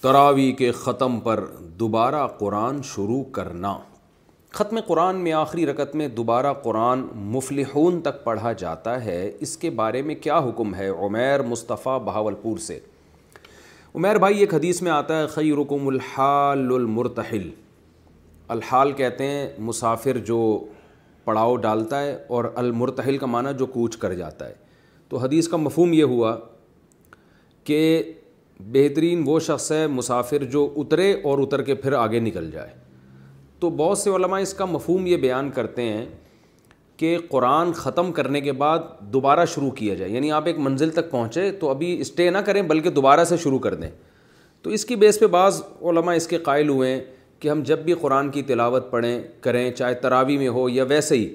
تراوی کے ختم پر دوبارہ قرآن شروع کرنا۔ ختم قرآن میں آخری رکت میں دوبارہ قرآن مفلحون تک پڑھا جاتا ہے۔ اس کے بارے میں کیا حکم ہے؟ عمیر مصطفیٰ بہاولپور سے۔ عمیر بھائی، ایک حدیث میں آتا ہے، خیرکم الحال المرتحل۔ الحال کہتے ہیں، مسافر جو پڑاؤ ڈالتا ہے اور المرتحل کا معنی جو کوچ کر جاتا ہے۔ تو حدیث کا مفہوم یہ ہوا کہ بہترین وہ شخص ہے، مسافر جو اترے اور اتر کے پھر آگے نکل جائے۔ تو بہت سے علماء اس کا مفہوم یہ بیان کرتے ہیں کہ قرآن ختم کرنے کے بعد دوبارہ شروع کیا جائے۔ یعنی آپ ایک منزل تک پہنچے تو ابھی اسٹے نہ کریں بلکہ دوبارہ سے شروع کر دیں۔ تو اس کی بیس پہ بعض علماء اس کے قائل ہوئے ہیں کہ ہم جب بھی قرآن کی تلاوت پڑھیں، کریں، چاہے تراوی میں ہو یا ویسے ہی،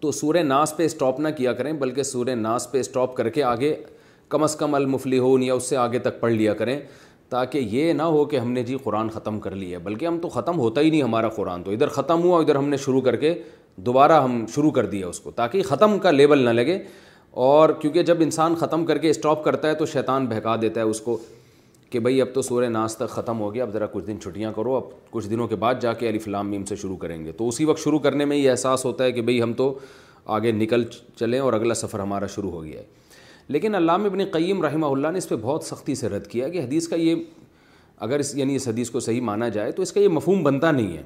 تو سورہ ناس پہ اسٹاپ نہ کیا کریں بلکہ سورہ ناس پہ اسٹاپ کر کے آگے کم از کم المفلحون یا اس سے آگے تک پڑھ لیا کریں تاکہ یہ نہ ہو کہ ہم نے جی قرآن ختم کر لیا ہے، بلکہ ہم تو ختم ہوتا ہی نہیں ہمارا قرآن تو۔ ادھر ختم ہوا، ادھر ہم نے شروع کر کے دوبارہ ہم شروع کر دیا اس کو، تاکہ ختم کا لیبل نہ لگے۔ اور کیونکہ جب انسان ختم کر کے اسٹاپ کرتا ہے تو شیطان بہکا دیتا ہے اس کو کہ بھئی اب تو سورہ ناس تک ختم ہو گیا، اب ذرا کچھ دن چھٹیاں کرو، اب کچھ دنوں کے بعد جا کے علی فلام میم سے شروع کریں گے۔ تو اسی وقت شروع کرنے میں یہ احساس ہوتا ہے کہ بھئی ہم تو آگے نکل چلیں اور اگلا سفر ہمارا شروع ہو گیا ہے۔ لیکن علامہ ابن قیم رحمہ اللہ نے اس پہ بہت سختی سے رد کیا کہ حدیث کا یہ اگر اس یعنی اس حدیث کو صحیح مانا جائے تو اس کا یہ مفہوم بنتا نہیں ہے۔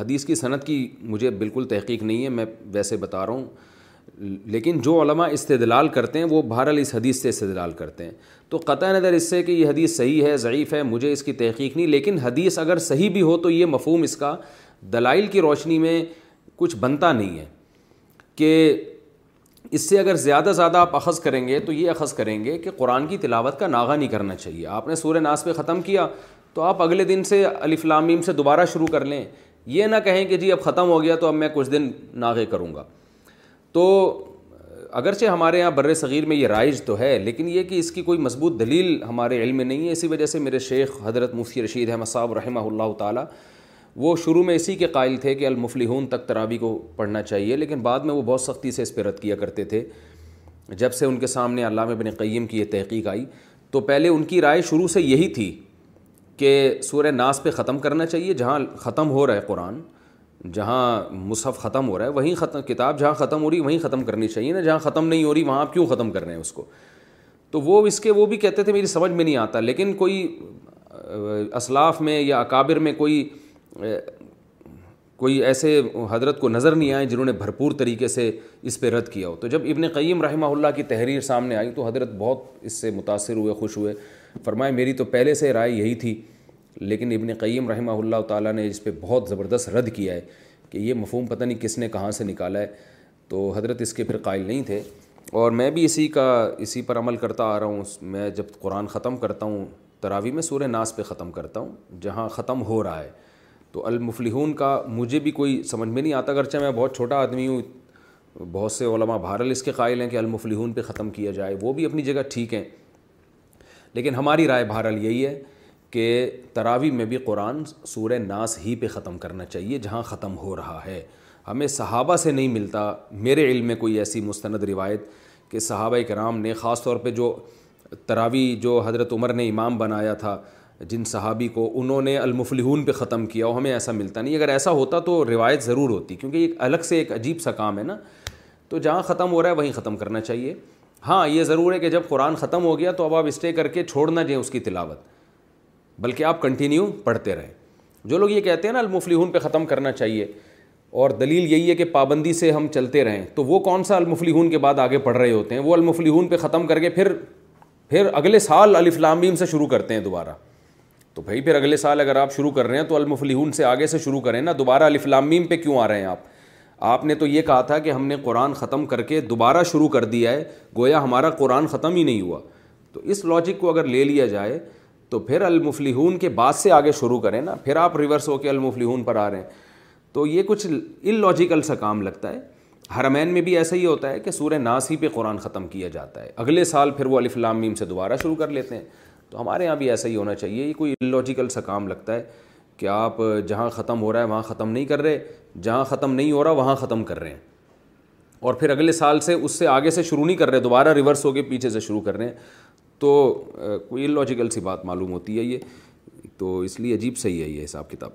حدیث کی صنعت کی مجھے بالکل تحقیق نہیں ہے، میں ویسے بتا رہا ہوں۔ لیکن جو علماء استدلال کرتے ہیں، وہ بہرحال اس حدیث سے استدلال کرتے ہیں۔ تو قطع نظر اس سے کہ یہ حدیث صحیح ہے، ضعیف ہے، مجھے اس کی تحقیق نہیں۔ لیکن حدیث اگر صحیح بھی ہو تو یہ مفہوم اس کا دلائل کی روشنی میں کچھ بنتا نہیں ہے کہ اس سے اگر زیادہ زیادہ آپ اخذ کریں گے تو یہ اخذ کریں گے کہ قرآن کی تلاوت کا ناغہ نہیں کرنا چاہیے۔ آپ نے سورہ ناس پہ ختم کیا تو آپ اگلے دن سے الف میم سے دوبارہ شروع کر لیں۔ یہ نہ کہیں کہ جی اب ختم ہو گیا تو اب میں کچھ دن ناغے کروں گا۔ تو اگرچہ ہمارے یہاں بر صغیر میں یہ رائج تو ہے، لیکن یہ کہ اس کی کوئی مضبوط دلیل ہمارے علم میں نہیں ہے، اسی وجہ سے میرے شیخ حضرت مفتی رشید احمد صاحب رحمہ اللہ تعالیٰ وہ شروع میں اسی کے قائل تھے کہ المفلحون تک ترابی کو پڑھنا چاہیے، لیکن بعد میں وہ بہت سختی سے اس پہ رد کیا کرتے تھے۔ جب سے ان کے سامنے علامہ ابن قیم کی یہ تحقیق آئی، تو پہلے ان کی رائے شروع سے یہی تھی کہ سورہ ناس پہ ختم کرنا چاہیے، جہاں ختم ہو رہا ہے قرآن، جہاں مصحف ختم ہو رہا ہے، وہیں ختم، کتاب جہاں ختم ہو رہی، وہیں ختم کرنی چاہیے نا، جہاں ختم نہیں ہو رہی، وہاں آپ کیوں ختم کر رہے ہیں اس کو؟ تو وہ اس کے، وہ بھی کہتے تھے، میری سمجھ میں نہیں آتا، لیکن کوئی اسلاف میں یا اکابر میں کوئی کوئی ایسے حضرت کو نظر نہیں آئے جنہوں نے بھرپور طریقے سے اس پہ رد کیا ہو۔ تو جب ابن قیم رحمہ اللہ کی تحریر سامنے آئی تو حضرت بہت اس سے متاثر ہوئے، خوش ہوئے۔ فرمائے، میری تو پہلے سے رائے یہی تھی، لیکن ابن قیم رحمہ اللہ تعالیٰ نے اس پہ بہت زبردست رد کیا ہے کہ یہ مفہوم پتہ نہیں کس نے کہاں سے نکالا ہے۔ تو حضرت اس کے پھر قائل نہیں تھے۔ اور میں بھی اسی کا، اسی پر عمل کرتا آ رہا ہوں۔ میں جب قرآن ختم کرتا ہوں تراوی میں سورہ ناس پہ ختم کرتا ہوں، جہاں ختم ہو رہا ہے۔ تو المفلحون کا مجھے بھی کوئی سمجھ میں نہیں آتا، اگرچہ میں بہت چھوٹا آدمی ہوں، بہت سے علماء بہرحال اس کے قائل ہیں کہ المفلحون پہ ختم کیا جائے، وہ بھی اپنی جگہ ٹھیک ہیں۔ لیکن ہماری رائے بہرحال یہی ہے کہ تراوی میں بھی قرآن سورہ ناس ہی پہ ختم کرنا چاہیے، جہاں ختم ہو رہا ہے۔ ہمیں صحابہ سے نہیں ملتا، میرے علم میں کوئی ایسی مستند روایت کہ صحابہ کرام نے، خاص طور پہ جو تراوی جو حضرت عمر نے امام بنایا تھا جن صحابی کو انہوں نے المفلحون پہ ختم کیا ہمیں ایسا ملتا نہیں۔ اگر ایسا ہوتا تو روایت ضرور ہوتی، کیونکہ ایک الگ سے ایک عجیب سا کام ہے نا۔ تو جہاں ختم ہو رہا ہے، وہیں ختم کرنا چاہیے۔ ہاں یہ ضرور ہے کہ جب قرآن ختم ہو گیا تو اب آپ اسٹے کر کے چھوڑ نہ جائیں اس کی تلاوت، بلکہ آپ کنٹینیو پڑھتے رہیں۔ جو لوگ یہ کہتے ہیں نا، المفلحون پہ ختم کرنا چاہیے، اور دلیل یہی ہے کہ پابندی سے ہم چلتے رہیں۔ تو وہ کون سا المفلحون کے بعد آگے پڑھ رہے ہوتے ہیں؟ وہ المفلحون پہ ختم کر کے پھر پھر اگلے سال الفلامیم سے شروع کرتے ہیں دوبارہ۔ تو بھائی پھر اگلے سال اگر آپ شروع کر رہے ہیں تو المفلحون سے آگے سے شروع کریں نا، دوبارہ الفلامیم پہ کیوں آ رہے ہیں آپ؟ آپ نے تو یہ کہا تھا کہ ہم نے قرآن ختم کر کے دوبارہ شروع کر دیا ہے، گویا ہمارا قرآن ختم ہی نہیں ہوا۔ تو اس لاجک کو اگر لے لیا جائے تو پھر المفلحون کے بعد سے آگے شروع کریں نا، پھر آپ ریورس ہو کے المفلحون پر آ رہے ہیں۔ تو یہ کچھ ان لاجیکل سا کام لگتا ہے۔ حرمین میں بھی ایسا ہی ہوتا ہے کہ سورہ ناس ہی پہ قرآن ختم کیا جاتا ہے۔ اگلے سال پھر وہ الفلام سے دوبارہ شروع کر لیتے ہیں۔ تو ہمارے یہاں بھی ایسا ہی ہونا چاہیے، یہ کوئی لاجیکل سا کام لگتا ہے کہ آپ جہاں ختم ہو رہا ہے وہاں ختم نہیں کر رہے، جہاں ختم نہیں ہو رہا وہاں ختم کر رہے ہیں۔ اور پھر اگلے سال سے اس سے آگے سے شروع نہیں کر رہے، دوبارہ ریورس ہو کے پیچھے سے شروع کر رہے ہیں۔ تو کوئی لاجیکل سی بات معلوم ہوتی ہے یہ۔ تو اس لیے عجیب صحیح ہے یہ حساب کتاب۔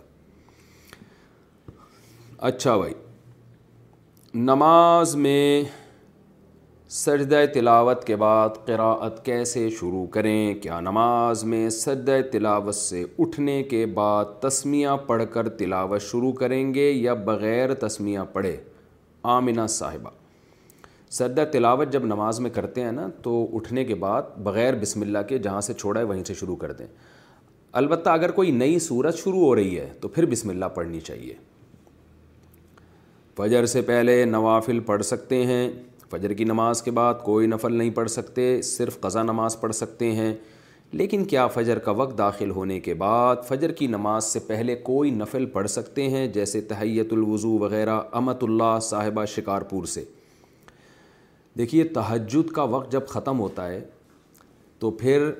اچھا بھائی، نماز میں سجدہ تلاوت کے بعد قراءت کیسے شروع کریں؟ کیا نماز میں سجدہ تلاوت سے اٹھنے کے بعد تسمیہ پڑھ کر تلاوت شروع کریں گے یا بغیر تسمیہ پڑھے؟ آمنہ صاحبہ۔ سجدہ تلاوت جب نماز میں کرتے ہیں نا، تو اٹھنے کے بعد بغیر بسم اللہ کے جہاں سے چھوڑا ہے، وہیں سے شروع کر دیں۔ البتہ اگر کوئی نئی صورت شروع ہو رہی ہے، تو پھر بسم اللہ پڑھنی چاہیے۔ فجر سے پہلے نوافل پڑھ سکتے ہیں۔ فجر کی نماز کے بعد کوئی نفل نہیں پڑھ سکتے، صرف قضا نماز پڑھ سکتے ہیں۔ لیکن کیا فجر کا وقت داخل ہونے کے بعد فجر کی نماز سے پہلے کوئی نفل پڑھ سکتے ہیں، جیسے تحیت الوضو وغیرہ امت اللہ صاحبہ شکارپور سے؟ دیکھیے، تہجد کا وقت جب ختم ہوتا ہے تو پھر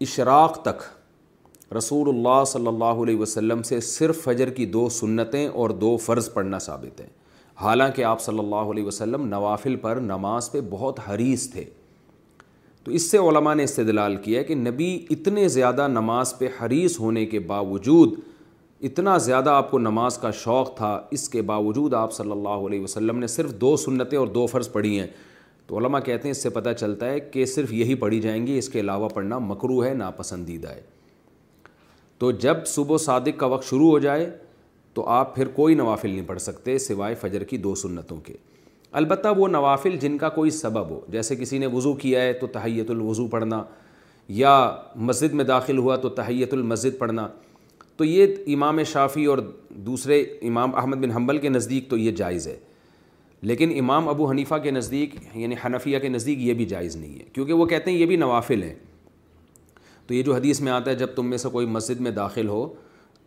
اشراق تک رسول اللہ صلی اللہ علیہ وسلم سے صرف فجر کی دو سنتیں اور دو فرض پڑھنا ثابت ہیں۔ حالانکہ آپ صلی اللہ علیہ وسلم نوافل پر نماز پہ بہت حریص تھے۔ تو اس سے علماء نے استدلال کیا کہ نبی اتنے زیادہ نماز پہ حریص ہونے کے باوجود اتنا زیادہ آپ کو نماز کا شوق تھا، اس کے باوجود آپ صلی اللہ علیہ وسلم نے صرف دو سنتیں اور دو فرض پڑھی ہیں۔ تو علماء کہتے ہیں اس سے پتہ چلتا ہے کہ صرف یہی پڑھی جائیں گی، اس کے علاوہ پڑھنا مکرو ہے، ناپسندیدہ ہے۔ تو جب صبح صادق کا وقت شروع ہو جائے تو آپ پھر کوئی نوافل نہیں پڑھ سکتے سوائے فجر کی دو سنتوں کے۔ البتہ وہ نوافل جن کا کوئی سبب ہو، جیسے کسی نے وضو کیا ہے تو تحیت الوضو پڑھنا، یا مسجد میں داخل ہوا تو تحیت المسجد پڑھنا۔ تو یہ امام شافی اور دوسرے امام احمد بن حنبل کے نزدیک تو یہ جائز ہے۔ لیکن امام ابو حنیفہ کے نزدیک یعنی حنفیہ کے نزدیک یہ بھی جائز نہیں ہے۔ کیونکہ وہ کہتے ہیں یہ بھی نوافل ہیں۔ تو یہ جو حدیث میں آتا ہے، جب تم میں سے کوئی مسجد میں داخل ہو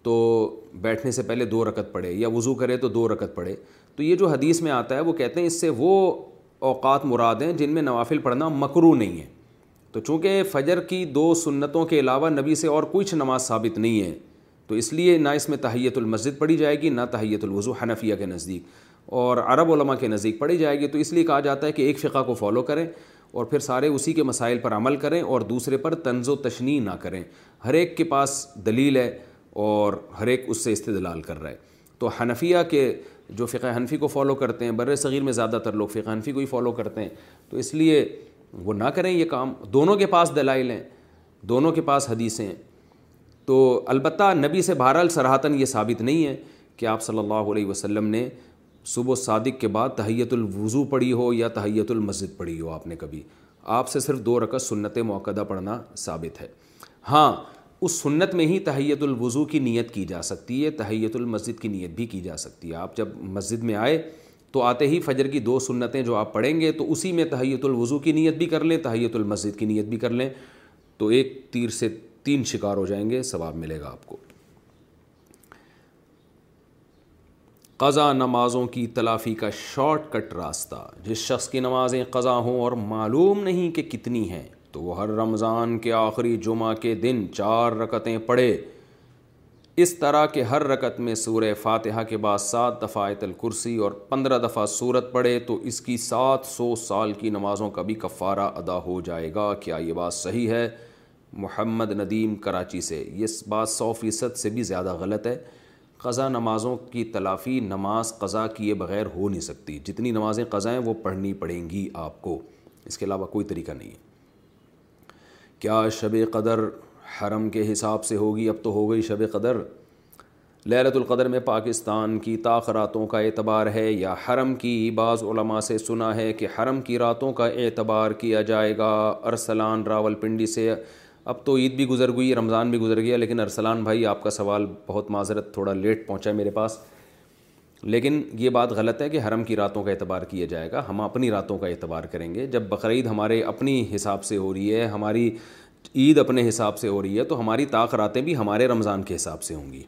تو بیٹھنے سے پہلے دو رکت پڑھے یا وضو کرے تو دو رکت پڑھے۔ تو یہ جو حدیث میں آتا ہے وہ کہتے ہیں اس سے وہ اوقات مراد ہیں جن میں نوافل پڑھنا مکرو نہیں ہے۔ تو چونکہ فجر کی دو سنتوں کے علاوہ نبی سے اور کچھ نماز ثابت نہیں ہے، تو اس لیے نہ اس میں تحیت المسجد پڑھی جائے گی، نہ تحیت الوضو حنفیہ کے نزدیک۔ اور عرب علماء کے نزدیک پڑھی جائے گی، تو اس لیے کہا جاتا ہے کہ ایک فقہ کو فالو کریں اور پھر سارے اسی کے مسائل پر عمل کریں اور دوسرے پر طنز و تشنی نہ کریں۔ ہر ایک کے پاس دلیل ہے اور ہر ایک اس سے استدلال کر رہا ہے۔ تو حنفیہ کے جو فقہ حنفی کو فالو کرتے ہیں، بر صغیر میں زیادہ تر لوگ فقہ حنفی کو ہی فالو کرتے ہیں۔ تو اس لیے وہ نہ کریں یہ کام۔ دونوں کے پاس دلائل ہیں، دونوں کے پاس حدیثیں تو البتہ نبی سے بہرحال سراہتاً یہ ثابت نہیں ہے کہ آپ صلی اللہ علیہ وسلم نے صبح و صادق کے بعد تحیت الوضو پڑھی ہو یا تحیت المسجد پڑھی ہو آپ نے کبھی۔ آپ سے صرف دو رکعت سنت موقع پڑھنا ثابت ہے۔ ہاں اس سنت میں ہی تحیت الوضو کی نیت کی جا سکتی ہے، تحیت المسجد کی نیت بھی کی جا سکتی ہے۔ آپ جب مسجد میں آئے تو آتے ہی فجر کی دو سنتیں جو آپ پڑھیں گے تو اسی میں تحیت الوضو کی نیت بھی کر لیں، تحیت المسجد کی نیت بھی کر لیں۔ تو ایک تیر سے تین شکار ہو جائیں گے، ثواب ملے گا آپ کو۔ قضا نمازوں کی تلافی کا شارٹ کٹ راستہ، جس شخص کی نمازیں قضا ہوں اور معلوم نہیں کہ کتنی ہیں تو وہ ہر رمضان کے آخری جمعہ کے دن چار رکتیں پڑھے۔ اس طرح کے ہر رکت میں سورہ فاتحہ کے بعد سات دفعہ آیت الکرسی اور پندرہ دفعہ صورت پڑھے تو اس کی سات سو سال کی نمازوں کا بھی کفارہ ادا ہو جائے گا۔ کیا یہ بات صحیح ہے؟ محمد ندیم کراچی سے۔ یہ بات سو فیصد سے بھی زیادہ غلط ہے۔ قضا نمازوں کی تلافی نماز قضا کیے بغیر ہو نہیں سکتی۔ جتنی نمازیں قضا ہیں وہ پڑھنی پڑیں گی آپ کو۔ اس کے علاوہ کوئی طریقہ نہیں ہے۔ کیا شب قدر حرم کے حساب سے ہوگی؟ اب تو ہو گئی شب قدر۔ للت القدر میں پاکستان کی تاخراتوں کا اعتبار ہے یا حرم کی؟ بعض علماء سے سنا ہے کہ حرم کی راتوں کا اعتبار کیا جائے گا۔ ارسلان راول پنڈی سے اب تو عید بھی گزر گئی، رمضان بھی گزر گیا، لیکن ارسلان بھائی، آپ کا سوال بہت معذرت، تھوڑا لیٹ پہنچا ہے میرے پاس۔ لیکن یہ بات غلط ہے کہ حرم کی راتوں کا اعتبار کیا جائے گا۔ ہم اپنی راتوں کا اعتبار کریں گے۔ جب بقرعید ہمارے اپنی حساب سے ہو رہی ہے، ہماری عید اپنے حساب سے ہو رہی ہے، تو ہماری طاق راتیں بھی ہمارے رمضان کے حساب سے ہوں گی۔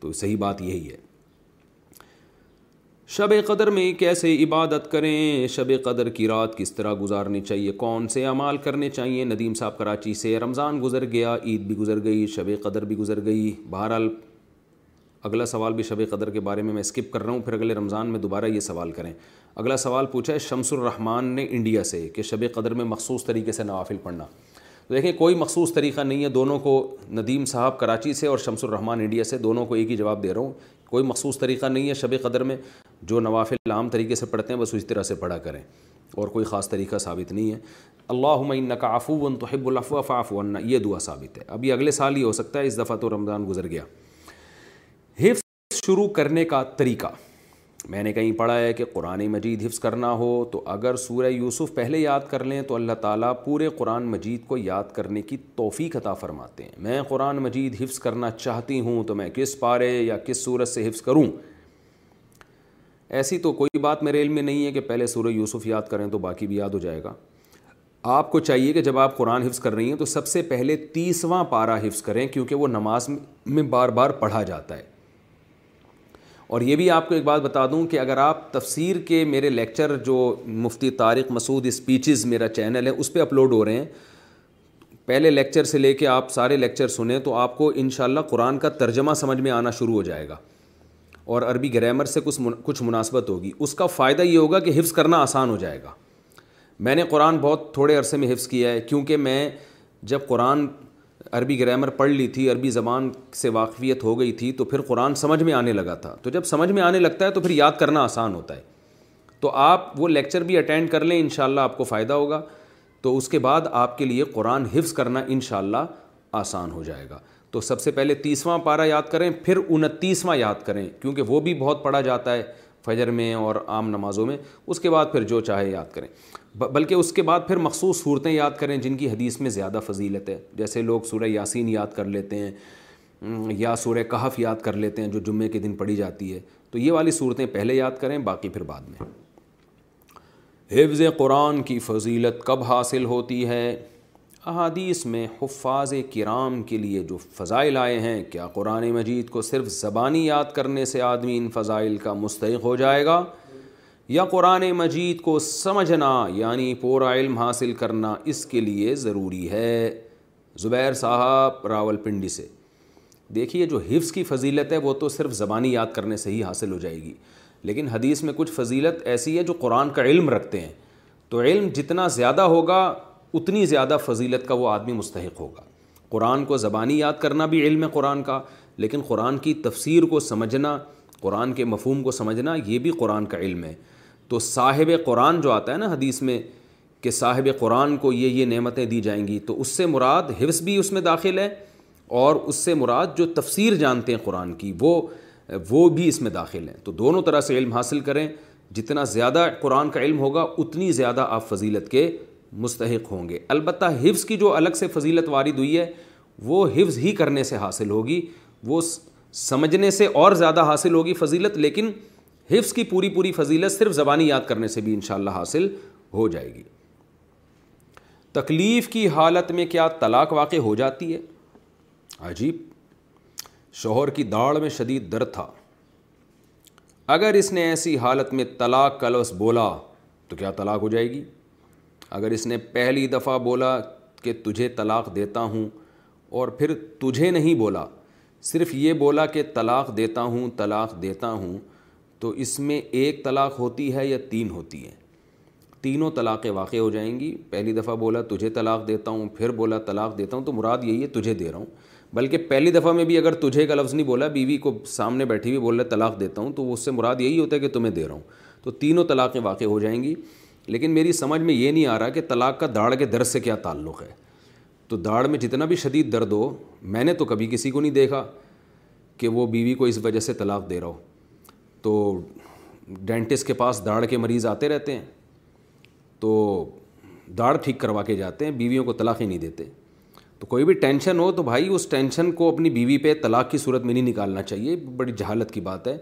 تو صحیح بات یہی ہے۔ شب قدر میں کیسے عبادت کریں؟ شب قدر کی رات کس طرح گزارنی چاہیے؟ کون سے اعمال کرنے چاہیے؟ ندیم صاحب کراچی سے رمضان گزر گیا، عید بھی گزر گئی، شب قدر بھی گزر گئی۔ بہرحال اگلا سوال بھی شب قدر کے بارے میں میں اسکپ کر رہا ہوں، پھر اگلے رمضان میں دوبارہ یہ سوال کریں۔ اگلا سوال پوچھا ہے، شمس الرحمان نے انڈیا سے کہ شب قدر میں مخصوص طریقے سے نوافل پڑھنا۔ تو دیکھیں، کوئی مخصوص طریقہ نہیں ہے، دونوں کو ندیم صاحب کراچی سے اور شمس الرحمان انڈیا سے دونوں کو ایک ہی جواب دے رہا ہوں۔ کوئی مخصوص طریقہ نہیں ہے شب قدر میں جو نوافل عام طریقے سے پڑھتے ہیں، بس اسی طرح سے پڑھا کریں۔ اور کوئی خاص طریقہ ثابت نہیں ہے۔ اللہ عمین کا آفو تو حب الفو آفو یہ دعا ثابت ہے۔ ابھی اگلے سال ہی ہو سکتا ہے، اس دفعہ تو رمضان گزر گیا۔ شروع کرنے کا طریقہ۔ میں نے کہیں پڑھا ہے کہ قرآن مجید حفظ کرنا ہو تو اگر سورہ یوسف پہلے یاد کر لیں تو اللہ تعالیٰ پورے قرآن مجید کو یاد کرنے کی توفیق عطا فرماتے ہیں۔ میں قرآن مجید حفظ کرنا چاہتی ہوں تو میں کس پارے یا کس صورت سے حفظ کروں؟ ایسی تو کوئی بات میرے علم میں نہیں ہے کہ پہلے سورہ یوسف یاد کریں تو باقی بھی یاد ہو جائے گا۔ آپ کو چاہیے کہ جب آپ قرآن حفظ کر رہی ہیں تو سب سے پہلے تیسواں پارا حفظ کریں کیونکہ وہ نماز میں بار بار پڑھا جاتا ہے۔ اور یہ بھی آپ کو ایک بات بتا دوں کہ اگر آپ تفسیر کے میرے لیکچر جو مفتی طارق مسعود اسپیچز میرا چینل ہے، اس پہ اپلوڈ ہو رہے ہیں، پہلے لیکچر سے لے کے آپ سارے لیکچر سنیں تو آپ کو انشاءاللہ قرآن کا ترجمہ سمجھ میں آنا شروع ہو جائے گا۔ اور عربی گرامر سے کچھ کچھ مناسبت ہوگی۔ اس کا فائدہ یہ ہوگا کہ حفظ کرنا آسان ہو جائے گا۔ میں نے قرآن بہت تھوڑے عرصے میں حفظ کیا ہے، کیونکہ میں جب قرآن عربی گرامر پڑھ لی تھی، عربی زبان سے واقفیت ہو گئی تھی، تو پھر قرآن سمجھ میں آنے لگا تھا۔ تو جب سمجھ میں آنے لگتا ہے تو پھر یاد کرنا آسان ہوتا ہے۔ تو آپ وہ لیکچر بھی اٹینڈ کر لیں، انشاءاللہ آپ کو فائدہ ہوگا۔ تو اس کے بعد آپ کے لیے قرآن حفظ کرنا انشاءاللہ آسان ہو جائے گا۔ تو سب سے پہلے تیسواں پارا یاد کریں، پھر انتیسواں یاد کریں، کیونکہ وہ بھی بہت پڑھا جاتا ہے فجر میں اور عام نمازوں میں۔ اس کے بعد پھر جو چاہے یاد کریں۔ بلکہ اس کے بعد پھر مخصوص صورتیں یاد کریں جن کی حدیث میں زیادہ فضیلت ہے۔ جیسے لوگ سورہ یاسین یاد کر لیتے ہیں یا سورہ کہف یاد کر لیتے ہیں جو جمعے کے دن پڑھی جاتی ہے۔ تو یہ والی صورتیں پہلے یاد کریں، باقی پھر بعد میں۔ حفظ قرآن کی فضیلت کب حاصل ہوتی ہے؟ احادیث میں حفاظ کرام کے لیے جو فضائل آئے ہیں، کیا قرآن مجید کو صرف زبانی یاد کرنے سے آدمی ان فضائل کا مستحق ہو جائے گا؟ یا قرآن مجید کو سمجھنا یعنی پورا علم حاصل کرنا اس کے لیے ضروری ہے۔ زبیر صاحب، راول پنڈی سے۔ دیکھیے، جو حفظ کی فضیلت ہے، وہ تو صرف زبانی یاد کرنے سے ہی حاصل ہو جائے گی۔ لیکن حدیث میں کچھ فضیلت ایسی ہے جو قرآن کا علم رکھتے ہیں۔ تو علم جتنا زیادہ ہوگا، اتنی زیادہ فضیلت کا وہ آدمی مستحق ہوگا۔ قرآن کو زبانی یاد کرنا بھی علم ہے قرآن کا، لیکن قرآن کی تفسیر کو سمجھنا، قرآن کے مفہوم کو سمجھنا، یہ بھی قرآن کا علم ہے۔ تو صاحب قرآن جو آتا ہے نا حدیث میں کہ صاحب قرآن کو یہ یہ نعمتیں دی جائیں گی، تو اس سے مراد حفظ بھی اس میں داخل ہے اور اس سے مراد جو تفسیر جانتے ہیں قرآن کی، وہ وہ بھی اس میں داخل ہیں۔ تو دونوں طرح سے علم حاصل کریں، جتنا زیادہ قرآن کا علم ہوگا، اتنی زیادہ آپ فضیلت کے مستحق ہوں گے۔ البتہ حفظ کی جو الگ سے فضیلت وارد ہوئی ہے، وہ حفظ ہی کرنے سے حاصل ہوگی، وہ سمجھنے سے اور زیادہ حاصل ہوگی فضیلت، لیکن حفظ کی پوری پوری فضیلت صرف زبانی یاد کرنے سے بھی انشاءاللہ حاصل ہو جائے گی۔ تکلیف کی حالت میں کیا طلاق واقع ہو جاتی ہے؟ عجیب۔ شوہر کی داڑھ میں شدید درد تھا۔ اگر اس نے ایسی حالت میں طلاق کا لفظ بولا تو کیا طلاق ہو جائے گی؟ اگر اس نے پہلی دفعہ بولا کہ تجھے طلاق دیتا ہوں اور پھر تجھے نہیں بولا، صرف یہ بولا کہ طلاق دیتا ہوں، طلاق دیتا ہوں تو اس میں ایک طلاق ہوتی ہے یا تین ہوتی ہے تینوں طلاقیں واقع ہو جائیں گی۔ پہلی دفعہ بولا تجھے طلاق دیتا ہوں، پھر بولا طلاق دیتا ہوں، تو مراد یہی ہے تجھے دے رہا ہوں۔ بلکہ پہلی دفعہ میں بھی اگر تجھے کا لفظ نہیں بولا، بیوی کو سامنے بیٹھی ہوئی بول رہے طلاق دیتا ہوں، تو اس سے مراد یہی ہوتا ہے کہ تمہیں دے رہا ہوں۔ تو تینوں طلاقیں واقع ہو جائیں گی۔ لیکن میری سمجھ میں یہ نہیں آ رہا کہ طلاق کا داڑ کے درد سے کیا تعلق ہے۔ تو داڑھ میں جتنا بھی شدید درد ہو، میں نے تو کبھی کسی کو نہیں دیکھا کہ وہ بیوی کو اس وجہ سے طلاق دے رہا ہو۔ تو ڈینٹسٹ کے پاس داڑھ کے مریض آتے رہتے ہیں، تو داڑھ ٹھیک کروا کے جاتے ہیں، بیویوں کو طلاق ہی نہیں دیتے۔ تو کوئی بھی ٹینشن ہو تو بھائی اس ٹینشن کو اپنی بیوی پہ طلاق کی صورت میں نہیں نکالنا چاہیے، بڑی جہالت کی بات ہے۔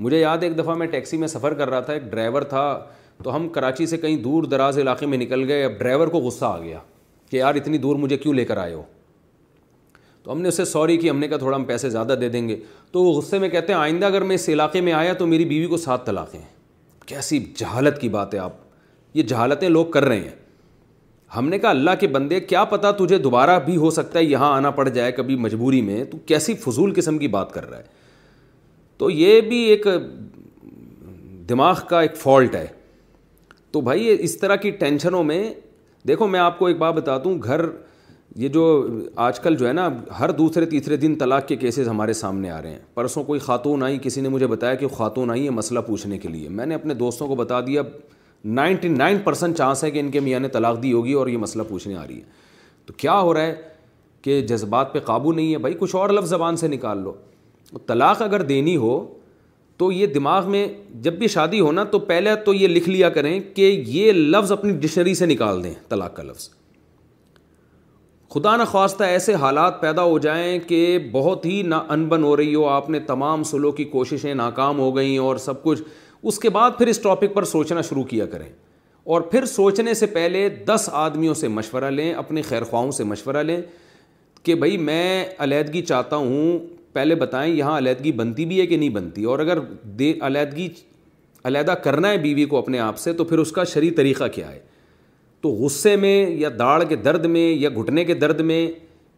مجھے یاد ہے ایک دفعہ میں ٹیکسی میں سفر کر رہا تھا، ایک ڈرائیور تھا، تو ہم کراچی سے کہیں دور دراز علاقے میں نکل گئے، اب ڈرائیور کو غصہ آ گیا کہ یار اتنی دور مجھے کیوں لے کر آئے ہو؟ تو ہم نے اسے سوری کی، ہم نے کہا تھوڑا ہم پیسے زیادہ دے دیں گے۔ تو وہ غصے میں کہتے ہیں، آئندہ اگر میں اس علاقے میں آیا تو میری بیوی کو سات طلاقیں ہیں۔ کیسی جہالت کی بات ہے آپ۔ یہ جہالتیں لوگ کر رہے ہیں۔ ہم نے کہا، اللہ کے بندے، کیا پتا تجھے دوبارہ بھی ہو سکتا ہے یہاں آنا پڑ جائے کبھی مجبوری میں؟ تو کیسی فضول قسم کی بات کر رہا ہے۔ تو یہ بھی ایک دماغ کا ایک فالٹ ہے۔ تو بھائی، اس طرح کی ٹینشنوں میں، دیکھو میں آپ کو ایک بات بتاتا ہوں گھر یہ جو آج کل جو ہے نا، ہر دوسرے تیسرے دن طلاق کے کیسز ہمارے سامنے آ رہے ہیں۔ پرسوں کوئی خاتون آئی، کسی نے مجھے بتایا کہ خاتون آئی ہے مسئلہ پوچھنے کے لیے۔ میں نے اپنے دوستوں کو بتا دیا، نائنٹی نائن پرسینٹ چانس ہے کہ ان کے میاں نے طلاق دی ہوگی اور یہ مسئلہ پوچھنے آ رہی ہے۔ تو کیا ہو رہا ہے کہ جذبات پہ قابو نہیں ہے؟ بھائی، کچھ اور لفظ زبان سے نکال لو۔ طلاق اگر دینی ہو تو یہ دماغ میں جب بھی شادی ہو نا، تو پہلے تو یہ لکھ لیا کریں کہ یہ لفظ اپنی ڈکشنری سے نکال دیں، طلاق کا لفظ۔ خدا نخواستہ ایسے حالات پیدا ہو جائیں کہ بہت ہی نا انبن ہو رہی ہو، آپ نے تمام سلو کی کوششیں ناکام ہو گئیں اور سب کچھ۔ اس کے بعد پھر اس ٹاپک پر سوچنا شروع کیا کریں۔ اور پھر سوچنے سے پہلے دس آدمیوں سے مشورہ لیں، اپنے خیر خواہوں سے مشورہ لیں کہ بھائی میں علیحدگی چاہتا ہوں۔ پہلے بتائیں یہاں علیحدگی بنتی بھی ہے کہ نہیں بنتی؟ اور اگر دے علیحدگی، علیحدہ کرنا ہے بیوی کو اپنے آپ سے تو پھر اس کا شرعی طریقہ کیا ہے؟ تو غصے میں یا داڑھ کے درد میں یا گھٹنے کے درد میں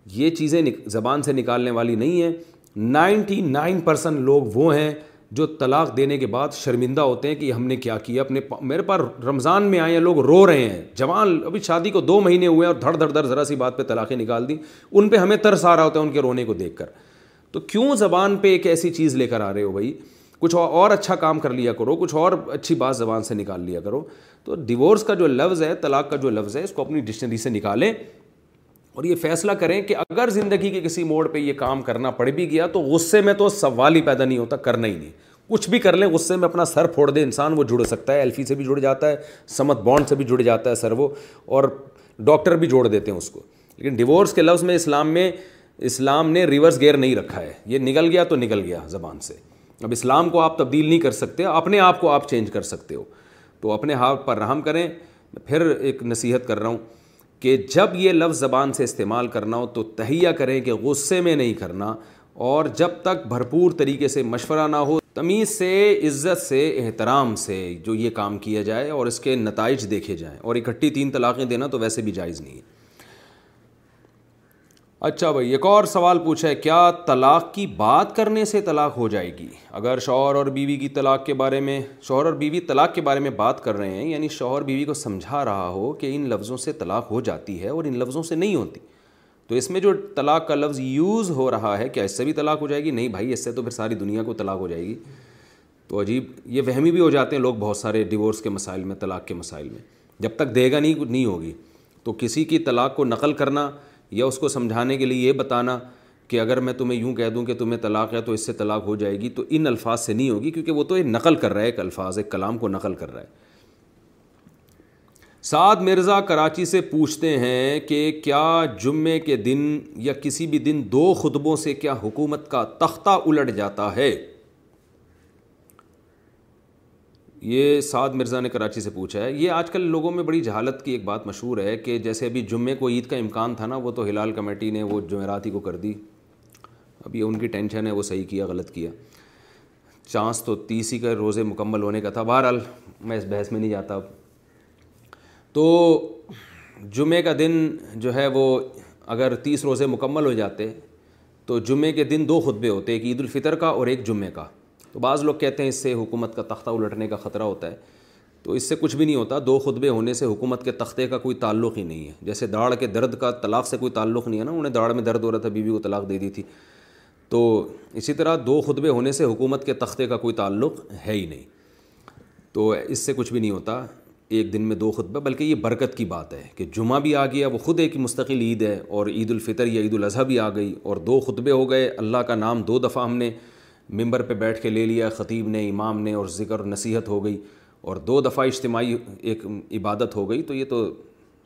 یہ چیزیں زبان سے نکالنے والی نہیں ہیں۔ نائنٹی نائن پرسنٹ لوگ وہ ہیں جو طلاق دینے کے بعد شرمندہ ہوتے ہیں کہ ہم نے کیا کیا، اپنے میرے پاس رمضان میں آئے ہیں، لوگ رو رہے ہیں۔ جوان، ابھی شادی کو دو مہینے ہوئے ہیں اور دھڑ دھڑ دھڑ ذرا سی بات پہ طلاقیں نکال دی ان پہ ہمیں ترس آ رہا ہوتا ہے ان کے رونے کو دیکھ کر۔ تو کیوں زبان پہ ایک ایسی چیز لے کر آ رہے ہو بھائی؟ کچھ اور اچھا کام کر لیا کرو، کچھ اور اچھی بات زبان سے نکال لیا کرو۔ تو ڈیورس کا جو لفظ ہے، طلاق کا جو لفظ ہے، اس کو اپنی ڈکشنری سے نکالیں اور یہ فیصلہ کریں کہ اگر زندگی کے کسی موڑ پہ یہ کام کرنا پڑ بھی گیا تو غصے میں تو سوال ہی پیدا نہیں ہوتا، کرنا ہی نہیں۔ کچھ بھی کر لیں، غصے میں اپنا سر پھوڑ دے انسان وہ جڑ سکتا ہے ایلفی سے بھی جڑ جاتا ہے، سمت بانڈ سے بھی جڑ جاتا ہے سر وہ، اور ڈاکٹر بھی جوڑ دیتے ہیں اس کو۔ لیکن ڈیورس کے لفظ میں اسلام میں اسلام نے ریورس گیئر نہیں رکھا ہے۔ یہ نکل گیا تو نکل گیا زبان سے۔ اب اسلام کو آپ تبدیل نہیں کر سکتے، اپنے آپ کو آپ چینج کر سکتے ہو۔ تو اپنے ہاتھ پر رحم کریں۔ پھر ایک نصیحت کر رہا ہوں کہ جب یہ لفظ زبان سے استعمال کرنا ہو تو تہیہ کریں کہ غصے میں نہیں کرنا اور جب تک بھرپور طریقے سے مشورہ نہ ہو، تمیز سے، عزت سے، احترام سے جو یہ کام کیا جائے اور اس کے نتائج دیکھے جائیں۔ اور اکٹھی تین طلاقیں دینا تو ویسے بھی جائز نہیں ہے۔ اچھا بھائی، ایک اور سوال پوچھا ہے، کیا طلاق کی بات کرنے سے طلاق ہو جائے گی؟ اگر شوہر اور بیوی کی طلاق کے بارے میں، شوہر اور بیوی طلاق کے بارے میں بات کر رہے ہیں یعنی شوہر بیوی کو سمجھا رہا ہو کہ ان لفظوں سے طلاق ہو جاتی ہے اور ان لفظوں سے نہیں ہوتی، تو اس میں جو طلاق کا لفظ یوز ہو رہا ہے، کیا اس سے بھی طلاق ہو جائے گی؟ نہیں بھائی، اس سے تو پھر ساری دنیا کو طلاق ہو جائے گی۔ تو عجیب، یہ وہمی بھی ہو جاتے ہیں لوگ بہت سارے ڈیورس کے مسائل میں، طلاق کے مسائل میں، جب تک دے گا نہیں نہیں ہوگی۔ تو کسی کی طلاق کو نقل کرنا یا اس کو سمجھانے کے لیے یہ بتانا کہ اگر میں تمہیں یوں کہہ دوں کہ تمہیں طلاق ہے تو اس سے طلاق ہو جائے گی، تو ان الفاظ سے نہیں ہوگی، کیونکہ وہ تو ایک نقل کر رہا ہے، ایک الفاظ، ایک کلام کو نقل کر رہا ہے۔ سعد مرزا کراچی سے پوچھتے ہیں کہ کیا جمعے کے دن یا کسی بھی دن دو خطبوں سے کیا حکومت کا تختہ الٹ جاتا ہے؟ یہ سعد مرزا نے کراچی سے پوچھا ہے۔ یہ آج کل لوگوں میں بڑی جہالت کی ایک بات مشہور ہے کہ جیسے ابھی جمعے کو عید کا امکان تھا نا، وہ تو ہلال کمیٹی نے وہ جمعراتی کو کر دی۔ اب یہ ان کی ٹینشن ہے، وہ صحیح کیا، غلط کیا۔ چانس تو تیس ہی کا روزے مکمل ہونے کا تھا۔ بہرحال میں اس بحث میں نہیں جاتا۔ اب تو جمعے کا دن جو ہے وہ اگر تیس روزے مکمل ہو جاتے تو جمعے کے دن دو خطبے ہوتے، ایک عید الفطر کا اور ایک جمعے کا۔ تو بعض لوگ کہتے ہیں اس سے حکومت کا تختہ الٹنے کا خطرہ ہوتا ہے۔ تو اس سے کچھ بھی نہیں ہوتا، دو خطبے ہونے سے حکومت کے تختے کا کوئی تعلق ہی نہیں ہے۔ جیسے داڑھ کے درد کا طلاق سے کوئی تعلق نہیں ہے نا، انہیں داڑھ میں درد ہو رہا تھا، بیوی کو طلاق دے دی تھی۔ تو اسی طرح دو خطبے ہونے سے حکومت کے تختے کا کوئی تعلق ہے ہی نہیں۔ تو اس سے کچھ بھی نہیں ہوتا، ایک دن میں دو خطبہ، بلکہ یہ برکت کی بات ہے کہ جمعہ بھی آ گیا، وہ خود ایک مستقل عید ہے اور عید الفطر یا عید الاضحیٰ بھی آ گئی اور دو خطبے ہو گئے، اللہ کا نام دو دفعہ ہم نے ممبر پہ بیٹھ کے لے لیا، خطیب نے، امام نے اور ذکر نصیحت ہو گئی اور دو دفعہ اجتماعی ایک عبادت ہو گئی۔ تو یہ تو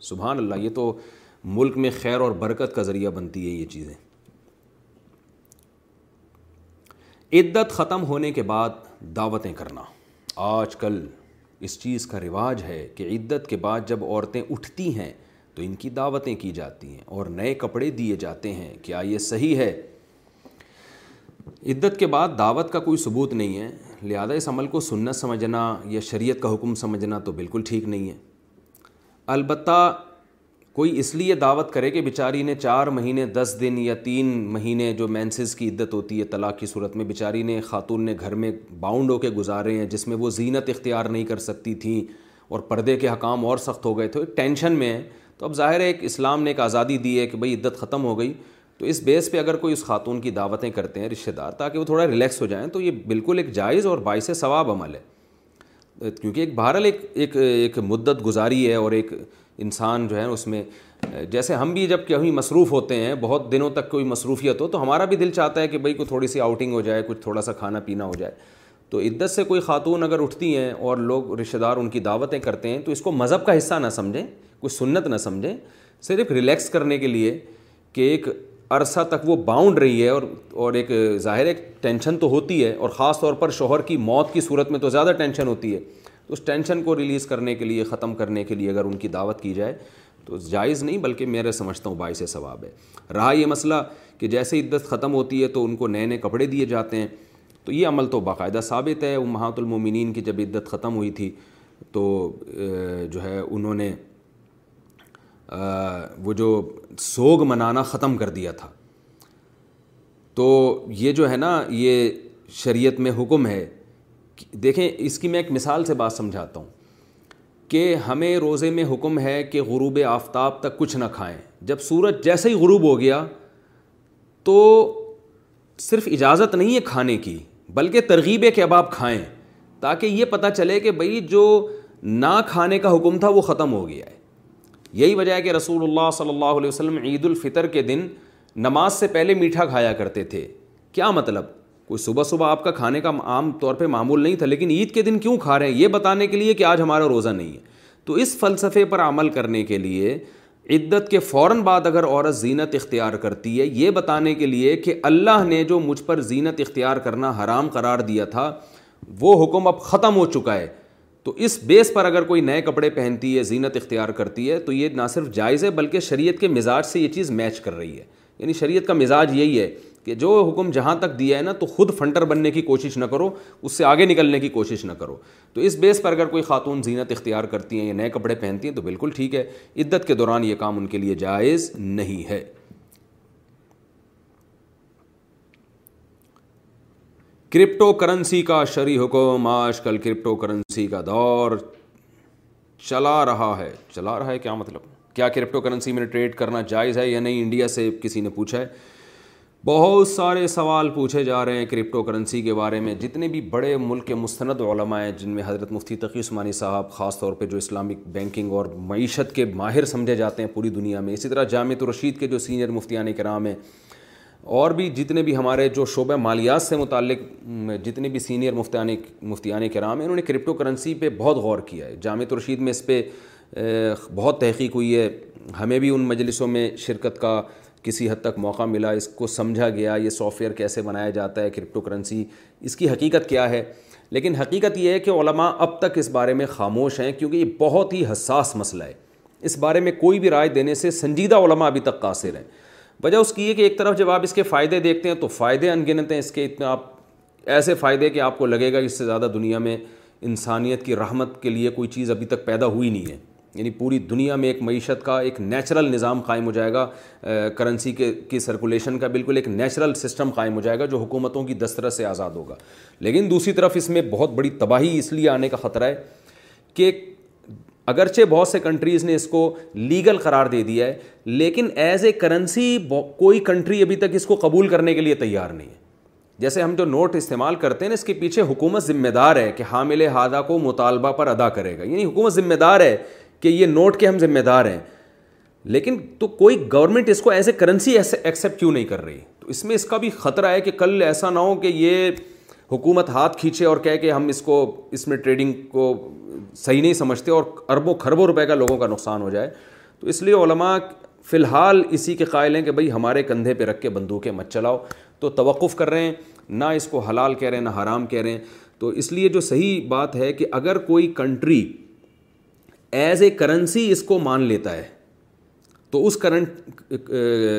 سبحان اللہ، یہ تو ملک میں خیر اور برکت کا ذریعہ بنتی ہے یہ چیزیں۔ عدت ختم ہونے کے بعد دعوتیں کرنا۔ آج کل اس چیز کا رواج ہے کہ عدت کے بعد جب عورتیں اٹھتی ہیں تو ان کی دعوتیں کی جاتی ہیں اور نئے کپڑے دیے جاتے ہیں۔ کیا یہ صحیح ہے؟ عدت کے بعد دعوت کا کوئی ثبوت نہیں ہے۔ لہذا اس عمل کو سنت سمجھنا یا شریعت کا حکم سمجھنا تو بالکل ٹھیک نہیں ہے۔ البتہ کوئی اس لیے دعوت کرے کہ بیچاری نے چار مہینے، دس دن یا تین مہینے جو مینسز کی عدت ہوتی ہے طلاق کی صورت میں، بیچاری نے خاتون نے گھر میں باؤنڈ ہو کے گزارے ہیں جس میں وہ زینت اختیار نہیں کر سکتی تھیں اور پردے کے حکام اور سخت ہو گئے۔ تھے ایک ٹینشن میں ہے۔ تو اب ظاہر ہے ایک اسلام نے ایک آزادی دی ہے کہ بھائی عدت ختم ہو گئی۔ تو اس بیس پہ اگر کوئی اس خاتون کی دعوتیں کرتے ہیں، رشتہ دار، تاکہ وہ تھوڑا ریلیکس ہو جائیں، تو یہ بالکل ایک جائز اور باعث ثواب عمل ہے۔ کیونکہ ایک بہرحال ایک ایک ایک مدت گزاری ہے اور ایک انسان جو ہے اس میں، جیسے ہم بھی جب کہیں مصروف ہوتے ہیں، بہت دنوں تک کوئی مصروفیت ہو، تو ہمارا بھی دل چاہتا ہے کہ بھائی کوئی تھوڑی سی آؤٹنگ ہو جائے، کچھ تھوڑا سا کھانا پینا ہو جائے۔ تو عدت سے کوئی خاتون اگر اٹھتی ہیں اور لوگ رشتہ دار ان کی دعوتیں کرتے ہیں، تو اس کو مذہب کا حصہ نہ سمجھیں، کوئی سنت نہ سمجھیں، صرف ریلیکس کرنے کے لیے کہ ایک عرصہ تک وہ باؤنڈ رہی ہے اور اور ایک ظاہر ایک ٹینشن تو ہوتی ہے اور خاص طور پر شوہر کی موت کی صورت میں تو زیادہ ٹینشن ہوتی ہے۔ تو اس ٹینشن کو ریلیز کرنے کے لیے، ختم کرنے کے لیے اگر ان کی دعوت کی جائے تو جائز نہیں، بلکہ میرے سمجھتا ہوں باعث ثواب ہے۔ رہا یہ مسئلہ کہ جیسے عدت ختم ہوتی ہے تو ان کو نئے نئے کپڑے دیے جاتے ہیں۔ تو یہ عمل تو باقاعدہ ثابت ہے۔ محات المومنین کی جب عدت ختم ہوئی تھی تو جو ہے انہوں نے وہ جو سوگ منانا ختم کر دیا تھا۔ تو یہ جو ہے نا، یہ شریعت میں حکم ہے۔ دیکھیں، اس کی میں ایک مثال سے بات سمجھاتا ہوں۔ کہ ہمیں روزے میں حکم ہے کہ غروب آفتاب تک کچھ نہ کھائیں۔ جب سورج جیسے ہی غروب ہو گیا، تو صرف اجازت نہیں ہے کھانے کی، بلکہ ترغیب ہے کہ اب آپ کھائیں، تاکہ یہ پتہ چلے کہ بھائی جو نہ کھانے کا حکم تھا، وہ ختم ہو گیا ہے۔ یہی وجہ ہے کہ رسول اللہ صلی اللہ علیہ وسلم عید الفطر کے دن نماز سے پہلے میٹھا کھایا کرتے تھے۔ کیا مطلب؟ کوئی صبح صبح آپ کا کھانے کا عام طور پہ معمول نہیں تھا، لیکن عید کے دن کیوں کھا رہے ہیں؟ یہ بتانے کے لیے کہ آج ہمارا روزہ نہیں ہے۔ تو اس فلسفے پر عمل کرنے کے لیے، عدت کے فوراً بعد اگر عورت زینت اختیار کرتی ہے، یہ بتانے کے لیے کہ اللہ نے جو مجھ پر زینت اختیار کرنا حرام قرار دیا تھا، وہ حکم اب ختم ہو چکا ہے۔ تو اس بیس پر اگر کوئی نئے کپڑے پہنتی ہے، زینت اختیار کرتی ہے، تو یہ نہ صرف جائز ہے، بلکہ شریعت کے مزاج سے یہ چیز میچ کر رہی ہے۔ یعنی شریعت کا مزاج یہی ہے کہ جو حکم جہاں تک دیا ہے نا، تو خود فنٹر بننے کی کوشش نہ کرو، اس سے آگے نکلنے کی کوشش نہ کرو۔ تو اس بیس پر اگر کوئی خاتون زینت اختیار کرتی ہیں یا نئے کپڑے پہنتی ہیں، تو بالکل ٹھیک ہے۔ عدت کے دوران یہ کام ان کے لیے جائز نہیں ہے۔ کرپٹو کرنسی کا شرع حکم آج کل کرپٹو کرنسی کا دور چلا رہا ہے چلا رہا ہے کیا مطلب کیا کرپٹو کرنسی میں ٹریڈ کرنا جائز ہے یا نہیں انڈیا سے کسی نے پوچھا ہے بہت سارے سوال پوچھے جا رہے ہیں کرپٹو کرنسی کے بارے میں جتنے بھی بڑے ملک کے مستند علماء ہیں جن میں حضرت مفتی تقی عثمانی صاحب خاص طور پہ جو اسلامک بینکنگ اور معیشت کے ماہر سمجھے جاتے ہیں پوری دنیا میں اسی طرح جامع رشید کے جو سینئر مفتیان کرام ہیں اور بھی جتنے بھی ہمارے جو شعبہ مالیات سے متعلق جتنے بھی سینئر مفتیان مفتیان کرام ہیں، انہوں نے کرپٹو کرنسی پہ بہت غور کیا ہے۔ جامع رشید میں اس پہ بہت تحقیق ہوئی ہے۔ ہمیں بھی ان مجلسوں میں شرکت کا کسی حد تک موقع ملا، اس کو سمجھا گیا، یہ سافٹ ویئر کیسے بنایا جاتا ہے، کرپٹو کرنسی، اس کی حقیقت کیا ہے۔ لیکن حقیقت یہ ہے کہ علماء اب تک اس بارے میں خاموش ہیں، کیونکہ یہ بہت ہی حساس مسئلہ ہے۔ اس بارے میں کوئی بھی رائے دینے سے سنجیدہ علماء ابھی تک قاصر ہیں۔ وجہ اس کی ہے کہ ایک طرف جب آپ اس کے فائدے دیکھتے ہیں تو فائدے ان گنت ہیں، اس کے اتنا آپ ایسے فائدے کہ آپ کو لگے گا اس سے زیادہ دنیا میں انسانیت کی رحمت کے لیے کوئی چیز ابھی تک پیدا ہوئی نہیں ہے۔ یعنی پوری دنیا میں ایک معیشت کا ایک نیچرل نظام قائم ہو جائے گا کرنسی کے، کی سرکولیشن کا بالکل ایک نیچرل سسٹم قائم ہو جائے گا جو حکومتوں کی دسترس سے آزاد ہوگا۔ لیکن دوسری طرف اس میں بہت بڑی تباہی اس لیے آنے کا خطرہ ہے کہ اگرچہ بہت سے کنٹریز نے اس کو لیگل قرار دے دیا ہے، لیکن ایز اے کرنسی کوئی کنٹری ابھی تک اس کو قبول کرنے کے لیے تیار نہیں ہے۔ جیسے ہم جو نوٹ استعمال کرتے ہیں نا، اس کے پیچھے حکومت ذمہ دار ہے کہ حامل ہادہ کو مطالبہ پر ادا کرے گا۔ یعنی حکومت ذمہ دار ہے کہ یہ نوٹ کے ہم ذمہ دار ہیں۔ لیکن تو کوئی گورنمنٹ اس کو ایز اے کرنسی ایکسیپٹ کیوں نہیں کر رہی؟ تو اس میں اس کا بھی خطرہ ہے کہ کل ایسا نہ ہو کہ یہ حکومت ہاتھ کھینچے اور کہہ کہ ہم اس کو، اس میں ٹریڈنگ کو صحیح نہیں سمجھتے اور اربوں کھربوں روپے کا لوگوں کا نقصان ہو جائے۔ تو اس لیے علماء فی الحال اسی کے قائل ہیں کہ بھائی ہمارے کندھے پہ رکھ کے بندوقیں مت چلاؤ۔ تو توقف کر رہے ہیں، نہ اس کو حلال کہہ رہے ہیں، نہ حرام کہہ رہے ہیں۔ تو اس لیے جو صحیح بات ہے کہ اگر کوئی کنٹری ایز اے کرنسی اس کو مان لیتا ہے، تو اس کرنٹ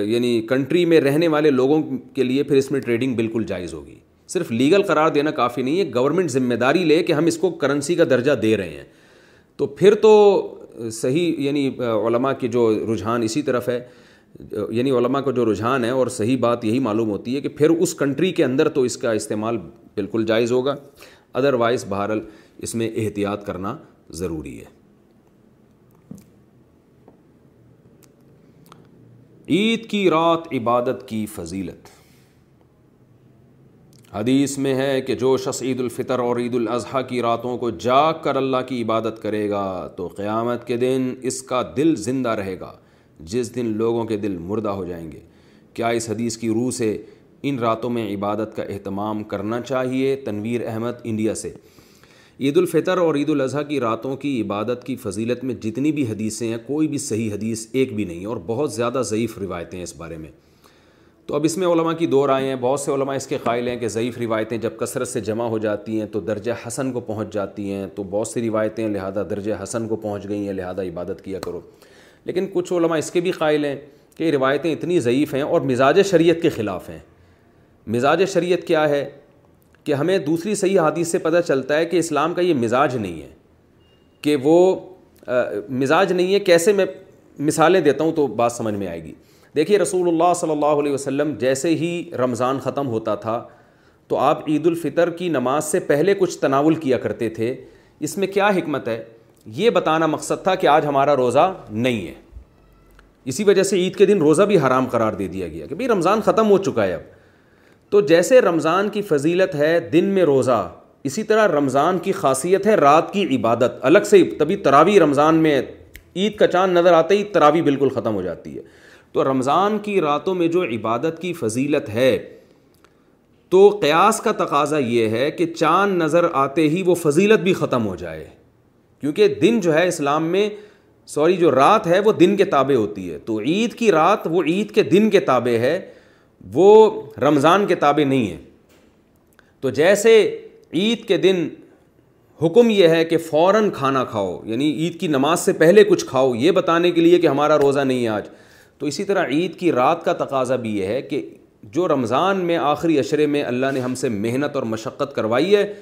یعنی کنٹری میں رہنے والے لوگوں کے لیے پھر اس میں ٹریڈنگ بالکل جائز ہوگی۔ صرف لیگل قرار دینا کافی نہیں ہے گورنمنٹ ذمہ داری لے کہ ہم اس کو کرنسی کا درجہ دے رہے ہیں۔ تو پھر تو صحیح یعنی علماء کی جو رجحان اسی طرف ہے۔ یعنی علماء کا جو رجحان ہے اور صحیح بات یہی معلوم ہوتی ہے کہ پھر اس کنٹری کے اندر تو اس کا استعمال بالکل جائز ہوگا۔ ادروائز بہرحال اس میں احتیاط کرنا ضروری ہے۔ عید کی رات عبادت کی فضیلت۔ حدیث میں ہے کہ جو شخص عید الفطر اور عید الاضحیٰ کی راتوں کو جاگ کر اللہ کی عبادت کرے گا تو قیامت کے دن اس کا دل زندہ رہے گا، جس دن لوگوں کے دل مردہ ہو جائیں گے۔ کیا اس حدیث کی روح سے ان راتوں میں عبادت کا اہتمام کرنا چاہیے؟ تنویر احمد، انڈیا سے۔ عید الفطر اور عید الاضحیٰ کی راتوں کی عبادت کی فضیلت میں جتنی بھی حدیثیں ہیں، کوئی بھی صحیح حدیث ایک بھی نہیں اور بہت زیادہ ضعیف روایتیں ہیں اس بارے میں۔ تو اب اس میں علماء کی دو رائے ہیں۔ بہت سے علماء اس کے قائل ہیں کہ ضعیف روایتیں جب کثرت سے جمع ہو جاتی ہیں تو درجہ حسن کو پہنچ جاتی ہیں۔ تو بہت سی روایتیں لہٰذا درجہ حسن کو پہنچ گئی ہیں، لہٰذا عبادت کیا کرو۔ لیکن کچھ علماء اس کے بھی قائل ہیں کہ یہ روایتیں اتنی ضعیف ہیں اور مزاج شریعت کے خلاف ہیں۔ مزاج شریعت کیا ہے؟ کہ ہمیں دوسری صحیح حادث سے پتہ چلتا ہے کہ اسلام کا یہ مزاج نہیں ہے۔ کہ وہ مزاج نہیں ہے۔ کیسے میں مثالیں دیتا ہوں تو بات سمجھ میں آئے گی۔ دیکھیے رسول اللہ صلی اللہ علیہ وسلم جیسے ہی رمضان ختم ہوتا تھا تو آپ عید الفطر کی نماز سے پہلے کچھ تناول کیا کرتے تھے۔ اس میں کیا حکمت ہے؟ یہ بتانا مقصد تھا کہ آج ہمارا روزہ نہیں ہے۔ اسی وجہ سے عید کے دن روزہ بھی حرام قرار دے دیا گیا کہ بھائی رمضان ختم ہو چکا ہے اب۔ تو جیسے رمضان کی فضیلت ہے دن میں روزہ، اسی طرح رمضان کی خاصیت ہے رات کی عبادت۔ الگ سے تبھی تراوی رمضان میں عید کا چاند نظر آتے ہی تراوی بالکل ختم ہو جاتی ہے۔ تو رمضان کی راتوں میں جو عبادت کی فضیلت ہے، تو قیاس کا تقاضا یہ ہے کہ چاند نظر آتے ہی وہ فضیلت بھی ختم ہو جائے۔ کیونکہ دن جو ہے اسلام میں، سوری، جو رات ہے وہ دن کے تابع ہوتی ہے۔ تو عید کی رات وہ عید کے دن کے تابع ہے، وہ رمضان کے تابع نہیں ہے۔ تو جیسے عید کے دن حکم یہ ہے کہ فوراً کھانا کھاؤ یعنی عید کی نماز سے پہلے کچھ کھاؤ، یہ بتانے کے لیے کہ ہمارا روزہ نہیں ہے آج۔ تو اسی طرح عید کی رات کا تقاضا بھی یہ ہے کہ جو رمضان میں آخری اشرے میں اللہ نے ہم سے محنت اور مشقت کروائی ہے،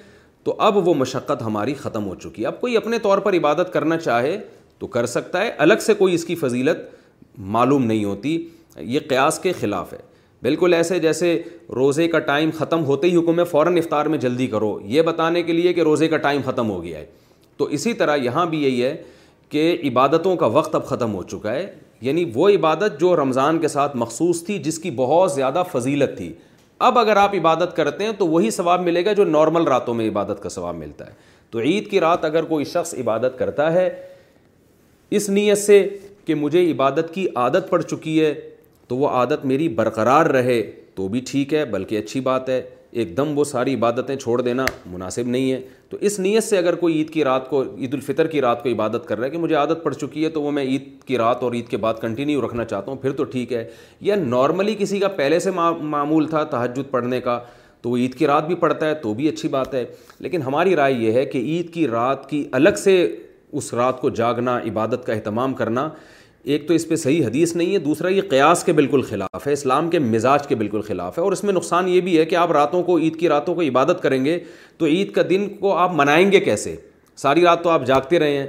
تو اب وہ مشقت ہماری ختم ہو چکی ہے۔ اب کوئی اپنے طور پر عبادت کرنا چاہے تو کر سکتا ہے، الگ سے کوئی اس کی فضیلت معلوم نہیں ہوتی۔ یہ قیاس کے خلاف ہے۔ بالکل ایسے جیسے روزے کا ٹائم ختم ہوتے ہی حکم ہے، فوراً افطار میں جلدی کرو۔ یہ بتانے کے لیے کہ روزے کا ٹائم ختم ہو گیا ہے۔ تو اسی طرح یہاں بھی یہی ہے کہ عبادتوں کا وقت اب ختم ہو چکا ہے۔ یعنی وہ عبادت جو رمضان کے ساتھ مخصوص تھی، جس کی بہت زیادہ فضیلت تھی۔ اب اگر آپ عبادت کرتے ہیں تو وہی ثواب ملے گا جو نارمل راتوں میں عبادت کا ثواب ملتا ہے۔ تو عید کی رات اگر کوئی شخص عبادت کرتا ہے، اس نیت سے کہ مجھے عبادت کی عادت پڑ چکی ہے، تو وہ عادت میری برقرار رہے، تو بھی ٹھیک ہے، بلکہ اچھی بات ہے۔ ایک دم وہ ساری عبادتیں چھوڑ دینا مناسب نہیں ہے۔ تو اس نیت سے اگر کوئی عید کی رات کو، عید الفطر کی رات کو عبادت کر رہا ہے کہ مجھے عادت پڑ چکی ہے تو وہ میں عید کی رات اور عید کے بعد کنٹینیو رکھنا چاہتا ہوں، پھر تو ٹھیک ہے۔ یا نارملی کسی کا پہلے سے معمول تھا تہجد پڑھنے کا، تو وہ عید کی رات بھی پڑھتا ہے تو بھی اچھی بات ہے۔ لیکن ہماری رائے یہ ہے کہ عید کی رات کی الگ سے اس رات کو جاگنا، عبادت کا اہتمام کرنا ایک تو اس پہ صحیح حدیث نہیں ہے، دوسرا یہ قیاس کے بالکل خلاف ہے، اسلام کے مزاج کے بالکل خلاف ہے اور اس میں نقصان یہ بھی ہے کہ آپ راتوں کو، عید کی راتوں کو عبادت کریں گے تو عید کا دن کو آپ منائیں گے کیسے؟ ساری رات تو آپ جاگتے رہے ہیں،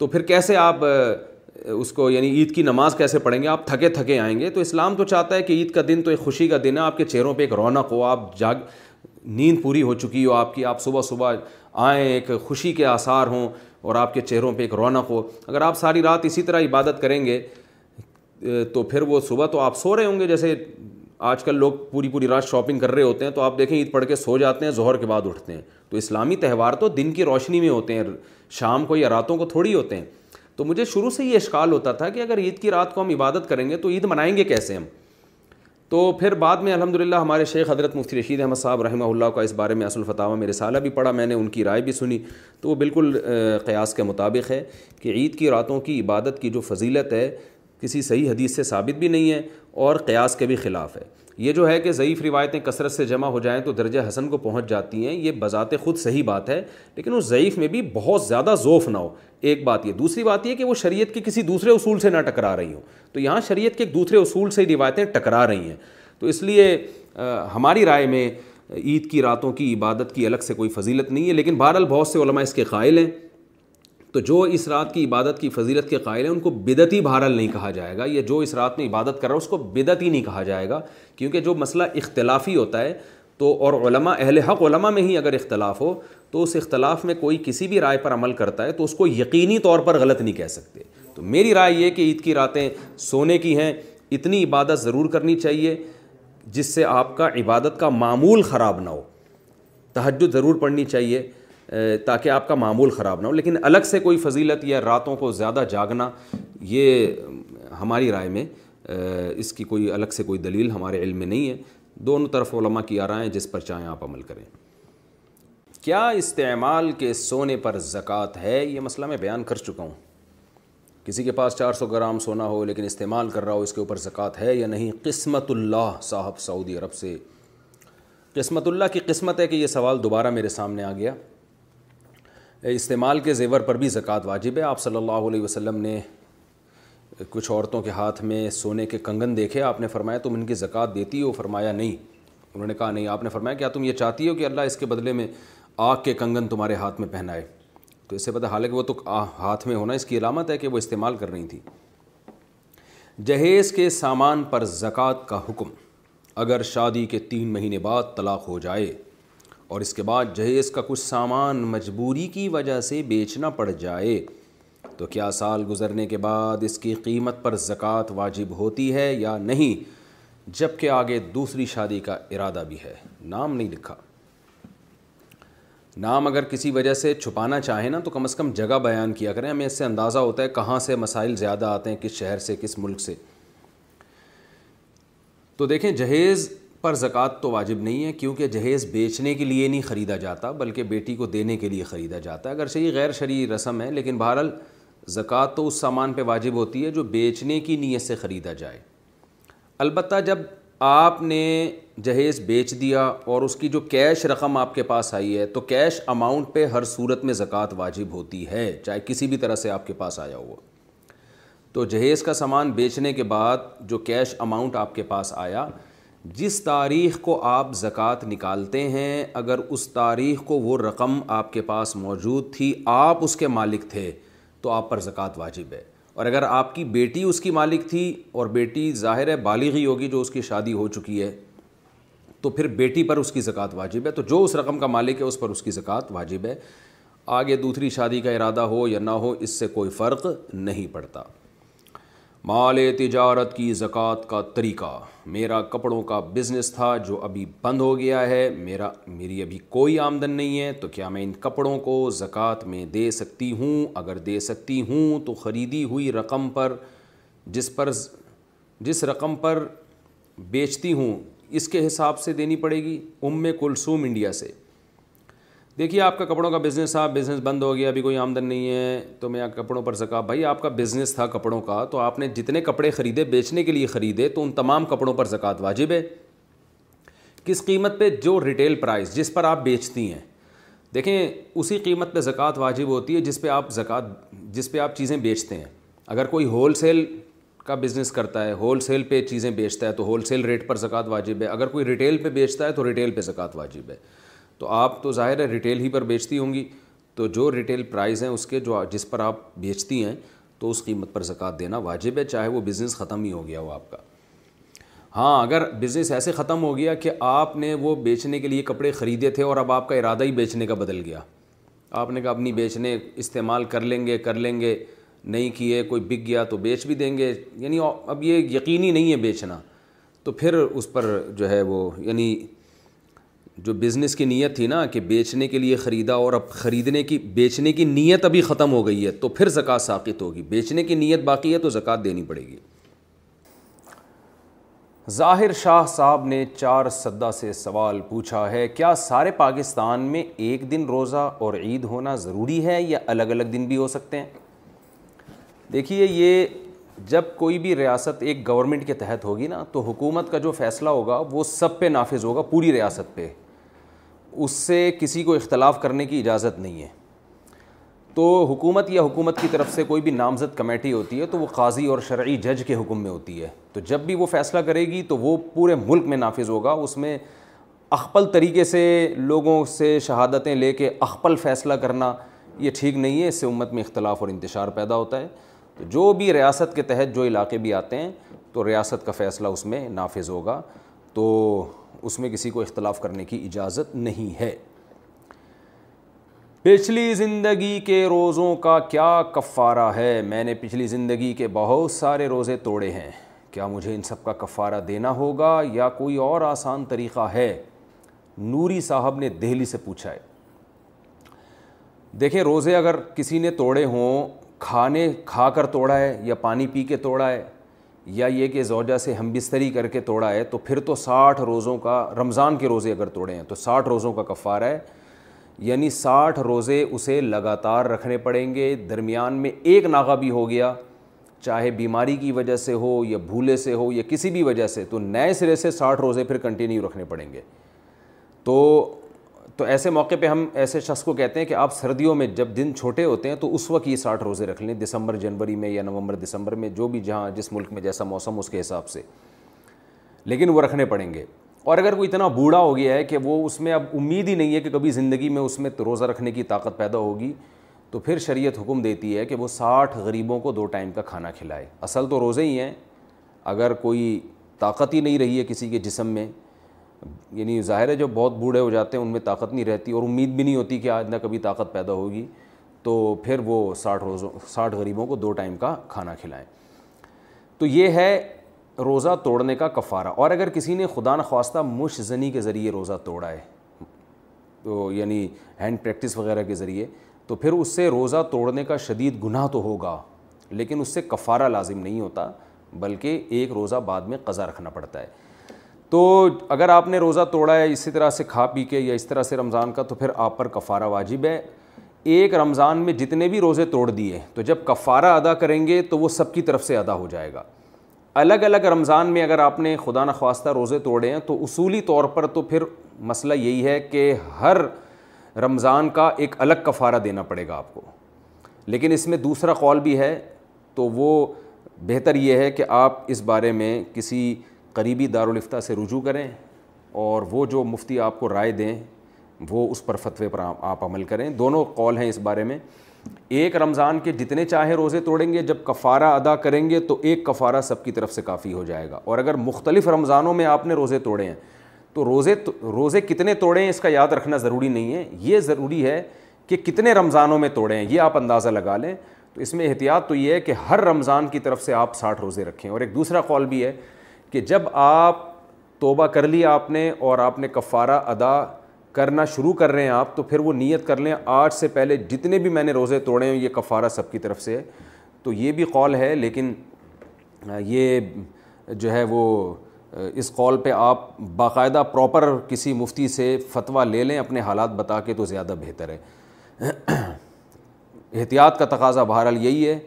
تو پھر کیسے آپ اس کو یعنی عید کی نماز کیسے پڑھیں گے؟ آپ تھکے تھکے آئیں گے، تو اسلام تو چاہتا ہے کہ عید کا دن تو ایک خوشی کا دن ہے، آپ کے چہروں پہ ایک رونق ہو، آپ جاگ، نیند پوری ہو چکی ہو آپ کی، آپ صبح صبح آئیں، ایک خوشی کے آثار ہوں۔ اور آپ کے چہروں پہ ایک رونق ہو۔ اگر آپ ساری رات اسی طرح عبادت کریں گے، تو پھر وہ صبح تو آپ سو رہے ہوں گے۔ جیسے آج کل لوگ پوری پوری رات شاپنگ کر رہے ہوتے ہیں، تو آپ دیکھیں عید پڑھ کے سو جاتے ہیں، ظہر کے بعد اٹھتے ہیں۔ تو اسلامی تہوار تو دن کی روشنی میں ہوتے ہیں، شام کو یا راتوں کو تھوڑی ہوتے ہیں۔ تو مجھے شروع سے یہ اشکال ہوتا تھا کہ اگر عید کی رات کو ہم عبادت کریں گے تو عید منائیں گے کیسے ہم؟ تو پھر بعد میں الحمد للہ ہمارے شیخ حضرت مفتی رشید احمد صاحب رحمہ اللہ کا اس بارے میں اصل فتح میں رسالہ بھی پڑھا، میں نے ان کی رائے بھی سنی۔ تو وہ بالکل قیاس کے مطابق ہے کہ عید کی راتوں کی عبادت کی جو فضیلت ہے، کسی صحیح حدیث سے ثابت بھی نہیں ہے اور قیاس کے بھی خلاف ہے۔ یہ جو ہے کہ ضعیف روایتیں کثرت سے جمع ہو جائیں تو درجہ حسن کو پہنچ جاتی ہیں، یہ بذات خود صحیح بات ہے، لیکن اس ضعیف میں بھی بہت زیادہ ذوف نہ ہو۔ ایک بات یہ، دوسری بات یہ کہ وہ شریعت کے کسی دوسرے اصول سے نہ ٹکرا رہی ہوں۔ تو یہاں شریعت کے ایک دوسرے اصول سے روایتیں ٹکرا رہی ہیں۔ تو اس لیے ہماری رائے میں عید کی راتوں کی عبادت کی الگ سے کوئی فضیلت نہیں ہے، لیکن بہرحال بہت سے علماء اس کے قائل ہیں۔ تو جو اس رات کی عبادت کی فضیلت کے قائل ہیں، ان کو بدعتی بہرحال نہیں کہا جائے گا، یا جو اس رات میں عبادت کر رہا ہے، اس کو بدعتی نہیں کہا جائے گا، کیونکہ جو مسئلہ اختلافی ہوتا ہے، تو اور علماء، اہل حق علماء میں ہی اگر اختلاف ہو، تو اس اختلاف میں کوئی کسی بھی رائے پر عمل کرتا ہے، تو اس کو یقینی طور پر غلط نہیں کہہ سکتے۔ تو میری رائے یہ کہ عید کی راتیں سونے کی ہیں، اتنی عبادت ضرور کرنی چاہیے، جس سے آپ کا عبادت کا معمول خراب نہ ہو۔ تہجد ضرور پڑھنی چاہیے تاکہ آپ کا معمول خراب نہ ہو۔ لیکن الگ سے کوئی فضیلت یا راتوں کو زیادہ جاگنا، یہ ہماری رائے میں اس کی کوئی الگ سے کوئی دلیل ہمارے علم میں نہیں ہے۔ دونوں طرف علماء کی آ ہیں جس پر چاہیں آپ عمل کریں۔ کیا استعمال کے سونے پر زکوٰۃ ہے؟ یہ مسئلہ میں بیان کر چکا ہوں۔ کسی کے پاس چار سو گرام سونا ہو لیکن استعمال کر رہا ہو، اس کے اوپر زکوٰۃ ہے یا نہیں؟ قسمت اللہ صاحب سعودی عرب سے۔ قسمت اللہ کی قسمت ہے کہ یہ سوال دوبارہ میرے سامنے آ گیا۔ استعمال کے زیور پر بھی زکوٰۃ واجب ہے۔ آپ صلی اللہ علیہ وسلم نے کچھ عورتوں کے ہاتھ میں سونے کے کنگن دیکھے، آپ نے فرمایا تم ان کی زکوٰۃ دیتی ہو؟ فرمایا نہیں۔ انہوں نے کہا نہیں، آپ نے فرمایا کیا تم یہ چاہتی ہو کہ اللہ اس کے بدلے میں آگ کے کنگن تمہارے ہاتھ میں پہنائے؟ تو اس سے پتہ حالانکہ وہ تو ہاتھ میں ہونا، اس کی علامت ہے کہ وہ استعمال کر رہی تھی جہیز کے سامان پر زکوٰۃ کا حکم، اگر شادی کے تین مہینے بعد طلاق ہو جائے اور اس کے بعد جہیز کا کچھ سامان مجبوری کی وجہ سے بیچنا پڑ جائے۔ تو کیا سال گزرنے کے بعد اس کی قیمت پر زکوٰۃ واجب ہوتی ہے یا نہیں؟ جبکہ آگے دوسری شادی کا ارادہ بھی ہے۔ نام نہیں لکھا۔ نام اگر کسی وجہ سے چھپانا چاہیں نا تو کم از کم جگہ بیان کیا کریں۔ ہمیں اس سے اندازہ ہوتا ہے کہاں سے مسائل زیادہ آتے ہیں، کس شہر سے، کس ملک سے۔ تو دیکھیں، جہیز پر زکوٰۃ تو واجب نہیں ہے کیونکہ جہیز بیچنے کے لیے نہیں خریدا جاتا، بلکہ بیٹی کو دینے کے لیے خریدا جاتا ہے۔ اگر یہ غیر شرعی رسم ہے، لیکن بہرحال زکوٰۃ تو اس سامان پہ واجب ہوتی ہے جو بیچنے کی نیت سے خریدا جائے۔ البتہ جب آپ نے جہیز بیچ دیا اور اس کی جو کیش رقم آپ کے پاس آئی ہے، تو کیش اماؤنٹ پہ ہر صورت میں زکوٰۃ واجب ہوتی ہے، چاہے کسی بھی طرح سے آپ کے پاس آیا ہوا تو جہیز کا سامان بیچنے کے بعد جو کیش اماؤنٹ آپ کے پاس آیا جس تاریخ کو آپ زکوٰۃ نکالتے ہیں، اگر اس تاریخ کو وہ رقم آپ کے پاس موجود تھی، آپ اس کے مالک تھے، تو آپ پر زکوٰۃ واجب ہے۔ اور اگر آپ کی بیٹی اس کی مالک تھی اور بیٹی ظاہر ہے بالغی ہوگی جو اس کی شادی ہو چکی ہے، تو پھر بیٹی پر اس کی زکوٰۃ واجب ہے۔ تو جو اس رقم کا مالک ہے، اس پر اس کی زکوٰۃ واجب ہے۔ آگے دوسری شادی کا ارادہ ہو یا نہ ہو، اس سے کوئی فرق نہیں پڑتا۔ مال تجارت کی زکوٰۃ کا طریقہ۔ میرا کپڑوں کا بزنس تھا جو ابھی بند ہو گیا ہے، میرا، میری ابھی کوئی آمدن نہیں ہے، تو کیا میں ان کپڑوں کو زکوٰۃ میں دے سکتی ہوں؟ اگر دے سکتی ہوں تو خریدی ہوئی رقم پر، جس پر، جس رقم پر بیچتی ہوں، اس کے حساب سے دینی پڑے گی۔ ام کلثوم انڈیا سے۔ دیکھیے، آپ کا کپڑوں کا بزنس تھا بزنس بند ہو گیا، ابھی کوئی آمدن نہیں ہے، تو میں کپڑوں پر سکا بھائی، آپ کا بزنس تھا کپڑوں کا، تو آپ نے جتنے کپڑے خریدے، بیچنے کے لیے خریدے، تو ان تمام کپڑوں پر زکوٰۃ واجب ہے۔ کس قیمت پہ؟ جو ریٹیل پرائز جس پر آپ بیچتی ہیں۔ دیکھیں، اسی قیمت پہ زکوٰۃ واجب ہوتی ہے، جس پہ آپ زکوٰۃ، جس پہ آپ چیزیں بیچتے ہیں۔ اگر کوئی ہول سیل کا بزنس کرتا ہے ہول سیل پہ چیزیں بیچتا ہے، تو ہول سیل ریٹ پر زکوٰۃ واجب ہے۔ اگر کوئی ریٹیل پہ بیچتا ہے، تو ریٹیل پہ زکوٰۃ واجب ہے۔ تو آپ تو ظاہر ہے ریٹیل ہی پر بیچتی ہوں گی۔ تو جو ریٹیل پرائز ہیں اس کے جو جس پر آپ بیچتی ہیں، تو اس قیمت پر زکوٰۃ دینا واجب ہے، چاہے وہ بزنس ختم ہی ہو گیا ہو آپ کا۔ ہاں اگر بزنس ایسے ختم ہو گیا کہ آپ نے وہ بیچنے کے لیے کپڑے خریدے تھے اور اب آپ کا ارادہ ہی بیچنے کا بدل گیا۔ آپ نے کہا اپنی بیچنے استعمال کر لیں گے، کر لیں گے، نہیں کیے، کوئی بک گیا تو بیچ بھی دیں گے۔ یعنی اب یہ یقینی نہیں ہے بیچنا۔ تو پھر اس پر جو ہے وہ یعنی جو بزنس کی نیت تھی نا کہ بیچنے کے لیے خریدا اور اب خریدنے کی بیچنے کی نیت ابھی ختم ہو گئی ہے، تو پھر زکوٰۃ ثاقت ہوگی۔ بیچنے کی نیت باقی ہے تو زکوٰۃ دینی پڑے گی۔ ظاہر شاہ صاحب نے چار سدہ سے سوال پوچھا ہے، کیا سارے پاکستان میں ایک دن روزہ اور عید ہونا ضروری ہے یا الگ الگ دن بھی ہو سکتے ہیں؟ دیکھیے، یہ جب کوئی بھی ریاست ایک گورنمنٹ کے تحت ہوگی نا، تو حکومت کا جو فیصلہ ہوگا وہ سب پہ نافذ ہوگا، پوری ریاست پہ۔ اس سے کسی کو اختلاف کرنے کی اجازت نہیں ہے۔ تو حکومت یا حکومت کی طرف سے کوئی بھی نامزد کمیٹی ہوتی ہے تو وہ قاضی اور شرعی جج کے حکم میں ہوتی ہے۔ تو جب بھی وہ فیصلہ کرے گی تو وہ پورے ملک میں نافذ ہوگا۔ اس میں اخپل طریقے سے لوگوں سے شہادتیں لے کے اخپل فیصلہ کرنا یہ ٹھیک نہیں ہے۔ اس سے امت میں اختلاف اور انتشار پیدا ہوتا ہے۔ تو جو بھی ریاست کے تحت جو علاقے بھی آتے ہیں تو ریاست کا فیصلہ اس میں نافذ ہوگا۔ تو اس میں کسی کو اختلاف کرنے کی اجازت نہیں ہے۔ پچھلی زندگی کے روزوں کا کیا کفارہ ہے؟ میں نے پچھلی زندگی کے بہت سارے روزے توڑے ہیں۔ کیا مجھے ان سب کا کفارہ دینا ہوگا یا کوئی اور آسان طریقہ ہے؟ نوری صاحب نے دہلی سے پوچھا ہے۔ دیکھیں، روزے اگر کسی نے توڑے ہوں، کھانے کھا کر توڑا ہے یا پانی پی کے توڑا ہے یا یہ کہ زوجہ سے ہم بستری کر کے توڑا ہے، تو پھر تو ساٹھ روزوں کا، رمضان کے روزے اگر توڑے ہیں، تو ساٹھ روزوں کا کفار ہے۔ یعنی ساٹھ روزے اسے لگاتار رکھنے پڑیں گے۔ درمیان میں ایک ناغا بھی ہو گیا، چاہے بیماری کی وجہ سے ہو یا بھولے سے ہو یا کسی بھی وجہ سے، تو نئے سرے سے ساٹھ روزے پھر کنٹینیو رکھنے پڑیں گے۔ تو تو ایسے موقع پہ ہم ایسے شخص کو کہتے ہیں کہ آپ سردیوں میں جب دن چھوٹے ہوتے ہیں تو اس وقت یہ ساٹھ روزے رکھ لیں، دسمبر، جنوری میں یا نومبر، دسمبر میں، جو بھی جہاں جس ملک میں جیسا موسم اس کے حساب سے۔ لیکن وہ رکھنے پڑیں گے۔ اور اگر کوئی اتنا بوڑھا ہو گیا ہے کہ وہ اس میں اب امید ہی نہیں ہے کہ کبھی زندگی میں اس میں روزہ رکھنے کی طاقت پیدا ہوگی، تو پھر شریعت حکم دیتی ہے کہ وہ ساٹھ غریبوں کو دو ٹائم کا کھانا کھلائے۔ اصل تو روزے ہی ہیں۔ اگر کوئی طاقت ہی نہیں رہی ہے کسی کے جسم میں یعنی ظاہر ہے جو بہت بوڑھے ہو جاتے ہیں، ان میں طاقت نہیں رہتی اور امید بھی نہیں ہوتی کہ آج نہ کبھی طاقت پیدا ہوگی، تو پھر وہ ساٹھ روزوں، ساٹھ غریبوں کو دو ٹائم کا کھانا کھلائیں۔ تو یہ ہے روزہ توڑنے کا کفارہ۔ اور اگر کسی نے خدا نخواستہ مش زنی کے ذریعے روزہ توڑا ہے، تو یعنی ہینڈ پریکٹس وغیرہ کے ذریعے، تو پھر اس سے روزہ توڑنے کا شدید گناہ تو ہوگا، لیکن اس سے کفارہ لازم نہیں ہوتا، بلکہ ایک روزہ بعد میں قضا رکھنا پڑتا ہے۔ تو اگر آپ نے روزہ توڑا ہے، اسی طرح سے کھا پی کے یا اس طرح سے رمضان کا، تو پھر آپ پر کفارہ واجب ہے۔ ایک رمضان میں جتنے بھی روزے توڑ دیے تو جب کفارہ ادا کریں گے، تو وہ سب کی طرف سے ادا ہو جائے گا۔ الگ الگ رمضان میں اگر آپ نے خدا نخواستہ روزے توڑے ہیں، تو اصولی طور پر تو پھر مسئلہ یہی ہے کہ ہر رمضان کا ایک الگ کفارہ دینا پڑے گا آپ کو۔ لیکن اس میں دوسرا قول بھی ہے، تو وہ بہتر یہ ہے کہ آپ اس بارے میں کسی قریبی دارالفتہ سے رجوع کریں اور وہ جو مفتی آپ کو رائے دیں، وہ اس پر فتوے پر آپ عمل کریں۔ دونوں قول ہیں اس بارے میں۔ ایک رمضان کے جتنے چاہے روزے توڑیں گے، جب کفارہ ادا کریں گے تو ایک کفارہ سب کی طرف سے کافی ہو جائے گا۔ اور اگر مختلف رمضانوں میں آپ نے روزے توڑے ہیں، تو روزے روزے کتنے توڑے ہیں، اس کا یاد رکھنا ضروری نہیں ہے۔ یہ ضروری ہے کہ کتنے رمضانوں میں توڑے ہیں، یہ آپ اندازہ لگا لیں۔ تو اس میں احتیاط تو یہ ہے کہ ہر رمضان کی طرف سے آپ ساٹھ روزے رکھیں۔ اور ایک دوسرا قول بھی ہے کہ جب آپ توبہ کر لیا آپ نے اور آپ نے کفارہ ادا کرنا شروع کر رہے ہیں آپ، تو پھر وہ نیت کر لیں آج سے پہلے جتنے بھی میں نے روزے توڑے ہیں، یہ کفارہ سب کی طرف سے ہے۔ تو یہ بھی قول ہے، لیکن یہ جو ہے وہ، اس قول پہ آپ باقاعدہ پراپر کسی مفتی سے فتویٰ لے لیں، اپنے حالات بتا کے تو زیادہ بہتر ہے۔ احتیاط کا تقاضا بہرحال یہی ہے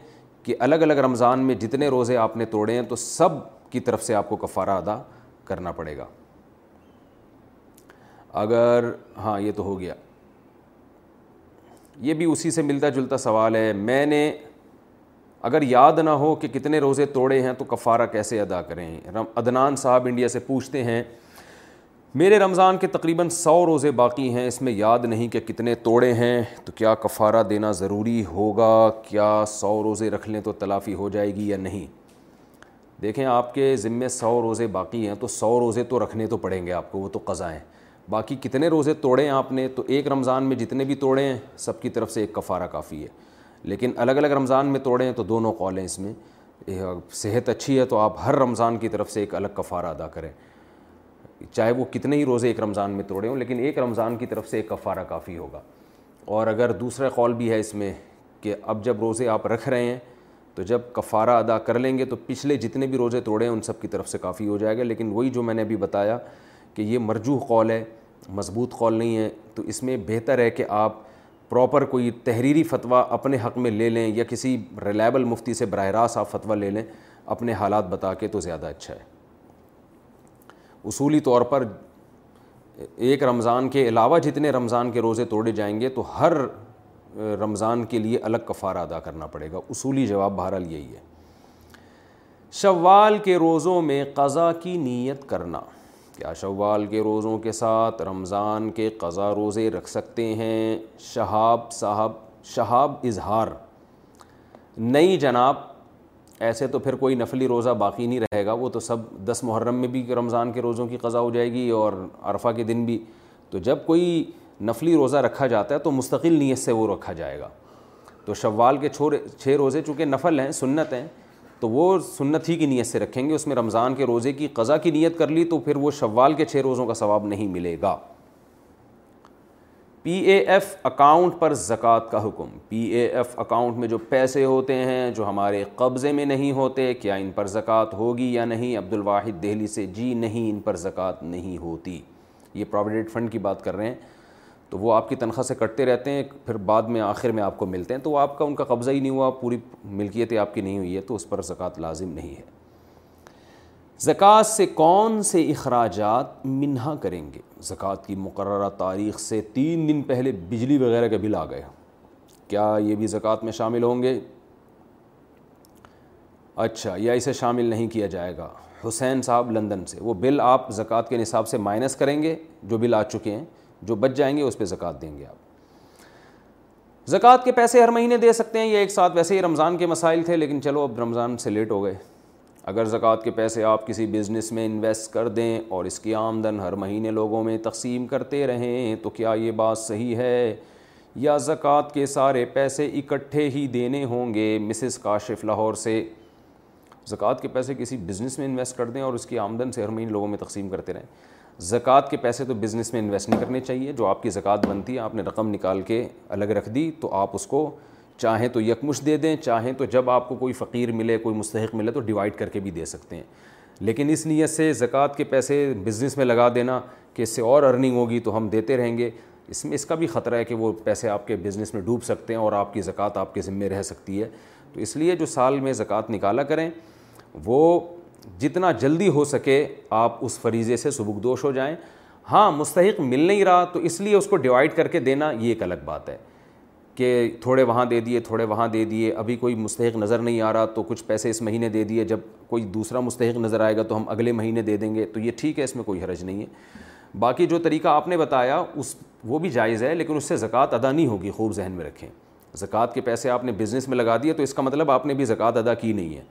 کہ الگ الگ رمضان میں جتنے روزے آپ نے توڑے ہیں، تو سب کی طرف سے آپ کو کفارہ ادا کرنا پڑے گا۔ اگر ہاں یہ تو ہو گیا۔ یہ بھی اسی سے ملتا جلتا سوال ہے، میں نے اگر یاد نہ ہو کہ کتنے روزے توڑے ہیں تو کفارہ کیسے ادا کریں؟ عدنان صاحب انڈیا سے پوچھتے ہیں، میرے رمضان کے تقریباً سو روزے باقی ہیں، اس میں یاد نہیں کہ کتنے توڑے ہیں، تو کیا کفارہ دینا ضروری ہوگا؟ کیا سو روزے رکھ لیں تو تلافی ہو جائے گی یا نہیں؟ دیکھیں آپ کے ذمے سو روزے باقی ہیں، تو سو روزے تو رکھنے تو پڑیں گے آپ کو، وہ تو قضا ہیں۔ باقی کتنے روزے توڑے ہیں آپ نے، تو ایک رمضان میں جتنے بھی توڑے ہیں، سب کی طرف سے ایک کفارہ کافی ہے۔ لیکن الگ الگ رمضان میں توڑے ہیں، تو دونوں قول ہیں اس میں۔ صحت اچھی ہے، تو آپ ہر رمضان کی طرف سے ایک الگ کفارہ ادا کریں۔ چاہے وہ کتنے ہی روزے ایک رمضان میں توڑے ہوں، لیکن ایک رمضان کی طرف سے ایک کفارہ کافی ہوگا۔ اور اگر دوسرا قول بھی ہے اس میں کہ اب جب روزے آپ رکھ رہے ہیں تو جب کفارہ ادا کر لیں گے تو پچھلے جتنے بھی روزے توڑے ہیں، ان سب کی طرف سے کافی ہو جائے گا۔ لیکن وہی جو میں نے ابھی بتایا کہ یہ مرجوح قول ہے، مضبوط قول نہیں ہے، تو اس میں بہتر ہے کہ آپ پراپر کوئی تحریری فتویٰ اپنے حق میں لے لیں یا کسی ریلائبل مفتی سے براہ راست آپ فتویٰ لے لیں، اپنے حالات بتا کے تو زیادہ اچھا ہے۔ اصولی طور پر ایک رمضان کے علاوہ جتنے رمضان کے روزے توڑے جائیں گے، تو ہر رمضان کے لیے الگ کفارہ ادا کرنا پڑے گا۔ اصولی جواب بہرحال یہی ہے۔ شوال کے روزوں میں قضا کی نیت کرنا۔ کیا شوال کے روزوں کے ساتھ رمضان کے قضا روزے رکھ سکتے ہیں؟ شہاب صاحب، شہاب اظہار۔ نئی جناب، ایسے تو پھر کوئی نفلی روزہ باقی نہیں رہے گا۔ وہ تو سب دس محرم میں بھی رمضان کے روزوں کی قضا ہو جائے گی اور عرفہ کے دن بھی۔ تو جب کوئی نفلی روزہ رکھا جاتا ہے تو مستقل نیت سے وہ رکھا جائے گا۔ تو شوال کے چھوڑے چھ روزے چونکہ نفل ہیں، سنت ہیں، تو وہ سنت ہی کی نیت سے رکھیں گے۔ اس میں رمضان کے روزے کی قضا کی نیت کر لی تو پھر وہ شوال کے چھ روزوں کا ثواب نہیں ملے گا۔ پی اے ایف اکاؤنٹ پر زکوٰۃ کا حکم۔ پی اے ایف اکاؤنٹ میں جو پیسے ہوتے ہیں، جو ہمارے قبضے میں نہیں ہوتے، کیا ان پر زکوٰۃ ہوگی یا نہیں؟ عبد الواحد دہلی سے جی نہیں، ان پر زکوٰۃ نہیں ہوتی۔ یہ پروویڈنٹ فنڈ کی بات کر رہے ہیں۔ تو وہ آپ کی تنخواہ سے کٹتے رہتے ہیں، پھر بعد میں، آخر میں آپ کو ملتے ہیں، تو وہ آپ کا ان کا قبضہ ہی نہیں ہوا، پوری ملکیت آپ کی نہیں ہوئی ہے تو اس پر زکوٰۃ لازم نہیں ہے۔ زکوٰۃ سے کون سے اخراجات منہا کریں گے؟ زکوٰۃ کی مقررہ تاریخ سے تین دن پہلے بجلی وغیرہ کا بل آ گیا کیا یہ بھی زکوٰۃ میں شامل ہوں گے؟ اچھا یا اسے شامل نہیں کیا جائے گا؟ حسین صاحب لندن سے، وہ بل آپ زکوٰۃ کے نصاب سے مائنس کریں گے جو بل آ چکے ہیں۔ جو بچ جائیں گے اس پہ زکوٰۃ دیں گے آپ۔ زکوٰۃ کے پیسے ہر مہینے دے سکتے ہیں، یہ ایک ساتھ ویسے ہی رمضان کے مسائل تھے، لیکن چلو اب رمضان سے لیٹ ہو گئے۔ اگر زکوٰۃ کے پیسے آپ کسی بزنس میں انویسٹ کر دیں اور اس کی آمدن ہر مہینے لوگوں میں تقسیم کرتے رہیں، تو کیا یہ بات صحیح ہے؟ یا زکوٰۃ کے سارے پیسے اکٹھے ہی دینے ہوں گے مسز کاشف لاہور سے؟ زکوٰۃ کے پیسے کسی بزنس میں انویسٹ کر دیں اور اس کی آمدن سے ہر مہینے لوگوں میں تقسیم کرتے رہیں۔ زکوٰۃ کے پیسے تو بزنس میں انویسٹ نہیں کرنے چاہیے، جو آپ کی زکوٰۃ بنتی ہے، آپ نے رقم نکال کے الگ رکھ دی، تو آپ اس کو چاہیں تو یکمش دے دیں، چاہیں تو جب آپ کو کوئی فقیر ملے، کوئی مستحق ملے، تو ڈیوائڈ کر کے بھی دے سکتے ہیں۔ لیکن اس نیت سے زکوٰۃ کے پیسے بزنس میں لگا دینا کہ اس سے اور ارننگ ہوگی تو ہم دیتے رہیں گے۔ اس میں اس کا بھی خطرہ ہے کہ وہ پیسے آپ کے بزنس میں ڈوب سکتے ہیں اور آپ کی زکوٰۃ آپ کے ذمے رہ سکتی ہے۔ تو اس لیے جو سال میں زکوٰۃ نکالا کریں، وہ جتنا جلدی ہو سکے آپ اس فریضے سے سبکدوش ہو جائیں۔ ہاں مستحق مل نہیں رہا، تو اس لیے اس کو ڈیوائڈ کر کے دینا یہ ایک الگ بات ہے کہ تھوڑے وہاں دے دیے، تھوڑے وہاں دے دیے، ابھی کوئی مستحق نظر نہیں آ رہا، تو کچھ پیسے اس مہینے دے دیے، جب کوئی دوسرا مستحق نظر آئے گا تو ہم اگلے مہینے دے دیں گے، تو یہ ٹھیک ہے، اس میں کوئی حرج نہیں ہے۔ باقی جو طریقہ آپ نے بتایا، اس وہ بھی جائز ہے، لیکن اس سے زکوٰۃ ادا نہیں ہوگی، خوب ذہن میں رکھیں۔ زکوٰۃ کے پیسے آپ نے بزنس میں لگا دیے، تو اس کا مطلب آپ نے بھی زکوٰۃ ادا کی نہیں ہے۔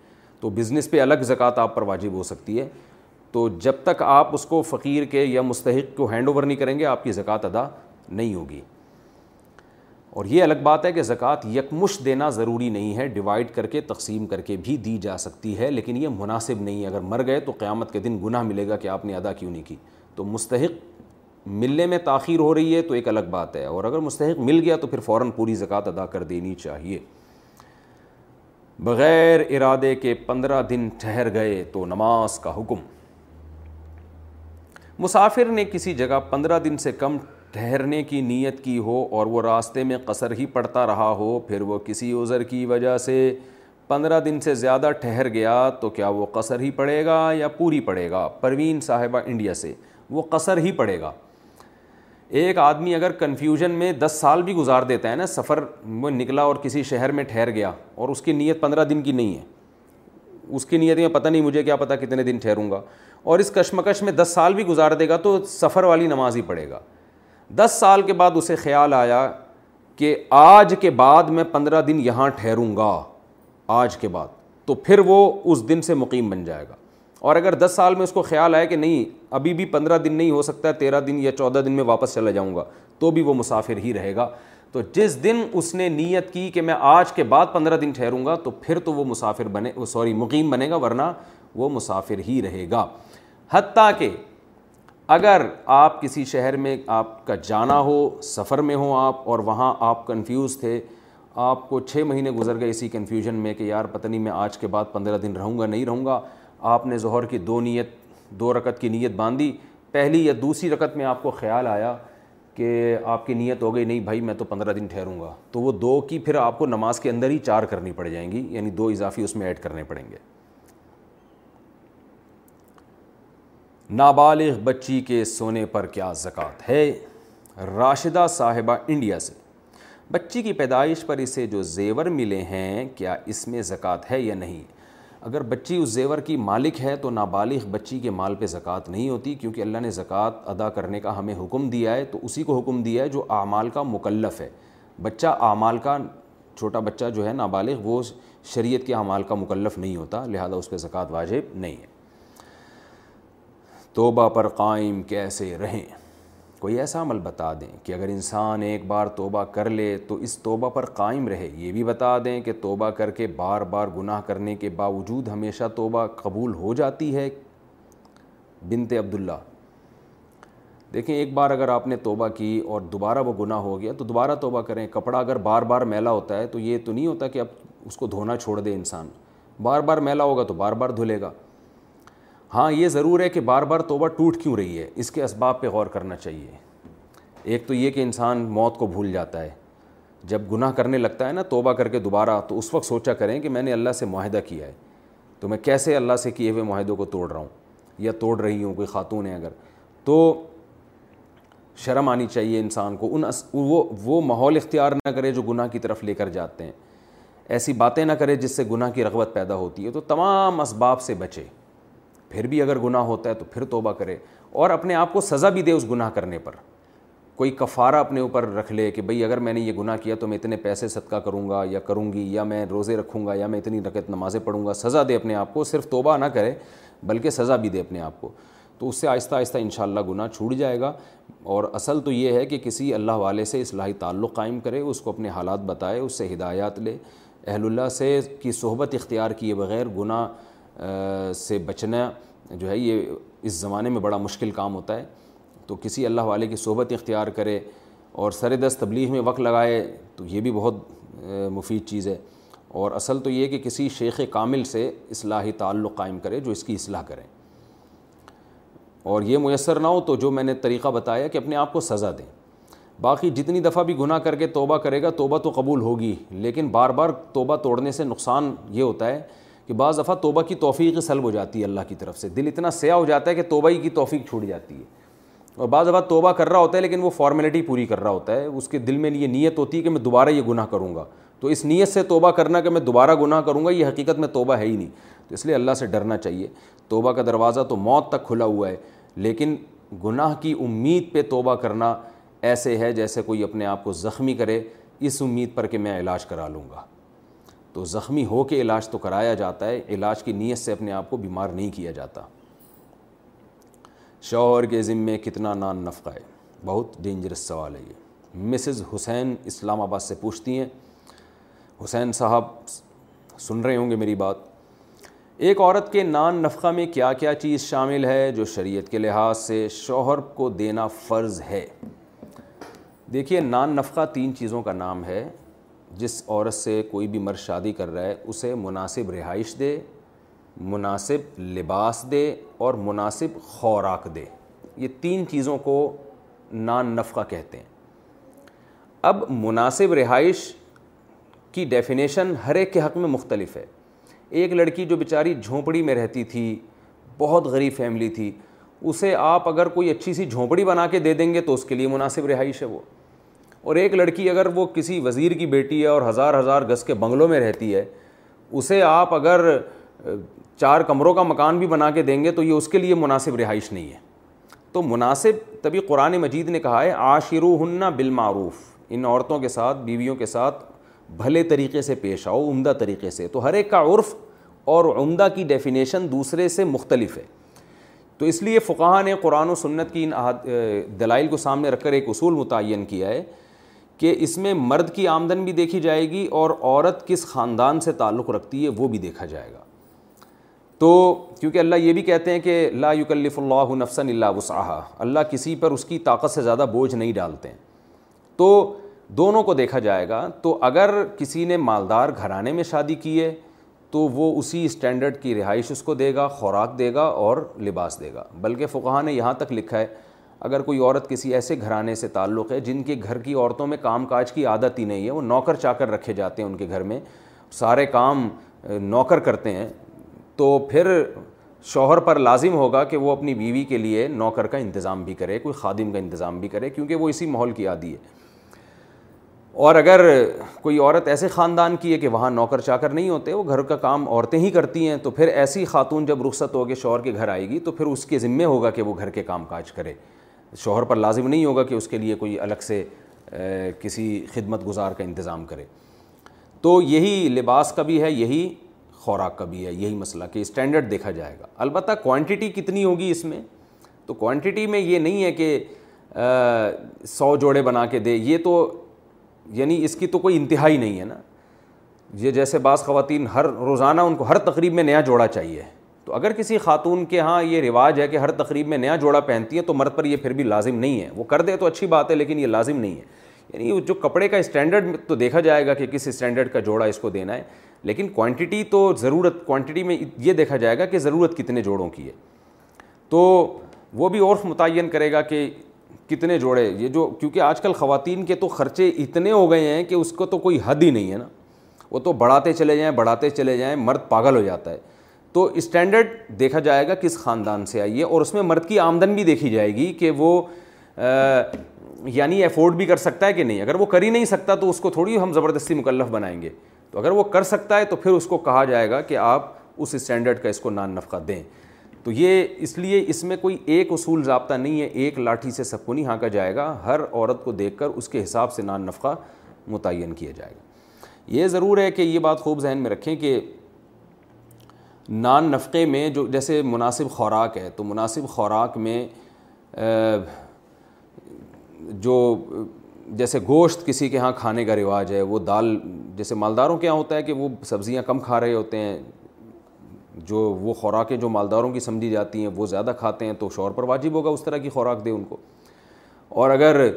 تو بزنس پہ الگ زکوٰۃ آپ پر واجب ہو سکتی ہے۔ تو جب تک آپ اس کو فقیر کے یا مستحق کو ہینڈ اوور نہیں کریں گے، آپ کی زکوٰۃ ادا نہیں ہوگی۔ اور یہ الگ بات ہے کہ زکوٰۃ یکمش دینا ضروری نہیں ہے ڈیوائڈ کر کے، تقسیم کر کے بھی دی جا سکتی ہے، لیکن یہ مناسب نہیں ہے۔ اگر مر گئے تو قیامت کے دن گناہ ملے گا کہ آپ نے ادا کیوں نہیں کی۔ تو مستحق ملنے میں تاخیر ہو رہی ہے تو ایک الگ بات ہے۔ اور اگر مستحق مل گیا تو پھر فوراً پوری زکوٰۃ ادا کر دینی چاہیے۔ بغیر ارادے کے پندرہ دن ٹھہر گئے تو نماز کا حکم۔ مسافر نے کسی جگہ پندرہ دن سے کم ٹھہرنے کی نیت کی ہو اور وہ راستے میں قصر ہی پڑتا رہا ہو، پھر وہ کسی عذر کی وجہ سے پندرہ دن سے زیادہ ٹھہر گیا تو کیا وہ قصر ہی پڑے گا یا پوری پڑے گا؟ پروین صاحبہ انڈیا سے، وہ قصر ہی پڑے گا۔ ایک آدمی اگر کنفیوژن میں دس سال بھی گزار دیتا ہے نا، سفر میں نکلا اور کسی شہر میں ٹھہر گیا اور اس کی نیت پندرہ دن کی نہیں ہے۔ اس کی نیت میں پتہ نہیں مجھے کیا پتہ کتنے دن ٹھہروں گا۔ اور اس کشمکش میں دس سال بھی گزار دے گا تو سفر والی نماز ہی پڑھے گا۔ دس سال کے بعد اسے خیال آیا کہ آج کے بعد میں پندرہ دن یہاں ٹھہروں گا۔ آج کے بعد تو پھر وہ اس دن سے مقیم بن جائے گا۔ اور اگر دس سال میں اس کو خیال آئے کہ نہیں ابھی بھی پندرہ دن نہیں ہو سکتا ہے، تیرہ دن یا چودہ دن میں واپس چلا جاؤں گا، تو بھی وہ مسافر ہی رہے گا۔ تو جس دن اس نے نیت کی کہ میں آج کے بعد پندرہ دن ٹھہروں گا، تو پھر تو وہ مسافر بنے، سوری، مقیم بنے گا، ورنہ وہ مسافر ہی رہے گا۔ حتیٰ کہ اگر آپ کسی شہر میں آپ کا جانا ہو، سفر میں ہو آپ، اور وہاں آپ کنفیوز تھے، آپ کو چھ مہینے گزر گئے اسی کنفیوژن میں کہ یار، پتہ نہیں میں آج کے بعد پندرہ دن رہوں گا، نہیں رہوں گا۔ آپ نے ظہر کی دو نیت دو رکت کی نیت باندھی۔ پہلی یا دوسری رکت میں آپ کو خیال آیا کہ آپ کی نیت ہو گئی، نہیں بھائی میں تو پندرہ دن ٹھہروں گا۔ تو وہ دو کی پھر آپ کو نماز کے اندر ہی چار کرنی پڑ جائیں گی یعنی دو اضافی اس میں ایڈ کرنے پڑیں گے۔ نابالغ بچی کے سونے پر کیا زکوٰۃ ہے؟ راشدہ صاحبہ انڈیا سے۔ بچی کی پیدائش پر اسے جو زیور ملے ہیں، کیا اس میں زکوٰۃ ہے یا نہیں؟ اگر بچی اس زیور کی مالک ہے تو نابالغ بچی کے مال پہ زکوٰۃ نہیں ہوتی، کیونکہ اللہ نے زکوٰۃ ادا کرنے کا ہمیں حکم دیا ہے، تو اسی کو حکم دیا ہے جو اعمال کا مکلف ہے۔ بچہ اعمال کا، چھوٹا بچہ جو ہے نابالغ، وہ شریعت کے اعمال کا مکلف نہیں ہوتا، لہذا اس پہ زکوٰۃ واجب نہیں ہے۔ توبہ پر قائم کیسے رہیں؟ کوئی ایسا عمل بتا دیں کہ اگر انسان ایک بار توبہ کر لے تو اس توبہ پر قائم رہے، یہ بھی بتا دیں کہ توبہ کر کے بار بار گناہ کرنے کے باوجود ہمیشہ توبہ قبول ہو جاتی ہے۔ بنت عبداللہ، دیکھیں ایک بار اگر آپ نے توبہ کی اور دوبارہ وہ گناہ ہو گیا تو دوبارہ توبہ کریں۔ کپڑا اگر بار بار میلا ہوتا ہے تو یہ تو نہیں ہوتا کہ اب اس کو دھونا چھوڑ دے انسان۔ بار بار میلا ہوگا تو بار بار دھلے گا۔ ہاں یہ ضرور ہے کہ بار بار توبہ ٹوٹ کیوں رہی ہے؟ اس کے اسباب پہ غور کرنا چاہیے۔ ایک تو یہ کہ انسان موت کو بھول جاتا ہے۔ جب گناہ کرنے لگتا ہے نا، توبہ کر کے دوبارہ، تو اس وقت سوچا کریں کہ میں نے اللہ سے معاہدہ کیا ہے۔ تو میں کیسے اللہ سے کیے ہوئے معاہدوں کو توڑ رہا ہوں؟ یا توڑ رہی ہوں، کوئی خاتون ہے اگر۔ تو شرم آنی چاہیے انسان کو۔ ان وہ وہ ماحول اختیار نہ کرے جو گناہ کی طرف لے کر جاتے ہیں۔ ایسی باتیں نہ کرے جس سے گناہ کی رغبت پیدا ہوتی ہے۔ تو تمام اسباب سے بچے۔ پھر بھی اگر گناہ ہوتا ہے تو پھر توبہ کرے اور اپنے آپ کو سزا بھی دے اس گناہ کرنے پر۔ کوئی کفارہ اپنے اوپر رکھ لے کہ بھئی اگر میں نے یہ گناہ کیا تو میں اتنے پیسے صدقہ کروں گا یا کروں گی یا میں روزے رکھوں گا یا میں اتنی رکت نمازیں پڑھوں گا، سزا دے اپنے آپ کو، صرف توبہ نہ کرے بلکہ سزا بھی دے اپنے آپ کو۔ تو اس سے آہستہ آہستہ انشاءاللہ گناہ چھوٹ جائے گا اور اصل تو یہ ہے کہ کسی اللہ والے سے اصلاحی تعلق قائم کرے، اس کو اپنے حالات بتائے، اس سے ہدایات لے۔ اہل اللہ سے کی صحبت اختیار کیے بغیر گناہ سے بچنا جو ہے، یہ اس زمانے میں بڑا مشکل کام ہوتا ہے۔ تو کسی اللہ والے کی صحبت اختیار کرے اور سر دست تبلیغ میں وقت لگائے، تو یہ بھی بہت مفید چیز ہے۔ اور اصل تو یہ کہ کسی شیخ کامل سے اصلاحی تعلق قائم کرے جو اس کی اصلاح کریں اور یہ میسر نہ ہو تو جو میں نے طریقہ بتایا کہ اپنے آپ کو سزا دیں۔ باقی جتنی دفعہ بھی گناہ کر کے توبہ کرے گا، توبہ تو قبول ہوگی، لیکن بار بار توبہ توڑنے سے نقصان یہ ہوتا ہے کہ بعض دفعہ توبہ کی توفیق سلب ہو جاتی ہے اللہ کی طرف سے۔ دل اتنا سیاہ ہو جاتا ہے کہ توبہ ہی کی توفیق چھوٹ جاتی ہے۔ اور بعض دفعہ توبہ کر رہا ہوتا ہے لیکن وہ فارمیلٹی پوری کر رہا ہوتا ہے۔ اس کے دل میں یہ نیت ہوتی ہے کہ میں دوبارہ یہ گناہ کروں گا۔ تو اس نیت سے توبہ کرنا کہ میں دوبارہ گناہ کروں گا، یہ حقیقت میں توبہ ہے ہی نہیں۔ تو اس لیے اللہ سے ڈرنا چاہیے۔ توبہ کا دروازہ تو موت تک کھلا ہوا ہے، لیکن گناہ کی امید پہ توبہ کرنا ایسے ہے جیسے کوئی اپنے آپ کو زخمی کرے۔ اس امید پر کہ میں علاج کرا لوں گا۔ تو زخمی ہو کے علاج تو کرایا جاتا ہے، علاج کی نیت سے اپنے آپ کو بیمار نہیں کیا جاتا۔ شوہر کے ذمے کتنا نان نفقہ ہے؟ بہت ڈینجرس سوال ہے یہ۔ مسز حسین اسلام آباد سے پوچھتی ہیں۔ حسین صاحب، سن رہے ہوں گے میری بات۔ ایک عورت کے نان نفقہ میں کیا کیا چیز شامل ہے جو شریعت کے لحاظ سے شوہر کو دینا فرض ہے؟ دیکھیے، نان نفقہ تین چیزوں کا نام ہے۔ جس عورت سے کوئی بھی مرد شادی کر رہا ہے، اسے مناسب رہائش دے، مناسب لباس دے اور مناسب خوراک دے۔ یہ تین چیزوں کو نان نفقہ کہتے ہیں۔ اب مناسب رہائش کی ڈیفینیشن ہر ایک کے حق میں مختلف ہے۔ ایک لڑکی جو بیچاری جھونپڑی میں رہتی تھی، بہت غریب فیملی تھی، اسے آپ اگر کوئی اچھی سی جھونپڑی بنا کے دے دیں گے تو اس کے لیے مناسب رہائش ہے وہ۔ اور ایک لڑکی اگر وہ کسی وزیر کی بیٹی ہے اور ہزار ہزار گز کے بنگلوں میں رہتی ہے، اسے آپ اگر چار کمروں کا مکان بھی بنا کے دیں گے تو یہ اس کے لیے مناسب رہائش نہیں ہے۔ تو مناسب، تبھی قرآن مجید نے کہا ہے عاشرو ہننا بالمعروف، ان عورتوں کے ساتھ، بیویوں کے ساتھ بھلے طریقے سے پیش آؤ، عمدہ طریقے سے۔ تو ہر ایک کا عرف اور عمدہ کی ڈیفینیشن دوسرے سے مختلف ہے۔ تو اس لیے فقہ نے قرآن و سنت کی ان دلائل کو سامنے رکھ کر ایک اصول متعین کیا ہے۔ کہ اس میں مرد کی آمدن بھی دیکھی جائے گی اور عورت کس خاندان سے تعلق رکھتی ہے وہ بھی دیکھا جائے گا۔ تو کیونکہ اللہ یہ بھی کہتے ہیں کہ لا یکلف اللہ نفسن اللہ وسعہ اللہ کسی پر اس کی طاقت سے زیادہ بوجھ نہیں ڈالتے ہیں۔ تو دونوں کو دیکھا جائے گا، تو اگر کسی نے مالدار گھرانے میں شادی کی ہے، تو وہ اسی اسٹینڈرڈ کی رہائش اس کو دے گا، خوراک دے گا اور لباس دے گا۔ بلکہ فقہ نے یہاں تک لکھا ہے اگر کوئی عورت کسی ایسے گھرانے سے تعلق ہے جن کے گھر کی عورتوں میں کام کاج کی عادت ہی نہیں ہے، وہ نوکر چا کر رکھے جاتے ہیں ان کے گھر میں، سارے کام نوکر کرتے ہیں، تو پھر شوہر پر لازم ہوگا کہ وہ اپنی بیوی کے لیے نوکر کا انتظام بھی کرے، کوئی خادم کا انتظام بھی کرے، کیونکہ وہ اسی ماحول کی عادی ہے۔ اور اگر کوئی عورت ایسے خاندان کی ہے کہ وہاں نوکر چاکر نہیں ہوتے، وہ گھر کا کام عورتیں ہی کرتی ہیں، تو پھر ایسی خاتون جب رخصت ہو کے شوہر کے گھر آئے گی، تو پھر اس کے ذمے ہوگا کہ وہ گھر کے کام کاج کرے۔ شوہر پر لازم نہیں ہوگا کہ اس کے لیے کوئی الگ سے کسی خدمت گزار کا انتظام کرے۔ تو یہی لباس کا بھی ہے، یہی خوراک کا بھی ہے، یہی مسئلہ کہ اسٹینڈرڈ دیکھا جائے گا۔ البتہ کوانٹٹی کتنی ہوگی اس میں؟ تو کوانٹٹی میں یہ نہیں ہے کہ سو جوڑے بنا کے دے، یہ تو یعنی اس کی تو کوئی انتہائی نہیں ہے نا۔ یہ جیسے بعض خواتین ہر روزانہ ان کو ہر تقریب میں نیا جوڑا چاہیے۔ تو اگر کسی خاتون کے ہاں یہ رواج ہے کہ ہر تقریب میں نیا جوڑا پہنتی ہے تو مرد پر یہ پھر بھی لازم نہیں ہے۔ وہ کر دے تو اچھی بات ہے لیکن یہ لازم نہیں ہے۔ یعنی جو کپڑے کا اسٹینڈرڈ تو دیکھا جائے گا کہ کس اسٹینڈرڈ کا جوڑا اس کو دینا ہے، لیکن کوانٹٹی تو ضرورت کوانٹٹی میں یہ دیکھا جائے گا کہ ضرورت کتنے جوڑوں کی ہے۔ تو وہ بھی عرف متعین کرے گا کہ کتنے جوڑے، یہ جو کیونکہ آج کل خواتین کے تو خرچے اتنے ہو گئے ہیں کہ اس کو تو کوئی حد ہی نہیں ہے نا۔ وہ تو بڑھاتے چلے جائیں، بڑھاتے چلے جائیں، مرد پاگل ہو جاتا ہے۔ تو اسٹینڈرڈ دیکھا جائے گا کس خاندان سے آئی ہے اور اس میں مرد کی آمدن بھی دیکھی جائے گی کہ وہ یعنی افورڈ بھی کر سکتا ہے کہ نہیں۔ اگر وہ کر ہی نہیں سکتا تو اس کو تھوڑی ہم زبردستی مکلف بنائیں گے۔ تو اگر وہ کر سکتا ہے تو پھر اس کو کہا جائے گا کہ آپ اس اسٹینڈرڈ کا اس کو نان نفقہ دیں۔ تو یہ اس لیے اس میں کوئی ایک اصول ضابطہ نہیں ہے، ایک لاٹھی سے سب کو نہیں ہانکا جائے گا۔ ہر عورت کو دیکھ کر اس کے حساب سے نان نفقہ متعین کیا جائے گا۔ یہ ضرور ہے کہ یہ بات خوب ذہن میں رکھیں کہ نان نفقے میں جو جیسے مناسب خوراک ہے، تو مناسب خوراک میں جو جیسے گوشت کسی کے ہاں کھانے کا رواج ہے، وہ دال جیسے مالداروں کے یہاں ہوتا ہے کہ وہ سبزیاں کم کھا رہے ہوتے ہیں، جو وہ خوراکیں جو مالداروں کی سمجھی جاتی ہیں، وہ زیادہ کھاتے ہیں، تو شوہر پر واجب ہوگا اس طرح کی خوراک دے ان کو۔ اور اگر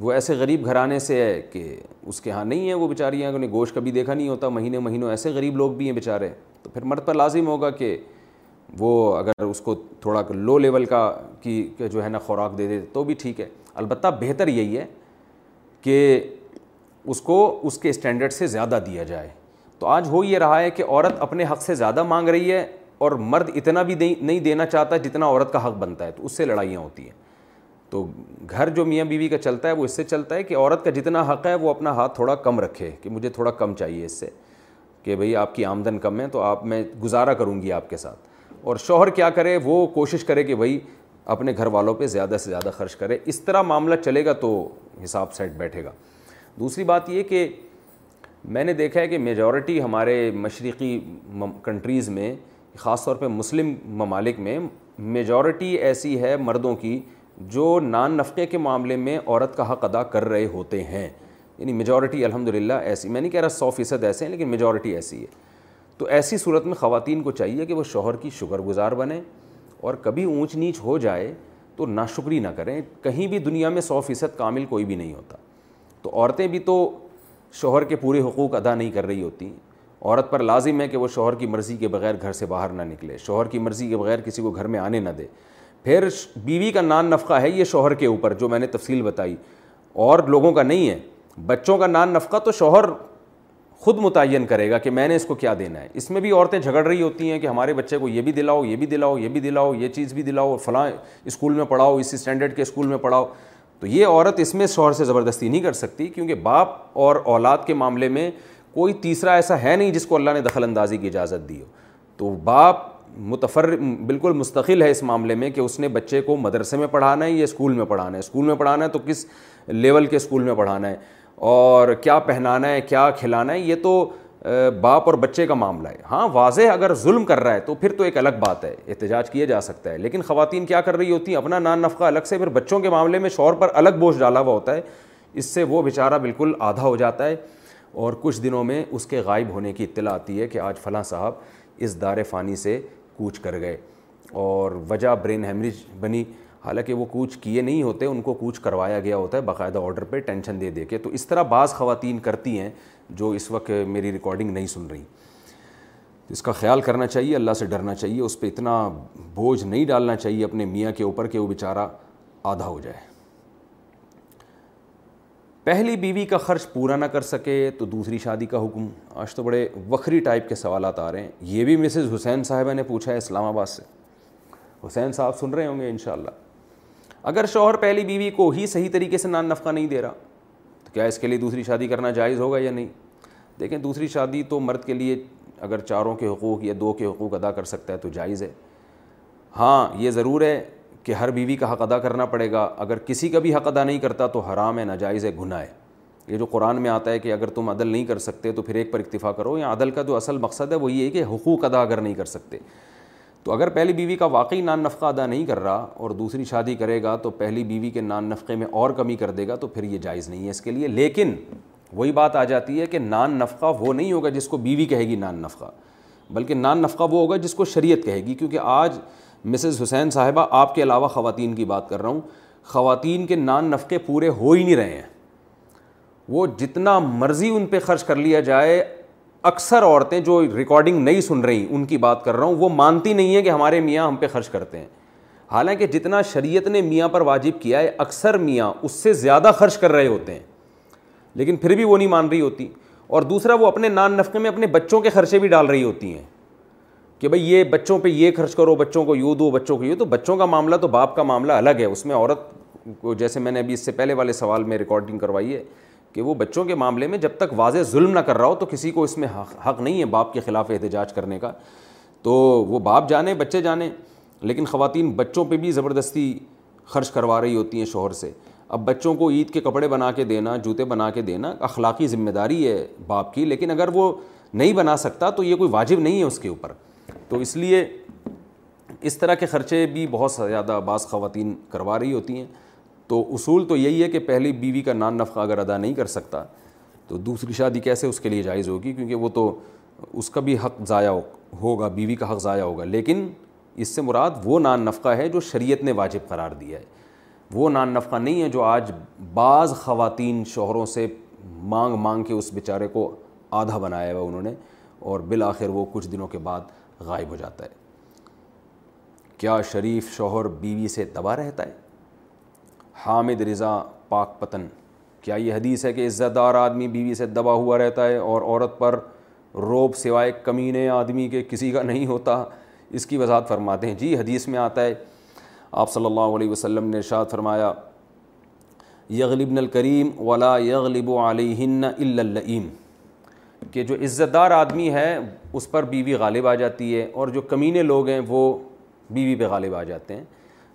وہ ایسے غریب گھرانے سے ہے کہ اس کے ہاں نہیں ہے وہ بیچاریاں انہیں گوشت کبھی دیکھا نہیں ہوتا، مہینے مہینوں ایسے غریب لوگ بھی ہیں بیچارے۔ تو پھر مرد پر لازم ہوگا کہ وہ اگر اس کو تھوڑا لو لیول کا کی جو ہے نا خوراک دے دے، تو بھی ٹھیک ہے۔ البتہ بہتر یہی ہے کہ اس کو اس کے اسٹینڈرڈ سے زیادہ دیا جائے۔ تو آج ہو یہ رہا ہے کہ عورت اپنے حق سے زیادہ مانگ رہی ہے اور مرد اتنا بھی نہیں دینا چاہتا جتنا عورت کا حق بنتا ہے۔ تو اس سے لڑائیاں ہوتی ہیں۔ تو گھر جو میاں بیوی کا چلتا ہے وہ اس سے چلتا ہے کہ عورت کا جتنا حق ہے وہ اپنا ہاتھ تھوڑا کم رکھے کہ مجھے تھوڑا کم چاہیے اس سے کہ بھئی آپ کی آمدن کم ہے تو آپ میں گزارا کروں گی آپ کے ساتھ۔ اور شوہر کیا کرے وہ کوشش کرے کہ بھائی اپنے گھر والوں پہ زیادہ سے زیادہ خرچ کرے۔ اس طرح معاملہ چلے گا تو حساب سیٹ بیٹھے گا۔ دوسری بات یہ کہ میں نے دیکھا ہے کہ میجورٹی ہمارے مشرقی کنٹریز میں، خاص طور پہ مسلم ممالک میں میجورٹی ایسی ہے مردوں کی جو نان نفقے کے معاملے میں عورت کا حق ادا کر رہے ہوتے ہیں۔ یعنی میجورٹی الحمد للہ ایسی، میں نہیں کہہ رہا سو فیصد ایسے ہیں، لیکن میجورٹی ایسی ہے۔ تو ایسی صورت میں خواتین کو چاہیے کہ وہ شوہر کی شکر گزار بنیں اور کبھی اونچ نیچ ہو جائے تو ناشکری نہ کریں۔ کہیں بھی دنیا میں سو فیصد کامل کوئی بھی نہیں ہوتا۔ تو عورتیں بھی تو شوہر کے پورے حقوق ادا نہیں کر رہی ہوتی۔ عورت پر لازم ہے کہ وہ شوہر کی مرضی کے بغیر گھر سے باہر نہ نکلے، شوہر کی مرضی کے بغیر کسی کو گھر میں آنے نہ دے۔ پھر بیوی کا نان نفقہ ہے یہ شوہر کے اوپر، جو میں نے تفصیل بتائی۔ اور لوگوں کا نہیں ہے، بچوں کا نان نفقہ تو شوہر خود متعین کرے گا کہ میں نے اس کو کیا دینا ہے۔ اس میں بھی عورتیں جھگڑ رہی ہوتی ہیں کہ ہمارے بچے کو یہ بھی دلاؤ، یہ بھی دلاؤ، یہ بھی دلاؤ، یہ چیز بھی دلاؤ، فلاں اسکول میں پڑھاؤ، اسی اسٹینڈرڈ کے اسکول میں پڑھاؤ۔ تو یہ عورت اس میں شوہر سے زبردستی نہیں کر سکتی، کیونکہ باپ اور اولاد کے معاملے میں کوئی تیسرا ایسا ہے نہیں جس کو اللہ نے دخل اندازی کی اجازت دی ہو۔ تو باپ متفر بالکل مستقل ہے اس معاملے میں کہ اس نے بچے کو مدرسے میں پڑھانا ہے یا اسکول میں پڑھانا ہے۔ اسکول میں پڑھانا ہے تو کس لیول کے اسکول میں پڑھانا ہے؟ اور کیا پہنانا ہے، کیا کھلانا ہے؟ یہ تو باپ اور بچے کا معاملہ ہے۔ ہاں واضح اگر ظلم کر رہا ہے تو پھر تو ایک الگ بات ہے، احتجاج کیا جا سکتا ہے۔ لیکن خواتین کیا کر رہی ہوتی ہیں؟ اپنا نان نفقہ الگ سے، پھر بچوں کے معاملے میں شور پر الگ بوجھ ڈالا ہوا ہوتا ہے۔ اس سے وہ بیچارہ بالکل آدھا ہو جاتا ہے۔ اور کچھ دنوں میں اس کے غائب ہونے کی اطلاع آتی ہے کہ آج فلاں صاحب اس دار فانی سے کوچ کر گئے اور وجہ برین ہیمریج بنی۔ حالانکہ وہ کوچ کیے نہیں ہوتے، ان کو کوچ کروایا گیا ہوتا ہے باقاعدہ آرڈر پہ، ٹینشن دے دے کے۔ تو اس طرح بعض خواتین کرتی ہیں جو اس وقت میری ریکارڈنگ نہیں سن رہی۔ اس کا خیال کرنا چاہیے، اللہ سے ڈرنا چاہیے، اس پہ اتنا بوجھ نہیں ڈالنا چاہیے اپنے میاں کے اوپر کہ وہ بیچارہ آدھا ہو جائے۔ پہلی بیوی کا خرچ پورا نہ کر سکے تو دوسری شادی کا حکم۔ آج تو بڑے وکری ٹائپ کے سوالات آ رہے ہیں۔ یہ بھی مسز حسین صاحبہ نے پوچھا ہے اسلام آباد سے۔ حسین صاحب سن رہے ہوں گے انشاءاللہ۔ اگر شوہر پہلی بیوی کو ہی صحیح طریقے سے نان نفقہ نہیں دے رہا، تو کیا اس کے لیے دوسری شادی کرنا جائز ہوگا یا نہیں؟ دیکھیں، دوسری شادی تو مرد کے لیے اگر چاروں کے حقوق یا دو کے حقوق ادا کر سکتا ہے تو جائز ہے۔ ہاں یہ ضرور ہے کہ ہر بیوی کا حق ادا کرنا پڑے گا، اگر کسی کا بھی حق ادا نہیں کرتا تو حرام ہے، ناجائز ہے، گناہ ہے۔ یہ جو قرآن میں آتا ہے کہ اگر تم عدل نہیں کر سکتے تو پھر ایک پر اکتفا کرو، یا عدل کا جو اصل مقصد ہے وہ یہ ہے کہ حقوق ادا اگر نہیں کر سکتے۔ تو اگر پہلی بیوی کا واقعی نان نفقہ ادا نہیں کر رہا اور دوسری شادی کرے گا تو پہلی بیوی کے نان نفقے میں اور کمی کر دے گا تو پھر یہ جائز نہیں ہے اس کے لیے۔ لیکن وہی بات آ جاتی ہے کہ نان نفقہ وہ نہیں ہوگا جس کو بیوی کہے گی نان نفقہ، بلکہ نان نفقہ وہ ہوگا جس کو شریعت کہے گی۔ کیونکہ آج مسز حسین صاحبہ، آپ کے علاوہ خواتین کی بات کر رہا ہوں۔ خواتین کے نان نفقے پورے ہو ہی نہیں رہے ہیں۔ وہ جتنا مرضی ان پہ خرچ کر لیا جائے، اکثر عورتیں جو ریکارڈنگ نہیں سن رہی، ان کی بات کر رہا ہوں۔ وہ مانتی نہیں ہے کہ ہمارے میاں ہم پہ خرچ کرتے ہیں۔ حالانکہ جتنا شریعت نے میاں پر واجب کیا ہے، اکثر میاں اس سے زیادہ خرچ کر رہے ہوتے ہیں۔ لیکن پھر بھی وہ نہیں مان رہی ہوتی۔ اور دوسرا، وہ اپنے نان نفقے میں اپنے بچوں کے خرچے بھی ڈال رہی ہوتی ہیں۔ کہ بھائی یہ بچوں پہ یہ خرچ کرو، بچوں کو یوں دو، بچوں کو یوں، تو بچوں کا معاملہ تو باپ کا معاملہ الگ ہے۔ اس میں عورت کو جیسے میں نے ابھی اس سے پہلے والے سوال میں ریکارڈنگ کروائی ہے کہ وہ بچوں کے معاملے میں جب تک واضح ظلم نہ کر رہا ہو تو کسی کو اس میں حق نہیں ہے باپ کے خلاف احتجاج کرنے کا۔ تو وہ باپ جانے، بچے جانے، لیکن خواتین بچوں پہ بھی زبردستی خرچ کروا رہی ہوتی ہیں شوہر سے۔ اب بچوں کو عید کے کپڑے بنا کے دینا، جوتے بنا کے دینا اخلاقی ذمہ داری ہے باپ کی، لیکن اگر وہ نہیں بنا سکتا تو یہ کوئی واجب نہیں ہے اس کے اوپر۔ تو اس لیے اس طرح کے خرچے بھی بہت زیادہ بعض خواتین کروا رہی ہوتی ہیں۔ تو اصول تو یہی ہے کہ پہلی بیوی کا نان نفقہ اگر ادا نہیں کر سکتا، تو دوسری شادی کیسے اس کے لیے جائز ہوگی؟ کیونکہ وہ تو اس کا بھی حق ضائع ہوگا، بیوی کا حق ضائع ہوگا۔ لیکن اس سے مراد وہ نان نفقہ ہے جو شریعت نے واجب قرار دیا ہے۔ وہ نان نفقہ نہیں ہے جو آج بعض خواتین شوہروں سے مانگ مانگ کے اس بیچارے کو آدھا بنایا ہوا انہوں نے اور بالآخر وہ کچھ دنوں کے بعد غائب ہو جاتا ہے۔ کیا شریف شوہر بیوی سے دبا رہتا ہے؟ حامد رضا پاک پتن، کیا یہ حدیث ہے کہ عزت دار آدمی بیوی سے دبا ہوا رہتا ہے اور عورت پر روب سوائے کمینے آدمی کے کسی کا نہیں ہوتا؟ اس کی وضاحت فرماتے ہیں۔ جی حدیث میں آتا ہے۔ آپ صلی اللہ علیہ وسلم نے ارشاد فرمایا، یغلبن الکریم ولا یغلب علیہن اللعیم کہ جو عزت دار آدمی ہے، اس پر بیوی غالب آ جاتی ہے اور جو کمینے لوگ ہیں، وہ بیوی پہ غالب آ جاتے ہیں۔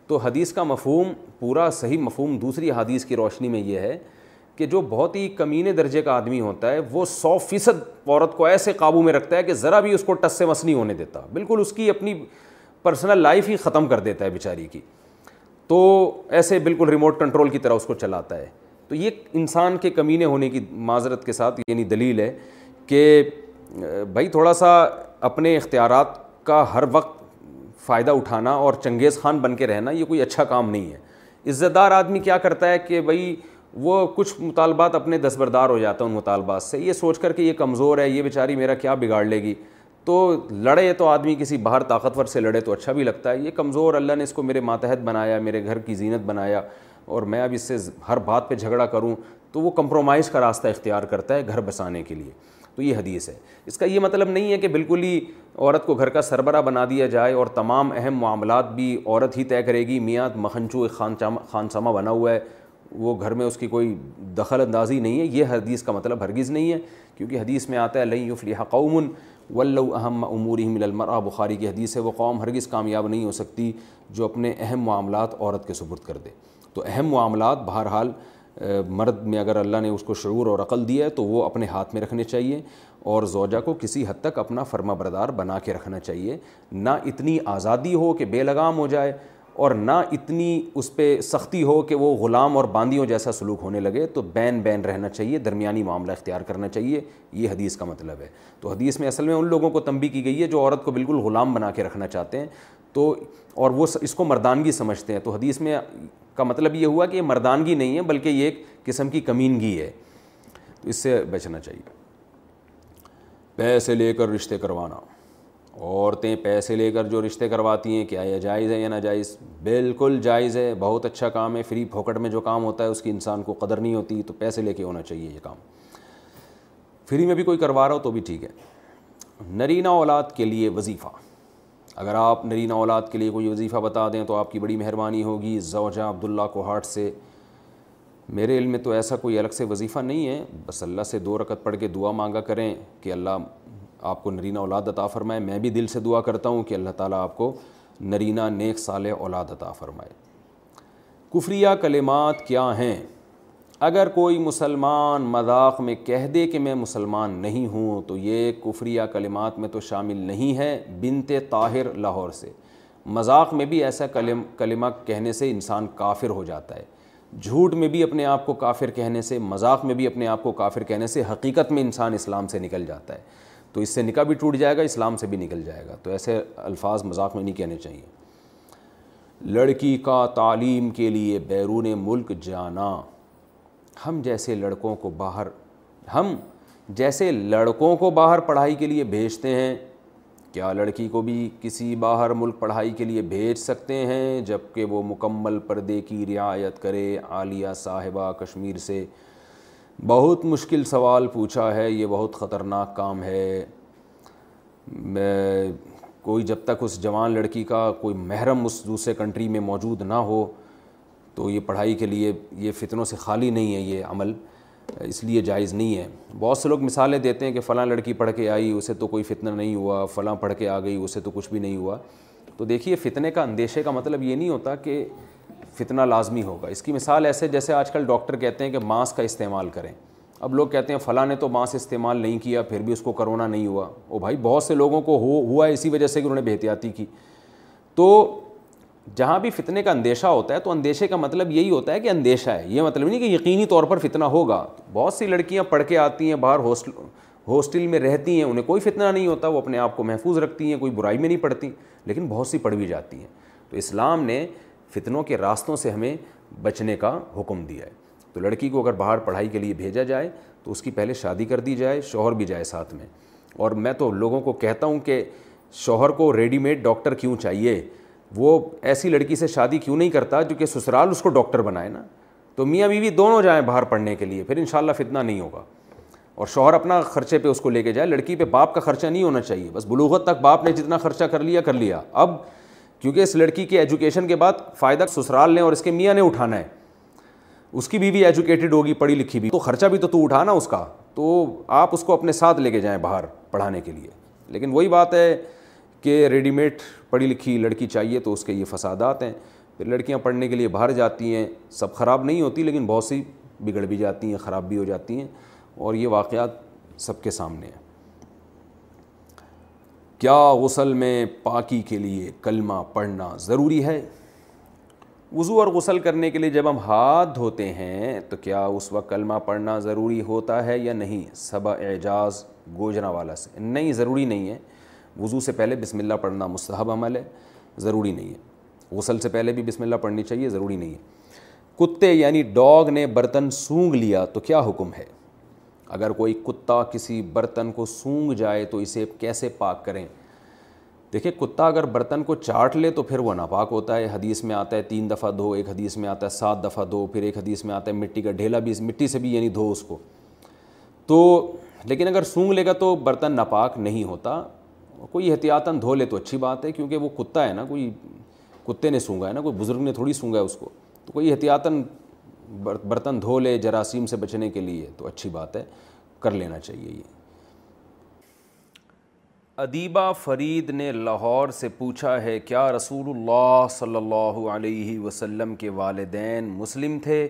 تو حدیث کا مفہوم پورا صحیح مفہوم دوسری حدیث کی روشنی میں یہ ہے کہ جو بہت ہی کمینے درجے کا آدمی ہوتا ہے، وہ سو فیصد عورت کو ایسے قابو میں رکھتا ہے کہ ذرا بھی اس کو ٹس سے مس نہیں ہونے دیتا۔ بالکل اس کی اپنی پرسنل لائف ہی ختم کر دیتا ہے بیچاری کی۔ تو ایسے بالکل ریموٹ کنٹرول کی طرح اس کو چلاتا ہے۔ تو یہ انسان کے کمینے ہونے کی معذرت کے ساتھ یعنی دلیل ہے کہ بھائی تھوڑا سا اپنے اختیارات کا ہر وقت فائدہ اٹھانا اور چنگیز خان بن کے رہنا، یہ کوئی اچھا کام نہیں ہے۔ عزت دار آدمی کیا کرتا ہے کہ بھائی وہ کچھ مطالبات اپنے دستبردار ہو جاتا ہے ان مطالبات سے۔ یہ سوچ کر کہ یہ کمزور ہے، یہ بیچاری میرا کیا بگاڑ لے گی۔ تو لڑے تو آدمی کسی باہر طاقتور سے لڑے تو اچھا بھی لگتا ہے۔ یہ کمزور اللہ نے اس کو میرے ماتحت بنایا، میرے گھر کی زینت بنایا اور میں اب اس سے ہر بات پہ جھگڑا کروں تو وہ کمپرومائز کا راستہ اختیار کرتا ہے گھر بسانے کے لیے۔ تو یہ حدیث ہے۔ اس کا یہ مطلب نہیں ہے کہ بالکل ہی عورت کو گھر کا سربراہ بنا دیا جائے اور تمام اہم معاملات بھی عورت ہی طے کرے گی۔ میاں مکھنچو ایک خان خانسامہ بنا ہوا ہے۔ وہ گھر میں اس کی کوئی دخل اندازی نہیں ہے۔ یہ حدیث کا مطلب ہرگز نہیں ہے۔ کیونکہ حدیث میں آتا ہے لئی فلیح قومن ولو اہم امور مل المرا بخاری کی حدیث ہے، وہ قوم ہرگز کامیاب نہیں ہو سکتی جو اپنے اہم معاملات عورت کے سبرد کر دے۔ تو اہم معاملات بہرحال مرد میں اگر اللہ نے اس کو شعور اور عقل دیا ہے تو وہ اپنے ہاتھ میں رکھنے چاہیے اور زوجہ کو کسی حد تک اپنا فرما بردار بنا کے رکھنا چاہیے۔ نہ اتنی آزادی ہو کہ بے لگام ہو جائے اور نہ اتنی اس پہ سختی ہو کہ وہ غلام اور باندیوں جیسا سلوک ہونے لگے، تو بین بین رہنا چاہیے، درمیانی معاملہ اختیار کرنا چاہیے۔ یہ حدیث کا مطلب ہے۔ تو حدیث میں اصل میں ان لوگوں کو تنبی کی گئی ہے جو عورت کو بالکل غلام بنا کے رکھنا چاہتے ہیں۔ تو اور وہ اس کو مردانگی سمجھتے ہیں۔ تو حدیث میں کا مطلب یہ ہوا کہ یہ مردانگی نہیں ہے، بلکہ یہ ایک قسم کی کمینگی ہے۔ تو اس سے بچنا چاہیے۔ پیسے لے کر رشتے کروانا۔ عورتیں پیسے لے کر جو رشتے کرواتی ہیں، کیا یہ جائز ہے یا ناجائز؟ بالکل جائز ہے۔ بہت اچھا کام ہے۔ فری پھوکٹ میں جو کام ہوتا ہے، اس کی انسان کو قدر نہیں ہوتی۔ تو پیسے لے کے ہونا چاہیے یہ کام۔ فری میں بھی کوئی کروا رہا ہو تو بھی ٹھیک ہے۔ نرینہ اولاد کے لیے وظیفہ۔ اگر آپ نرینہ اولاد کے لیے کوئی وظیفہ بتا دیں تو آپ کی بڑی مہربانی ہوگی زوجہ عبداللہ کو ہاٹ سے۔ میرے علم میں تو ایسا کوئی الگ سے وظیفہ نہیں ہے۔ بس اللہ سے دو رکعت پڑھ کے دعا مانگا کریں کہ اللہ آپ کو نرینہ اولاد عطا فرمائے۔ میں بھی دل سے دعا کرتا ہوں کہ اللہ تعالیٰ آپ کو نرینہ نیک سال اولاد عطا فرمائے۔ کفریہ کلمات کیا ہیں؟ اگر کوئی مسلمان مذاق میں کہہ دے کہ میں مسلمان نہیں ہوں، تو یہ کفریہ کلمات میں تو شامل نہیں ہے بنت طاہر لاہور سے۔ مذاق میں بھی ایسا کلم، کلمہ کہنے سے انسان کافر ہو جاتا ہے۔ جھوٹ میں بھی اپنے آپ کو کافر کہنے سے، مذاق میں بھی اپنے آپ کو کافر کہنے سے حقیقت میں انسان اسلام سے نکل جاتا ہے۔ تو اس سے نکاح بھی ٹوٹ جائے گا، اسلام سے بھی نکل جائے گا۔ تو ایسے الفاظ مذاق میں نہیں کہنے چاہیے۔ لڑکی کا تعلیم کے لیے بیرون ملک جانا۔ ہم جیسے لڑکوں کو باہر، ہم جیسے لڑکوں کو باہر پڑھائی کے لیے بھیجتے ہیں، کیا لڑکی کو بھی کسی باہر ملک پڑھائی کے لیے بھیج سکتے ہیں جبکہ وہ مکمل پردے کی رعایت کرے؟ عالیہ صاحبہ کشمیر سے بہت مشکل سوال پوچھا ہے، یہ بہت خطرناک کام ہے۔ کوئی جب تک اس جوان لڑکی کا کوئی محرم اس دوسرے کنٹری میں موجود نہ ہو تو یہ پڑھائی کے لیے یہ فتنوں سے خالی نہیں ہے یہ عمل، اس لیے جائز نہیں ہے۔ بہت سے لوگ مثالیں دیتے ہیں کہ فلاں لڑکی پڑھ کے آئی، اسے تو کوئی فتنہ نہیں ہوا، فلاں پڑھ کے آ گئی، اسے تو کچھ بھی نہیں ہوا۔ تو دیکھیے، فتنے کا اندیشے کا مطلب یہ نہیں ہوتا کہ فتنہ لازمی ہوگا۔ اس کی مثال ایسے، جیسے آج کل ڈاکٹر کہتے ہیں کہ ماسک کا استعمال کریں۔ اب لوگ کہتے ہیں فلاں نے تو ماسک استعمال نہیں کیا، پھر بھی اس کو کرونا نہیں ہوا۔ او بھائی، بہت سے لوگوں کو ہو، ہوا اسی وجہ سے کہ انہوں نے بحتیاتی کی۔ تو جہاں بھی فتنے کا اندیشہ ہوتا ہے تو اندیشے کا مطلب یہی ہوتا ہے کہ اندیشہ ہے۔ یہ مطلب نہیں کہ یقینی طور پر فتنہ ہوگا۔ بہت سی لڑکیاں پڑھ کے آتی ہیں، باہر ہاسٹل ہاسٹل میں رہتی ہیں، انہیں کوئی فتنہ نہیں ہوتا، وہ اپنے آپ کو محفوظ رکھتی ہیں، کوئی برائی میں نہیں پڑھتی لیکن بہت سی پڑھ بھی جاتی ہیں۔ تو اسلام نے فتنوں کے راستوں سے ہمیں بچنے کا حکم دیا ہے۔ تو لڑکی کو اگر باہر پڑھائی کے لیے بھیجا جائے تو اس کی پہلے شادی کر دی جائے، شوہر بھی جائے ساتھ میں۔ اور میں تو لوگوں کو کہتا ہوں کہ شوہر کو ریڈی میڈ ڈاکٹر کیوں چاہیے؟ وہ ایسی لڑکی سے شادی کیوں نہیں کرتا جو کہ سسرال اس کو ڈاکٹر بنائے نا؟ تو میاں بیوی دونوں جائیں باہر پڑھنے کے لیے، پھر انشاءاللہ فتنہ نہیں ہوگا۔ اور شوہر اپنا خرچے پہ اس کو لے کے جائے۔ لڑکی پہ باپ کا خرچہ نہیں ہونا چاہیے، بس بلوغت تک باپ نے جتنا خرچہ کر لیا کر لیا۔ اب کیونکہ اس لڑکی کے ایجوکیشن کے بعد فائدہ سسرال نے اور اس کے میاں نے اٹھانا ہے۔ اس کی بیوی ایجوکیٹڈ ہوگی، پڑھی لکھی بھی۔ تو خرچہ بھی تو تو اٹھانا اس کا۔ تو آپ اس کو اپنے ساتھ لے کے جائیں باہر پڑھانے کے لیے۔ لیکن وہی بات ہے کہ ریڈی میڈ پڑھی لکھی لڑکی چاہیے تو اس کے یہ فسادات ہیں۔ پھر لڑکیاں پڑھنے کے لیے باہر جاتی ہیں، سب خراب نہیں ہوتی لیکن بہت سی بگڑ بھی جاتی ہیں، خراب بھی ہو جاتی ہیں اور یہ واقعات سب کے سامنے ہیں۔ کیا غسل میں پاکی کے لیے کلمہ پڑھنا ضروری ہے؟ وضو اور غسل کرنے کے لیے جب ہم ہاتھ دھوتے ہیں تو کیا اس وقت کلمہ پڑھنا ضروری ہوتا ہے یا نہیں؟ صبا اعجاز گوجرا والا سے۔ نہیں، ضروری نہیں ہے۔ وضو سے پہلے بسم اللہ پڑھنا مستحب عمل ہے، ضروری نہیں ہے۔ غسل سے پہلے بھی بسم اللہ پڑھنی چاہیے، ضروری نہیں ہے۔ کتے یعنی ڈاگ نے برتن سونگ لیا تو کیا حکم ہے؟ اگر کوئی کتا کسی برتن کو سونگ جائے تو اسے کیسے پاک کریں؟ دیکھیں، کتا اگر برتن کو چاٹ لے تو پھر وہ ناپاک ہوتا ہے۔ حدیث میں آتا ہے تین دفعہ دھو، ایک حدیث میں آتا ہے سات دفعہ دھو، پھر ایک حدیث میں آتا ہے مٹی کا ڈھیلا بھی مٹی سے بھی یعنی دھو اس کو۔ تو لیکن اگر سونگ لے گا تو برتن ناپاک نہیں ہوتا۔ کوئی احتیاطاً دھو لے تو اچھی بات ہے، کیونکہ وہ کتا ہے نا، کوئی کتے نے سونگا ہے نا، کوئی بزرگ نے تھوڑی سونگا ہے اس کو۔ تو کوئی احتیاطاً برتن دھو لے جراثیم سے بچنے کے لیے تو اچھی بات ہے، کر لینا چاہیے یہ۔ ادیبہ فرید نے لاہور سے پوچھا ہے، کیا رسول اللہ صلی اللہ علیہ وسلم کے والدین مسلم تھے؟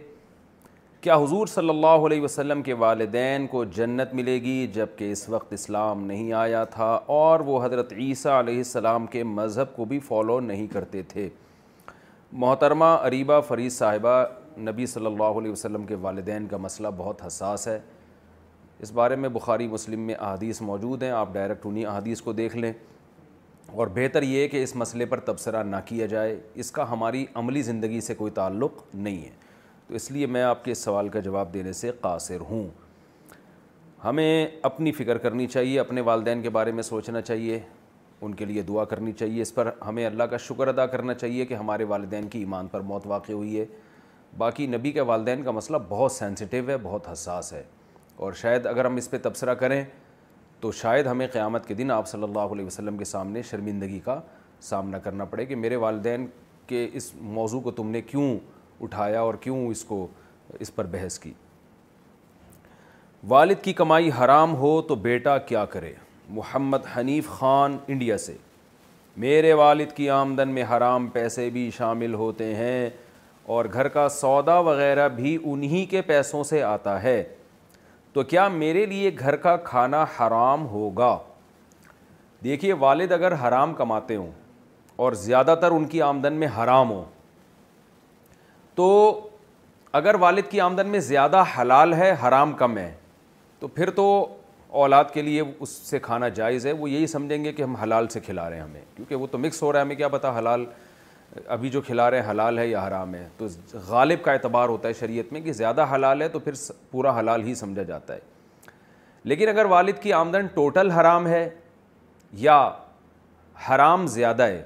کیا حضور صلی اللہ علیہ وسلم کے والدین کو جنت ملے گی جبکہ اس وقت اسلام نہیں آیا تھا اور وہ حضرت عیسیٰ علیہ السلام کے مذہب کو بھی فالو نہیں کرتے تھے؟ محترمہ اریبہ فرید صاحبہ، نبی صلی اللہ علیہ وسلم کے والدین کا مسئلہ بہت حساس ہے۔ اس بارے میں بخاری مسلم میں احادیث موجود ہیں، آپ ڈائریکٹ انہیں احادیث کو دیکھ لیں۔ اور بہتر یہ کہ اس مسئلے پر تبصرہ نہ کیا جائے، اس کا ہماری عملی زندگی سے کوئی تعلق نہیں ہے۔ تو اس لیے میں آپ کے اس سوال کا جواب دینے سے قاصر ہوں۔ ہمیں اپنی فکر کرنی چاہیے، اپنے والدین کے بارے میں سوچنا چاہیے، ان کے لیے دعا کرنی چاہیے۔ اس پر ہمیں اللہ کا شکر ادا کرنا چاہیے کہ ہمارے والدین کی ایمان پر موت واقع ہوئی ہے۔ باقی نبی کے والدین کا مسئلہ بہت سینسٹیو ہے، بہت حساس ہے۔ اور شاید اگر ہم اس پہ تبصرہ کریں تو شاید ہمیں قیامت کے دن آپ صلی اللہ علیہ وسلم کے سامنے شرمندگی کا سامنا کرنا پڑے کہ میرے والدین کے اس موضوع کو تم نے کیوں اٹھایا اور کیوں اس کو اس پر بحث کی؟ والد کی کمائی حرام ہو تو بیٹا کیا کرے؟ محمد حنیف خان انڈیا سے۔ میرے والد کی آمدن میں حرام پیسے بھی شامل ہوتے ہیں اور گھر کا سودا وغیرہ بھی انہی کے پیسوں سے آتا ہے۔ تو کیا میرے لیے گھر کا کھانا حرام ہوگا؟ دیکھیے، والد اگر حرام کماتے ہوں اور زیادہ تر ان کی آمدن میں حرام ہو تو اگر والد کی آمدن میں زیادہ حلال ہے، حرام کم ہے، تو پھر تو اولاد کے لیے اس سے کھانا جائز ہے۔ وہ یہی سمجھیں گے کہ ہم حلال سے کھلا رہے ہیں ہمیں، کیونکہ وہ تو مکس ہو رہا ہے۔ ہمیں کیا پتا حلال، ابھی جو کھلا رہے ہیں، حلال ہے یا حرام ہے۔ تو غالب کا اعتبار ہوتا ہے شریعت میں کہ زیادہ حلال ہے تو پھر پورا حلال ہی سمجھا جاتا ہے۔ لیکن اگر والد کی آمدن ٹوٹل حرام ہے یا حرام زیادہ ہے،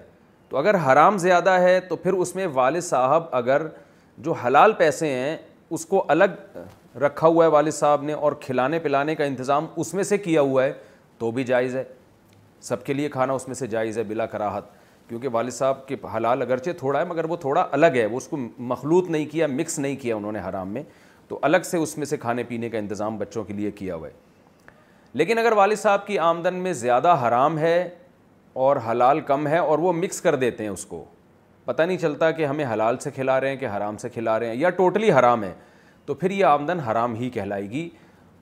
تو اگر حرام زیادہ ہے تو پھر اس میں والد صاحب اگر جو حلال پیسے ہیں، اس کو الگ رکھا ہوا ہے والد صاحب نے اور کھلانے پلانے کا انتظام اس میں سے کیا ہوا ہے، تو بھی جائز ہے۔ سب کے لیے کھانا اس میں سے جائز ہے بلا کراہت، کیونکہ والد صاحب کے حلال اگرچہ تھوڑا ہے، مگر وہ تھوڑا الگ ہے، وہ اس کو مخلوط نہیں کیا مکس نہیں کیا انہوں نے حرام میں۔ تو الگ سے اس میں سے کھانے پینے کا انتظام بچوں کے لیے کیا ہوا ہے۔ لیکن اگر والد صاحب کی آمدن میں زیادہ حرام ہے اور حلال کم ہے اور وہ مکس کر دیتے ہیں اس کو پتہ نہیں چلتا کہ ہمیں حلال سے کھلا رہے ہیں کہ حرام سے کھلا رہے ہیں یا ٹوٹلی حرام ہے، تو پھر یہ آمدن حرام ہی کہلائے گی۔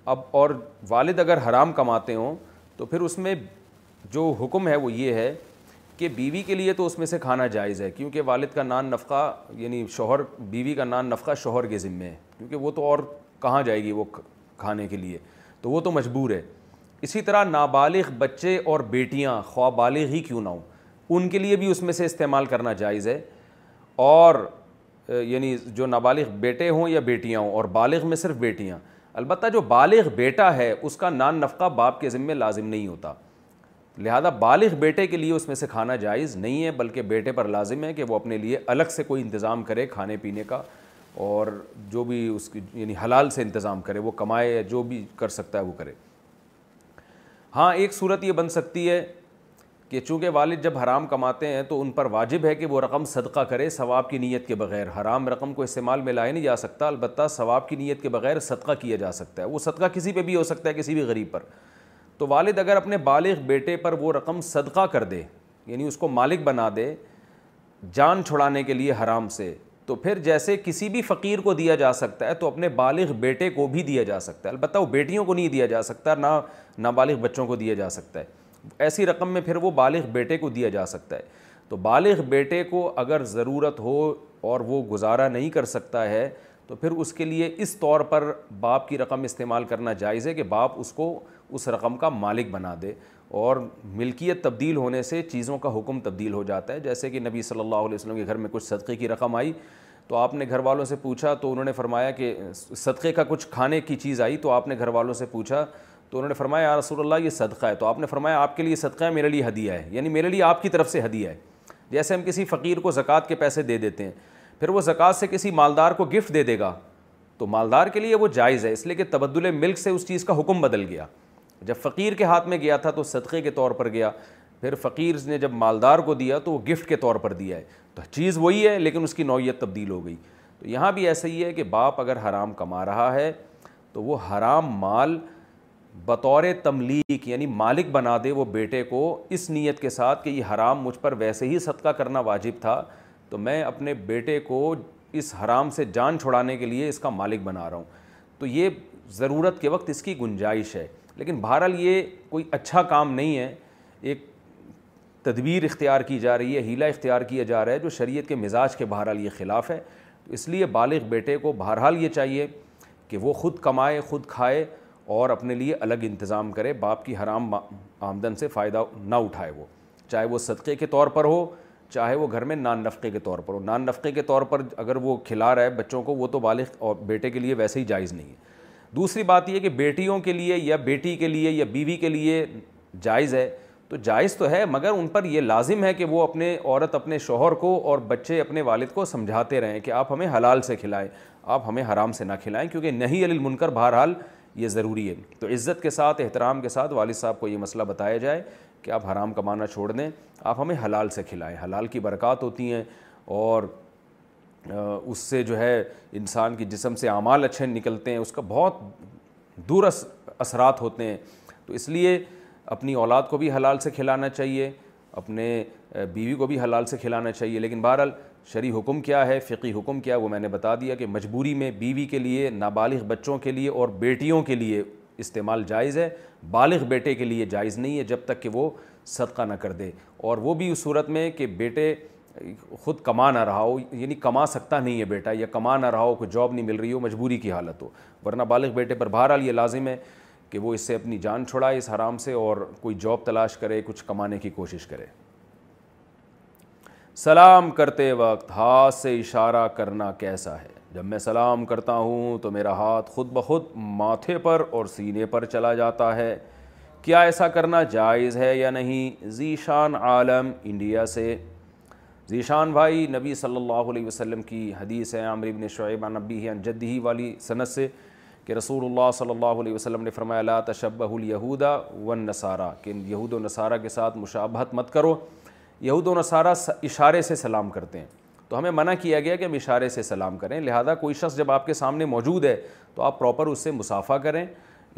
اب اور والد اگر حرام کماتے ہوں، تو پھر اس میں جو حکم ہے وہ یہ ہے کہ بیوی کے لیے تو اس میں سے کھانا جائز ہے، کیونکہ والد کا نان نفقہ یعنی شوہر، بیوی کا نان نفقہ شوہر کے ذمے ہے، کیونکہ وہ تو اور کہاں جائے گی وہ کھانے کے لیے؟ تو وہ تو مجبور ہے۔ اسی طرح نابالغ بچے اور بیٹیاں، خواہ بالغ ہی کیوں نہ ہوں ان کے لیے بھی اس میں سے استعمال کرنا جائز ہے۔ اور یعنی جو نابالغ بیٹے ہوں یا بیٹیاں ہوں، اور بالغ میں صرف بیٹیاں۔ البتہ جو بالغ بیٹا ہے، اس کا نان نفقہ باپ کے ذمے لازم نہیں ہوتا۔ لہذا بالغ بیٹے کے لیے اس میں سے کھانا جائز نہیں ہے، بلکہ بیٹے پر لازم ہے کہ وہ اپنے لیے الگ سے کوئی انتظام کرے کھانے پینے کا، اور جو بھی اس کی یعنی حلال سے انتظام کرے، وہ کمائے یا جو بھی کر سکتا ہے وہ کرے۔ ہاں ایک صورت یہ بن سکتی ہے کہ چونکہ والد جب حرام کماتے ہیں تو ان پر واجب ہے کہ وہ رقم صدقہ کرے ثواب کی نیت کے بغیر۔ حرام رقم کو استعمال میں لائے نہیں جا سکتا، البتہ ثواب کی نیت کے بغیر صدقہ کیا جا سکتا ہے۔ وہ صدقہ کسی پہ بھی ہو سکتا ہے، کسی بھی غریب پر۔ تو والد اگر اپنے بالغ بیٹے پر وہ رقم صدقہ کر دے یعنی اس کو مالک بنا دے جان چھڑانے کے لیے حرام سے، تو پھر جیسے کسی بھی فقیر کو دیا جا سکتا ہے تو اپنے بالغ بیٹے کو بھی دیا جا سکتا ہے۔ البتہ وہ بیٹیوں کو نہیں دیا جا سکتا، نہ نابالغ بچوں کو دیا جا سکتا ہے۔ ایسی رقم میں پھر وہ بالغ بیٹے کو دیا جا سکتا ہے۔ تو بالغ بیٹے کو اگر ضرورت ہو اور وہ گزارا نہیں کر سکتا ہے، تو پھر اس کے لیے اس طور پر باپ کی رقم استعمال کرنا جائز ہے کہ باپ اس کو اس رقم کا مالک بنا دے۔ اور ملکیت تبدیل ہونے سے چیزوں کا حکم تبدیل ہو جاتا ہے۔ جیسے کہ نبی صلی اللہ علیہ وسلم کے گھر میں کچھ صدقے کی رقم آئی، تو آپ نے گھر والوں سے پوچھا تو انہوں نے فرمایا کہ صدقے کا کچھ کھانے کی چیز آئی، تو آپ نے گھر والوں سے پوچھا تو انہوں نے فرمایا، یا رسول اللہ، یہ صدقہ ہے۔ تو آپ نے فرمایا، آپ کے لیے صدقہ ہے، میرے لیے ہدیہ ہے۔ یعنی میرے لیے آپ کی طرف سے ہدیہ ہے۔ جیسے ہم کسی فقیر کو زکوٰۃ کے پیسے دے دیتے ہیں، پھر وہ زکوٰۃ سے کسی مالدار کو گفٹ دے دے گا۔ تو مالدار کے لیے وہ جائز ہے، اس لیے کہ تبدل ملک سے اس چیز کا حکم بدل گیا۔ جب فقیر کے ہاتھ میں گیا تھا تو صدقے کے طور پر گیا، پھر فقیر نے جب مالدار کو دیا تو وہ گفٹ کے طور پر دیا ہے۔ تو چیز وہی ہے، لیکن اس کی نوعیت تبدیل ہو گئی۔ تو یہاں بھی ایسا ہی ہے کہ باپ اگر حرام کما رہا ہے تو وہ حرام مال بطور تملیک یعنی مالک بنا دے وہ بیٹے کو اس نیت کے ساتھ کہ یہ حرام مجھ پر ویسے ہی صدقہ کرنا واجب تھا، تو میں اپنے بیٹے کو اس حرام سے جان چھڑانے کے لیے اس کا مالک بنا رہا ہوں۔ تو یہ ضرورت کے وقت اس کی گنجائش ہے۔ لیکن بہرحال یہ کوئی اچھا کام نہیں ہے۔ ایک تدبیر اختیار کی جا رہی ہے ہیلا اختیار کیا جا رہا ہے جو شریعت کے مزاج کے بہرحال یہ خلاف ہے۔ تو اس لیے بالغ بیٹے کو بہرحال یہ چاہیے کہ وہ خود کمائے، خود کھائے۔ اور اپنے لیے الگ انتظام کرے، باپ کی حرام آمدن سے فائدہ نہ اٹھائے وہ۔ چاہے وہ صدقے کے طور پر ہو، چاہے وہ گھر میں نان نفقے کے طور پر ہو۔ نان نفقے کے طور پر اگر وہ کھلا رہا ہے بچوں کو، وہ تو بالغ اور بیٹے کے لیے ویسے ہی جائز نہیں ہے۔ دوسری بات یہ کہ بیٹیوں کے لیے یا بیٹی کے لیے یا بیوی کے لیے جائز ہے، تو جائز تو ہے، مگر ان پر یہ لازم ہے کہ وہ اپنے عورت اپنے شوہر کو اور بچے اپنے والد کو سمجھاتے رہیں کہ آپ ہمیں حلال سے کھلائیں، آپ ہمیں حرام سے نہ کھلائیں، کیونکہ نہیں علی المنکر بہرحال یہ ضروری ہے۔ تو عزت کے ساتھ، احترام کے ساتھ والد صاحب کو یہ مسئلہ بتایا جائے کہ آپ حرام کمانا چھوڑ دیں۔ آپ ہمیں حلال سے کھلائیں۔ حلال کی برکات ہوتی ہیں اور اس سے جو ہے انسان کی جسم سے اعمال اچھے نکلتے ہیں، اس کا بہت دور اثرات ہوتے ہیں۔ تو اس لیے اپنی اولاد کو بھی حلال سے کھلانا چاہیے، اپنے بیوی کو بھی حلال سے کھلانا چاہیے۔ لیکن بہرحال شرعی حکم کیا ہے فقی حکم کیا وہ میں نے بتا دیا کہ مجبوری میں بیوی کے لیے، نابالغ بچوں کے لیے اور بیٹیوں کے لیے استعمال جائز ہے۔ بالغ بیٹے کے لیے جائز نہیں ہے جب تک کہ وہ صدقہ نہ کر دے۔ اور وہ بھی اس صورت میں کہ بیٹے خود کما نہ رہا ہو یعنی کما سکتا نہیں ہے بیٹا، یا کما نہ رہا ہو، کوئی جاب نہیں مل رہی ہو، مجبوری کی حالت ہو۔ ورنہ بالغ بیٹے پر بہرحال یہ لازم ہے کہ وہ اس سے اپنی جان چھڑائے، اس حرام سے اور کوئی جاب تلاش کرے، کچھ کمانے کی کوشش کرے۔ سلام کرتے وقت ہاتھ سے اشارہ کرنا کیسا ہے؟ جب میں سلام کرتا ہوں تو میرا ہاتھ خود بخود ماتھے پر اور سینے پر چلا جاتا ہے۔ کیا ایسا کرنا جائز ہے یا نہیں؟ ذیشان عالم انڈیا سے۔ ذیشان بھائی، نبی صلی اللہ علیہ وسلم کی حدیث ہے، عامر بن شعیب نبی ہے جدی والی صنعت سے کہ رسول اللہ صلی اللہ علیہ وسلم نے فرمایا، لا تشبہ الیہودا ون نصارہ کہ یہود و نصارہ کے ساتھ مشابہت مت کرو۔ یہود و نصارہ اشارے سے سلام کرتے ہیں۔ تو ہمیں منع کیا گیا کہ ہم اشارے سے سلام کریں۔ لہذا کوئی شخص جب آپ کے سامنے موجود ہے تو آپ پراپر اس سے مسافہ کریں۔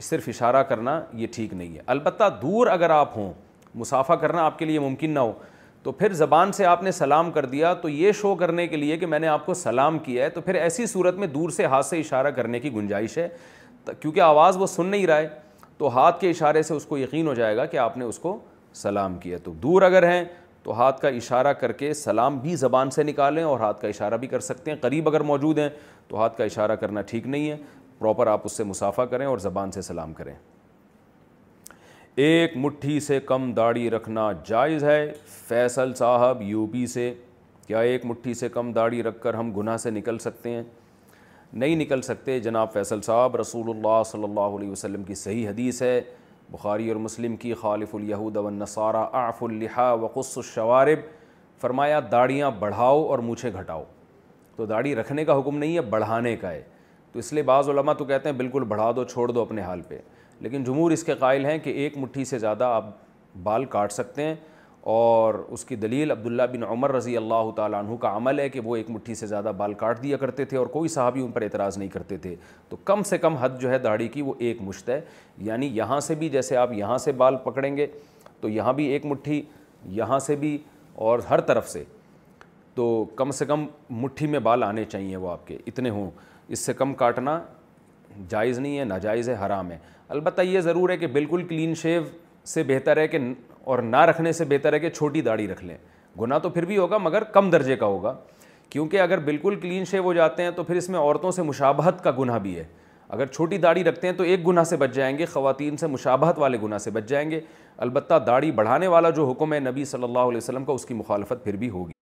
صرف اشارہ کرنا یہ ٹھیک نہیں ہے۔ البتہ دور اگر آپ ہوں، مسافہ کرنا آپ کے لیے ممکن نہ ہو، تو پھر زبان سے آپ نے سلام کر دیا تو یہ شو کرنے کے لیے کہ میں نے آپ کو سلام کیا ہے۔ تو پھر ایسی صورت میں دور سے ہاتھ سے اشارہ کرنے کی گنجائش ہے۔ کیونکہ آواز وہ سن نہیں رہا ہے، تو ہاتھ کے اشارے سے اس کو یقین ہو جائے گا کہ آپ نے اس کو سلام کیا تو دور اگر ہیں تو ہاتھ کا اشارہ کر کے سلام بھی زبان سے نکالیں اور ہاتھ کا اشارہ بھی کر سکتے ہیں۔ قریب اگر موجود ہیں تو ہاتھ کا اشارہ کرنا ٹھیک نہیں ہے۔ پراپر آپ اس سے مسافہ کریں اور زبان سے سلام کریں۔ ایک مٹھی سے کم داڑھی رکھنا جائز ہے۔ فیصل صاحب یو پی سے، کیا ایک مٹھی سے کم داڑھی رکھ کر ہم گناہ سے نکل سکتے ہیں؟ نہیں نکل سکتے۔ جناب فیصل صاحب، رسول اللہ صلی اللہ علیہ وسلم کی صحیح حدیث ہے۔ بخاری اور مسلم کی خالف الیہود والنصارى اعف اللحا وقص الشوارب، فرمایا داڑیاں بڑھاؤ اور مونچھیں گھٹاؤ۔ تو داڑھی رکھنے کا حکم نہیں ہے، بڑھانے کا ہے۔ تو اس لیے بعض علماء تو کہتے ہیں بالکل بڑھا دو، چھوڑ دو اپنے حال پہ۔ لیکن جمہور اس کے قائل ہیں کہ ایک مٹھی سے زیادہ آپ بال کاٹ سکتے ہیں۔ اور اس کی دلیل عبداللہ بن عمر رضی اللہ تعالیٰ عنہ کا عمل ہے کہ وہ ایک مٹھی سے زیادہ بال کاٹ دیا کرتے تھے اور کوئی صحابی ان پر اعتراض نہیں کرتے تھے۔ تو کم سے کم حد جو ہے داڑھی کی وہ ایک مشت ہے۔ یعنی یہاں سے بھی جیسے آپ یہاں سے بال پکڑیں گے تو یہاں بھی ایک مٹھی، یہاں سے بھی اور ہر طرف سے۔ تو کم سے کم مٹھی میں بال آنے چاہیے وہ آپ کے، اتنے ہوں۔ اس سے کم کاٹنا جائز نہیں ہے، ناجائز ہے، حرام ہے۔ البتہ یہ ضرور ہے کہ بالکل کلین شیو سے بہتر ہے کہ اور نہ رکھنے سے بہتر ہے کہ چھوٹی داڑھی رکھ لیں۔ گناہ تو پھر بھی ہوگا مگر کم درجے کا ہوگا۔ کیونکہ اگر بالکل کلین شیو ہو جاتے ہیں تو پھر اس میں عورتوں سے مشابہت کا گناہ بھی ہے۔ اگر چھوٹی داڑھی رکھتے ہیں تو ایک گناہ سے بچ جائیں گے، خواتین سے مشابہت والے گناہ سے بچ جائیں گے۔ البتہ داڑھی بڑھانے والا جو حکم ہے نبی صلی اللہ علیہ وسلم کا، اس کی مخالفت پھر بھی ہوگی۔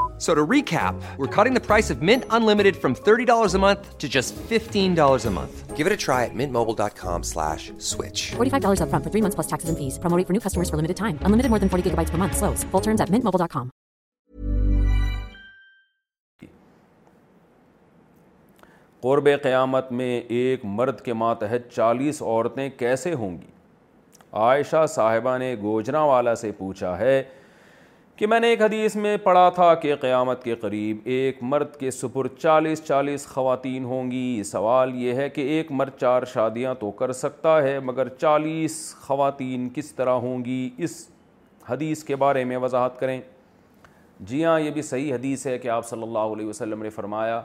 So to recap, we're cutting the price of Mint Unlimited from $30 a month to just $15 a month. Give it a try at mintmobile.com slash switch. $45 upfront for three months plus taxes and fees. Promo rate for new customers for limited time. Unlimited more than 40 gigabytes per month. Slows. Full terms at mintmobile.com. قرب قیامت میں ایک مرد کے ماتحت چالیس عورتیں کیسے ہوں گی عائشہ صاحبہ نے گوجرا والا سے پوچھا ہے کہ میں نے ایک حدیث میں پڑھا تھا کہ قیامت کے قریب ایک مرد کے سپر چالیس چالیس خواتین ہوں گی۔ سوال یہ ہے کہ ایک مرد چار شادیاں تو کر سکتا ہے، مگر چالیس خواتین کس طرح ہوں گی؟ اس حدیث کے بارے میں وضاحت کریں۔ جی ہاں یہ بھی صحیح حدیث ہے کہ آپ صلی اللہ علیہ وسلم نے فرمایا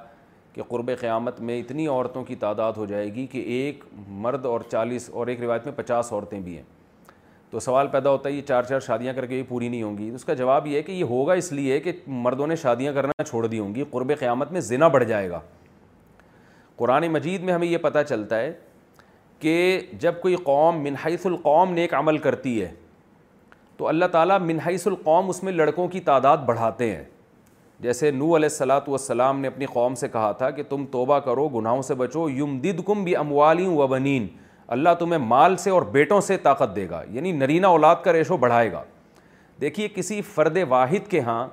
کہ قرب قیامت میں اتنی عورتوں کی تعداد ہو جائے گی کہ ایک مرد اور چالیس، اور ایک روایت میں پچاس عورتیں بھی ہیں۔ تو سوال پیدا ہوتا ہے، یہ چار چار شادیاں کر کے یہ پوری نہیں ہوں گی۔ اس کا جواب یہ ہے کہ یہ ہوگا اس لیے کہ مردوں نے شادیاں کرنا چھوڑ دی ہوں گی۔ قرب قیامت میں زنا بڑھ جائے گا۔ قرآن مجید میں ہمیں یہ پتہ چلتا ہے کہ جب کوئی قوم من القوم نیک عمل کرتی ہے، تو اللہ تعالیٰ من حیث القوم اس میں لڑکوں کی تعداد بڑھاتے ہیں۔ جیسے نو علیہ السلاۃ والسلام نے اپنی قوم سے کہا تھا کہ تم توبہ کرو، گناہوں سے بچو یم دد کم بھی اموالی و بنین۔ اللہ تمہیں مال سے اور بیٹوں سے طاقت دے گا یعنی نرینہ اولاد کا ریشو بڑھائے گا۔ دیکھیے، کسی فرد واحد کے ہاں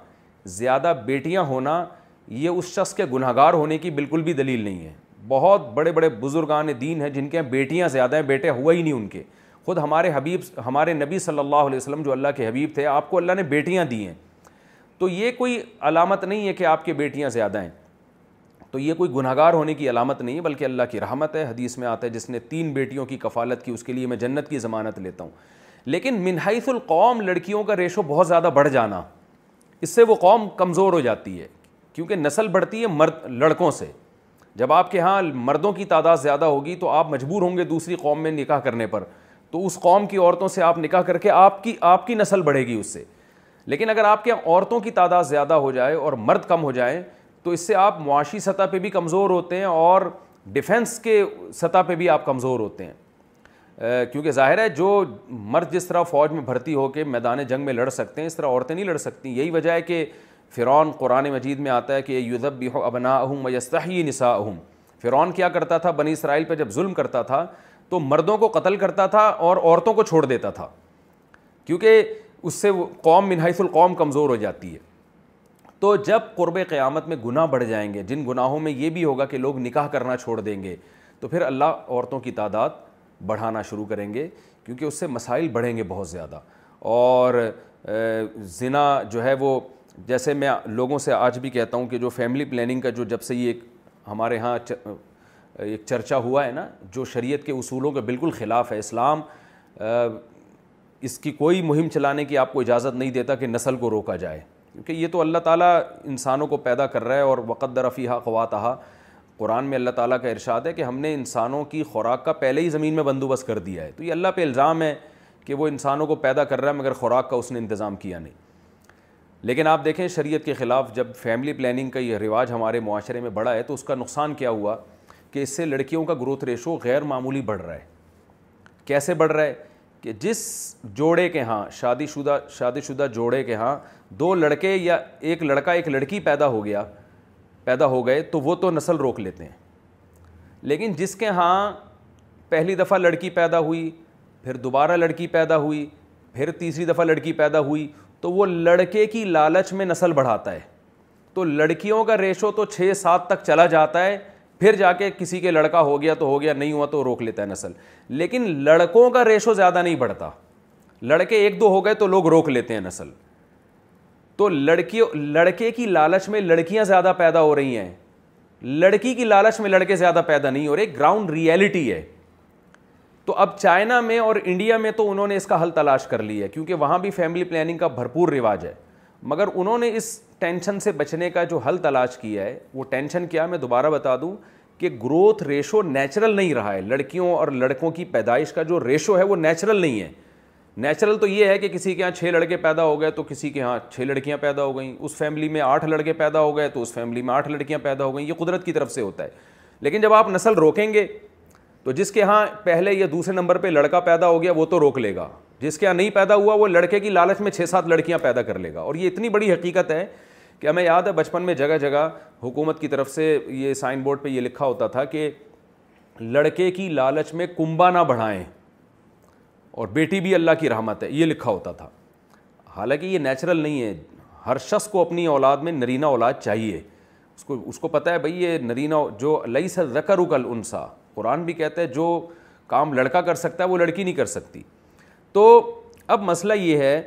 زیادہ بیٹیاں ہونا، یہ اس شخص کے گناہ گار ہونے کی بالکل بھی دلیل نہیں ہے۔ بہت بڑے بڑے بزرگان دین ہیں جن کے ہاں بیٹیاں زیادہ ہیں، بیٹے ہوا ہی نہیں ان کے۔ خود ہمارے حبیب، ہمارے نبی صلی اللہ علیہ وسلم جو اللہ کے حبیب تھے، آپ کو اللہ نے بیٹیاں دی ہیں۔ تو یہ کوئی علامت نہیں ہے کہ آپ کی بیٹیاں زیادہ ہیں۔ تو یہ کوئی گناہ گار ہونے کی علامت نہیں ہے بلکہ اللہ کی رحمت ہے۔ حدیث میں آتا ہے، جس نے تین بیٹیوں کی کفالت کی، اس کے لیے میں جنت کی ضمانت لیتا ہوں۔ لیکن منحیث القوم، لڑکیوں کا ریشو بہت زیادہ بڑھ جانا، اس سے وہ قوم کمزور ہو جاتی ہے۔ کیونکہ نسل بڑھتی ہے مرد، لڑکوں سے۔ جب آپ کے ہاں مردوں کی تعداد زیادہ ہوگی تو آپ مجبور ہوں گے دوسری قوم میں نکاح کرنے پر۔ تو اس قوم کی عورتوں سے آپ نکاح کر کے آپ کی آپ کی نسل بڑھے گی اس سے۔ لیکن اگر آپ کے عورتوں کی تعداد زیادہ ہو جائے اور مرد کم ہو جائیں تو اس سے آپ معاشی سطح پہ بھی کمزور ہوتے ہیں اور ڈیفینس کے سطح پہ بھی آپ کمزور ہوتے ہیں۔ کیونکہ ظاہر ہے جو مرد جس طرح فوج میں بھرتی ہو کے میدان جنگ میں لڑ سکتے ہیں، اس طرح عورتیں نہیں لڑ سکتی۔ یہی وجہ ہے کہ فرعون قرآن مجید میں آتا ہے کہ یوزب بھی ابنا اہم میستحی نسا اہم فرعون کیا کرتا تھا؟ بنی اسرائیل پہ جب ظلم کرتا تھا تو مردوں کو قتل کرتا تھا اور عورتوں کو چھوڑ دیتا تھا۔ کیونکہ اس سے وہ قوم منحص القوم کمزور ہو جاتی ہے۔ تو جب قرب قیامت میں گناہ بڑھ جائیں گے، جن گناہوں میں یہ بھی ہوگا کہ لوگ نکاح کرنا چھوڑ دیں گے، تو پھر اللہ عورتوں کی تعداد بڑھانا شروع کریں گے، کیونکہ اس سے مسائل بڑھیں گے بہت زیادہ۔ اور زنا جو ہے وہ، جیسے میں لوگوں سے آج بھی کہتا ہوں کہ جو فیملی پلاننگ کا جو جب سے یہ ایک ہمارے ہاں ایک چرچا ہوا ہے نا، جو شریعت کے اصولوں کے بالکل خلاف ہے، اسلام اس کی کوئی مہم چلانے کی آپ کو اجازت نہیں دیتا کہ نسل کو روکا جائے۔ کیونکہ یہ تو اللہ تعالیٰ انسانوں کو پیدا کر رہا ہے اور وقت رفیحہ خواتہ قرآن میں اللہ تعالیٰ کا ارشاد ہے کہ ہم نے انسانوں کی خوراک کا پہلے ہی زمین میں بندوبست کر دیا ہے۔ تو یہ اللہ پہ الزام ہے کہ وہ انسانوں کو پیدا کر رہا ہے مگر خوراک کا اس نے انتظام کیا نہیں۔ لیکن آپ دیکھیں شریعت کے خلاف جب فیملی پلاننگ کا یہ رواج ہمارے معاشرے میں بڑھا ہے تو اس کا نقصان کیا ہوا کہ اس سے لڑکیوں کا گروتھ ریشو غیر معمولی بڑھ رہا ہے۔ کیسے بڑھ رہا ہے؟ کہ جس جوڑے کے ہاں شادی شدہ شادی شدہ جوڑے کے ہاں دو لڑکے یا ایک لڑکا، ایک لڑکی پیدا ہو گیا، پیدا ہو گئے، تو وہ تو نسل روک لیتے ہیں۔ لیکن جس کے ہاں پہلی دفعہ لڑکی پیدا ہوئی، پھر دوبارہ لڑکی پیدا ہوئی، پھر تیسری دفعہ لڑکی پیدا ہوئی، تو وہ لڑکے کی لالچ میں نسل بڑھاتا ہے۔ تو لڑکیوں کا ریشو تو چھ سات تک چلا جاتا ہے پھر جا کے کسی کے لڑکا ہو گیا تو ہو گیا، نہیں ہوا تو روک لیتا ہے نسل۔ لیکن لڑکوں کا ریشو زیادہ نہیں بڑھتا۔ لڑکے ایک دو ہو گئے تو لوگ روک لیتے ہیں نسل۔ تو لڑکیوں لڑکے کی لالچ میں لڑکیاں زیادہ پیدا ہو رہی ہیں۔ لڑکی کی لالچ میں لڑکے زیادہ پیدا نہیں ہو رہے گراؤنڈ ریئلٹی ہے۔ تو اب چائنا میں اور انڈیا میں تو انہوں نے اس کا حل تلاش کر لیا ہے، کیونکہ وہاں بھی فیملی پلاننگ کا بھرپور رواج ہے۔ مگر انہوں نے اس ٹینشن سے بچنے کا جو حل تلاش کیا ہے، وہ ٹینشن کیا میں دوبارہ بتا دوں کہ گروتھ ریشو نیچرل نہیں رہا ہے۔ لڑکیوں اور لڑکوں کی پیدائش کا جو ریشو ہے، وہ نیچرل نہیں ہے۔ نیچرل تو یہ ہے کہ کسی کے یہاں چھ لڑکے پیدا ہو گئے تو کسی کے یہاں چھ لڑکیاں پیدا ہو گئیں۔ اس فیملی میں آٹھ لڑکے پیدا ہو گئے تو اس فیملی میں آٹھ لڑکیاں پیدا ہو گئیں۔ یہ قدرت کی طرف سے ہوتا ہے۔ لیکن جب آپ نسل روکیں گے تو جس کے یہاں پہلے یا دوسرے نمبر پہ لڑکا پیدا ہو گیا، وہ تو روک لے گا۔ جس کے یہاں نہیں پیدا ہوا، وہ لڑکے کی لالچ میں چھ سات لڑکیاں پیدا کر لے گا۔ اور یہ اتنی بڑی حقیقت ہے کہ ہمیں یاد ہے بچپن میں جگہ جگہ حکومت کی طرف سے یہ سائن بورڈ پہ یہ لکھا ہوتا تھا کہ لڑکے کی لالچ میں کنبا نہ بڑھائیں۔ اور بیٹی بھی اللہ کی رحمت ہے، یہ لکھا ہوتا تھا۔ حالانکہ یہ نیچرل نہیں ہے۔ ہر شخص کو اپنی اولاد میں نرینہ اولاد چاہیے۔ اس کو اس کو پتہ ہے بھائی، یہ نرینہ جو لئی سر رکر اکل انسا قرآن بھی کہتا ہے جو کام لڑکا کر سکتا ہے، وہ لڑکی نہیں کر سکتی۔ تو اب مسئلہ یہ ہے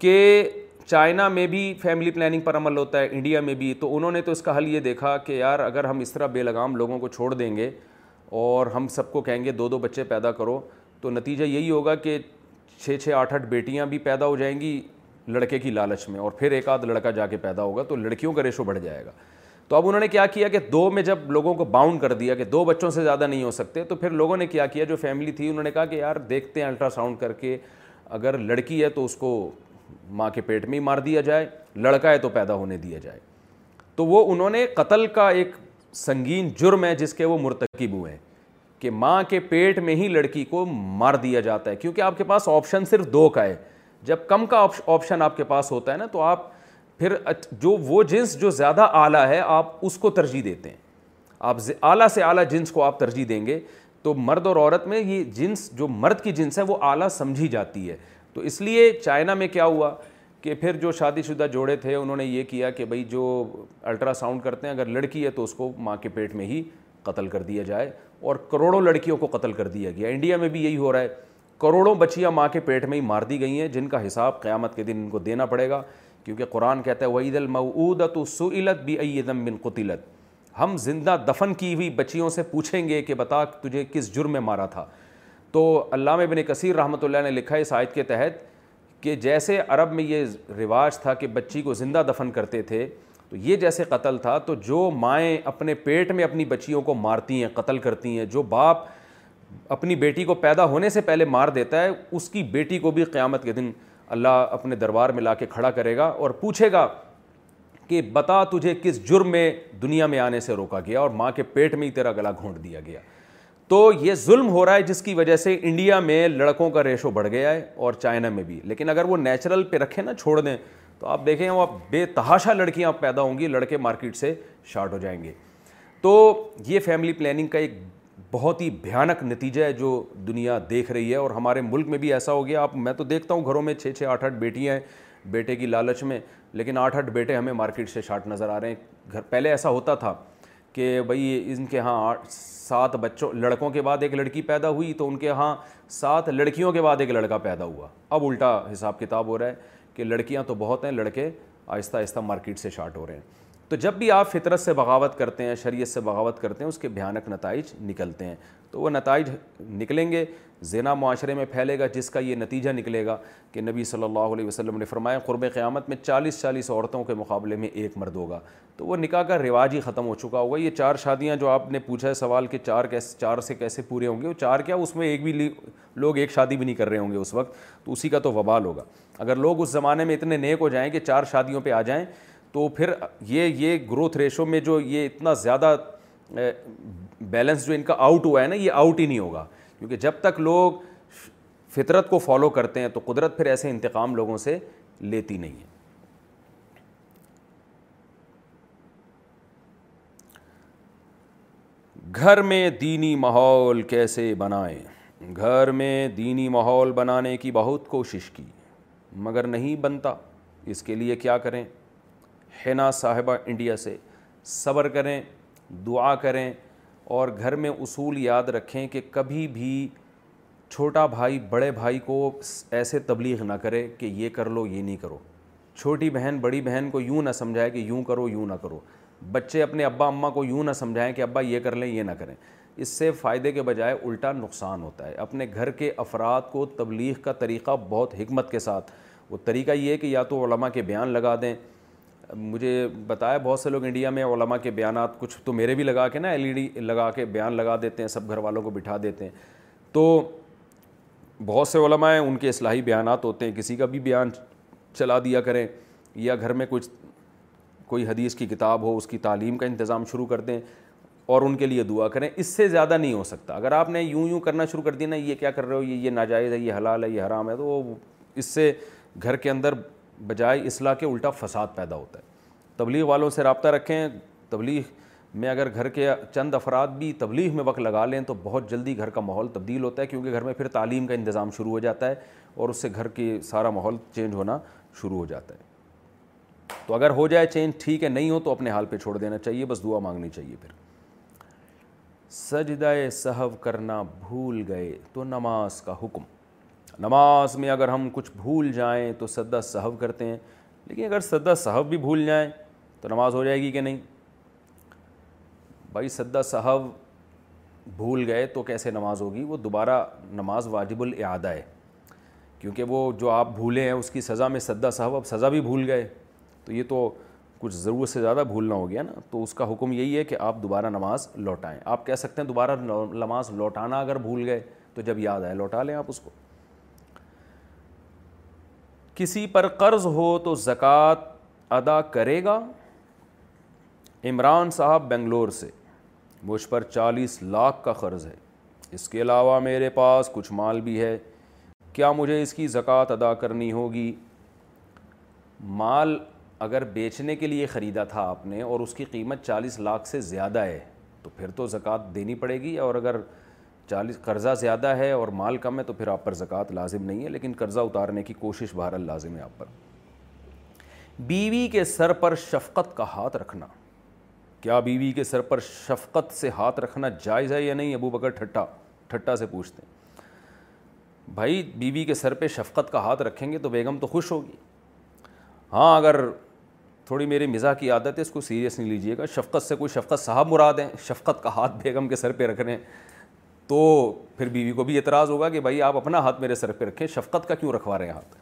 کہ چائنا میں بھی فیملی پلاننگ پر عمل ہوتا ہے انڈیا میں بھی، تو انہوں نے تو اس کا حل یہ دیکھا کہ یار اگر ہم اس طرح بے لگام لوگوں کو چھوڑ دیں گے اور ہم سب کو کہیں گے دو دو بچے پیدا کرو، تو نتیجہ یہی ہوگا کہ چھ چھ آٹھ آٹھ بیٹیاں بھی پیدا ہو جائیں گی لڑکے کی لالچ میں اور پھر ایک آدھ لڑکا جا کے پیدا ہوگا، تو لڑکیوں کا ریشو بڑھ جائے گا۔ تو اب انہوں نے کیا کیا کہ دو میں جب لوگوں کو باؤنڈ کر دیا کہ دو بچوں سے زیادہ نہیں ہو سکتے، تو پھر لوگوں نے کیا کیا، جو فیملی تھی، انہوں نے کہا کہ یار دیکھتے ہیں الٹرا ساؤنڈ کر کے، اگر لڑکی ہے تو اس کو ماں کے پیٹ میں ہی مار دیا جائے، لڑکا ہے تو پیدا ہونے دیا جائے۔ تو وہ انہوں نے قتل کا ایک سنگین جرم ہے جس کے وہ مرتکب ہوئے ہیں کہ ماں کے پیٹ میں ہی لڑکی کو مار دیا جاتا ہے۔ کیونکہ آپ کے پاس آپشن صرف دو کا ہے۔ جب کم کا آپشن آپ کے پاس ہوتا ہے نا، تو آپ پھر جو وہ جنس جو زیادہ اعلیٰ ہے، آپ اس کو ترجیح دیتے ہیں۔ آپ اعلیٰ سے اعلیٰ جنس کو آپ ترجیح دیں گے۔ تو مرد اور عورت میں یہ جنس، جو مرد کی جنس ہے، وہ اعلیٰ سمجھی جاتی ہے۔ تو اس لیے چائنا میں کیا ہوا کہ پھر جو شادی شدہ جوڑے تھے، انہوں نے یہ کیا کہ بھائی، جو الٹرا ساؤنڈ کرتے ہیں، اگر لڑکی ہے تو اس کو ماں کے پیٹ میں ہی قتل کر دیا جائے۔ اور کروڑوں لڑکیوں کو قتل کر دیا گیا۔ انڈیا میں بھی یہی ہو رہا ہے۔ کروڑوں بچیاں ماں کے پیٹ میں ہی مار دی گئی ہیں، جن کا حساب قیامت کے دن ان کو دینا پڑے گا۔ کیونکہ قرآن کہتا ہے وعید المعودت سعلت بھی ایدم بن قطلت ہم زندہ دفن کی ہوئی بچیوں سے پوچھیں گے کہ بتا تجھے کس جرم میں مارا تھا۔ تو علامہ ابن کثیر رحمۃ اللہ نے لکھا اس آیت کے تحت کہ جیسے عرب میں یہ رواج تھا کہ بچی کو زندہ دفن کرتے تھے، تو یہ جیسے قتل تھا، تو جو مائیں اپنے پیٹ میں اپنی بچیوں کو مارتی ہیں، قتل کرتی ہیں، جو باپ اپنی بیٹی کو پیدا ہونے سے پہلے مار دیتا ہے، اس کی بیٹی کو بھی قیامت کے دن اللہ اپنے دربار میں لا کے کھڑا کرے گا اور پوچھے گا کہ بتا تجھے کس جرم میں دنیا میں آنے سے روکا گیا اور ماں کے پیٹ میں ہی تیرا گلا گھونٹ دیا گیا۔ تو یہ ظلم ہو رہا ہے جس کی وجہ سے انڈیا میں لڑکوں کا ریشو بڑھ گیا ہے اور چائنا میں بھی۔ لیکن اگر وہ نیچرل پہ رکھیں نا چھوڑ دیں، تو آپ دیکھیں وہ بے تحاشا لڑکیاں پیدا ہوں گی، لڑکے مارکیٹ سے شارٹ ہو جائیں گے۔ تو یہ فیملی پلاننگ کا ایک بہت ہی بھیانک نتیجہ ہے جو دنیا دیکھ رہی ہے اور ہمارے ملک میں بھی ایسا ہو گیا۔ آپ، میں تو دیکھتا ہوں گھروں میں چھ چھ آٹھ آٹھ بیٹیاں ہیں، بیٹے کی لالچ میں، لیکن آٹھ آٹھ بیٹے ہمیں مارکیٹ سے شارٹ نظر آ رہے ہیں۔ گھر، پہلے ایسا ہوتا تھا کہ بھائی ان کے ہاں سات بچوں، لڑکوں کے بعد ایک لڑکی پیدا ہوئی تو ان کے ہاں سات لڑکیوں کے بعد ایک لڑکا پیدا ہوا۔ اب الٹا حساب کتاب ہو رہا ہے کہ لڑکیاں تو بہت ہیں، لڑکے آہستہ آہستہ مارکیٹ سے شارٹ ہو رہے ہیں۔ تو جب بھی آپ فطرت سے بغاوت کرتے ہیں، شریعت سے بغاوت کرتے ہیں، اس کے بھیانک نتائج نکلتے ہیں۔ تو وہ نتائج نکلیں گے زینا معاشرے میں پھیلے گا، جس کا یہ نتیجہ نکلے گا کہ نبی صلی اللہ علیہ وسلم نے فرمایا، قرب قیامت میں چالیس چالیس عورتوں کے مقابلے میں ایک مرد ہوگا۔ تو وہ نکاح کا رواج ہی ختم ہو چکا ہوگا۔ یہ چار شادیاں جو آپ نے پوچھا ہے، سوال کہ چار کیسے چار سے کیسے پورے ہوں گے؟ وہ چار کیا؟ اس میں ایک بھی لوگ ایک شادی بھی نہیں کر رہے ہوں گے اس وقت۔ تو اسی کا تو وبال ہوگا۔ اگر لوگ اس زمانے میں اتنے نیک ہو جائیں کہ چار شادیوں پہ آ جائیں تو پھر یہ یہ گروتھ ریشو میں جو یہ اتنا زیادہ بیلنس جو ان کا آؤٹ ہوا ہے نا، یہ آؤٹ ہی نہیں ہوگا۔ کیونکہ جب تک لوگ فطرت کو فالو کرتے ہیں تو قدرت پھر ایسے انتقام لوگوں سے لیتی نہیں ہے۔ گھر میں دینی ماحول کیسے بنائیں؟ گھر میں دینی ماحول بنانے کی بہت کوشش کی، مگر نہیں بنتا۔ اس کے لیے کیا کریں؟ حنا صاحبہ انڈیا سے صبر کریں، دعا کریں اور گھر میں اصول یاد رکھیں کہ کبھی بھی چھوٹا بھائی بڑے بھائی کو ایسے تبلیغ نہ کرے کہ یہ کر لو، یہ نہیں کرو۔ چھوٹی بہن، بڑی بہن کو یوں نہ سمجھائے کہ یوں کرو، یوں نہ کرو۔ بچے اپنے ابا اماں کو یوں نہ سمجھائیں کہ ابا یہ کر لیں، یہ نہ کریں۔ اس سے فائدے کے بجائے الٹا نقصان ہوتا ہے۔ اپنے گھر کے افراد کو تبلیغ کا طریقہ بہت حکمت کے ساتھ۔ وہ طریقہ یہ ہے کہ یا تو علماء کے بیان لگا دیں مجھے بتایا بہت سے لوگ انڈیا میں علماء کے بیانات کچھ تو میرے بھی لگا کے نا ایل ای ڈی لگا کے بیان لگا دیتے ہیں، سب گھر والوں کو بٹھا دیتے ہیں۔ تو بہت سے علماء ہیں، ان کے اصلاحی بیانات ہوتے ہیں، کسی کا بھی بیان چلا دیا کریں یا گھر میں کچھ، کوئی حدیث کی کتاب ہو، اس کی تعلیم کا انتظام شروع کر دیں اور ان کے لیے دعا کریں۔ اس سے زیادہ نہیں ہو سکتا۔ اگر آپ نے یوں یوں کرنا شروع کر دیا نا، یہ کیا کر رہے ہو؟ یہ یہ ناجائز ہے، یہ حلال ہے، یہ حرام ہے، تو اس سے گھر کے اندر بجائے اصلاح کے الٹا فساد پیدا ہوتا ہے۔ تبلیغ والوں سے رابطہ رکھیں، تبلیغ میں اگر گھر کے چند افراد بھی تبلیغ میں وقت لگا لیں تو بہت جلدی گھر کا ماحول تبدیل ہوتا ہے، کیونکہ گھر میں پھر تعلیم کا انتظام شروع ہو جاتا ہے اور اس سے گھر کی سارا ماحول چینج ہونا شروع ہو جاتا ہے۔ تو اگر ہو جائے چینج ٹھیک ہے، نہیں ہو تو اپنے حال پہ چھوڑ دینا چاہیے، بس دعا مانگنی چاہیے پھر۔ سجدہ سہو کرنا بھول گئے تو نماز کا حکم۔ نماز میں اگر ہم کچھ بھول جائیں تو سدا صحو کرتے ہیں، لیکن اگر سدا صحب بھی بھول جائیں تو نماز ہو جائے گی کہ نہیں؟ بھائی سدا صحب بھول گئے تو کیسے نماز ہوگی؟ وہ دوبارہ نماز واجب الاعادہ ہے، کیونکہ وہ جو آپ بھولے ہیں اس کی سزا میں سدا صحب، اب سزا بھی بھول گئے، تو یہ تو کچھ ضرورت سے زیادہ بھولنا ہو گیا نا، تو اس کا حکم یہی ہے کہ آپ دوبارہ نماز لوٹائیں۔ آپ کہہ سکتے ہیں دوبارہ نماز لوٹانا اگر بھول گئے تو جب یاد آئے، لوٹا لیں آپ اس کو۔ کسی پر قرض ہو تو زکوٰۃ ادا کرے گا۔ عمران صاحب بنگلور سے، مجھ پر چالیس لاکھ کا قرض ہے۔ اس کے علاوہ میرے پاس کچھ مال بھی ہے۔ کیا مجھے اس کی زکوٰۃ ادا کرنی ہوگی؟ مال اگر بیچنے کے لیے خریدا تھا آپ نے اور اس کی قیمت چالیس لاکھ سے زیادہ ہے تو پھر تو زکوٰۃ دینی پڑے گی اور اگر چالیس قرضہ زیادہ ہے اور مال کم ہے تو پھر آپ پر زکوٰۃ لازم نہیں ہے، لیکن قرضہ اتارنے کی کوشش بہرحال لازم ہے آپ پر۔ بیوی کے سر پر شفقت کا ہاتھ رکھنا۔ کیا بیوی کے سر پر شفقت سے ہاتھ رکھنا جائز ہے یا نہیں، ابو بکر ٹھٹا ٹھٹا سے پوچھتے ہیں۔ بھائی، بیوی کے سر پہ شفقت کا ہاتھ رکھیں گے تو بیگم تو خوش ہوگی۔ ہاں اگر تھوڑی میری مزاح کی عادت ہے، اس کو سیریس نہیں لیجیے گا۔ شفقت سے کوئی شفقت صاحب مراد ہیں، شفقت کا ہاتھ بیگم کے سر پہ رکھ رہے ہیں۔ تو پھر بیوی کو بھی اعتراض ہوگا کہ بھائی آپ اپنا ہاتھ میرے سر پہ رکھیں، شفقت کا کیوں رکھوا رہے ہیں ہاتھ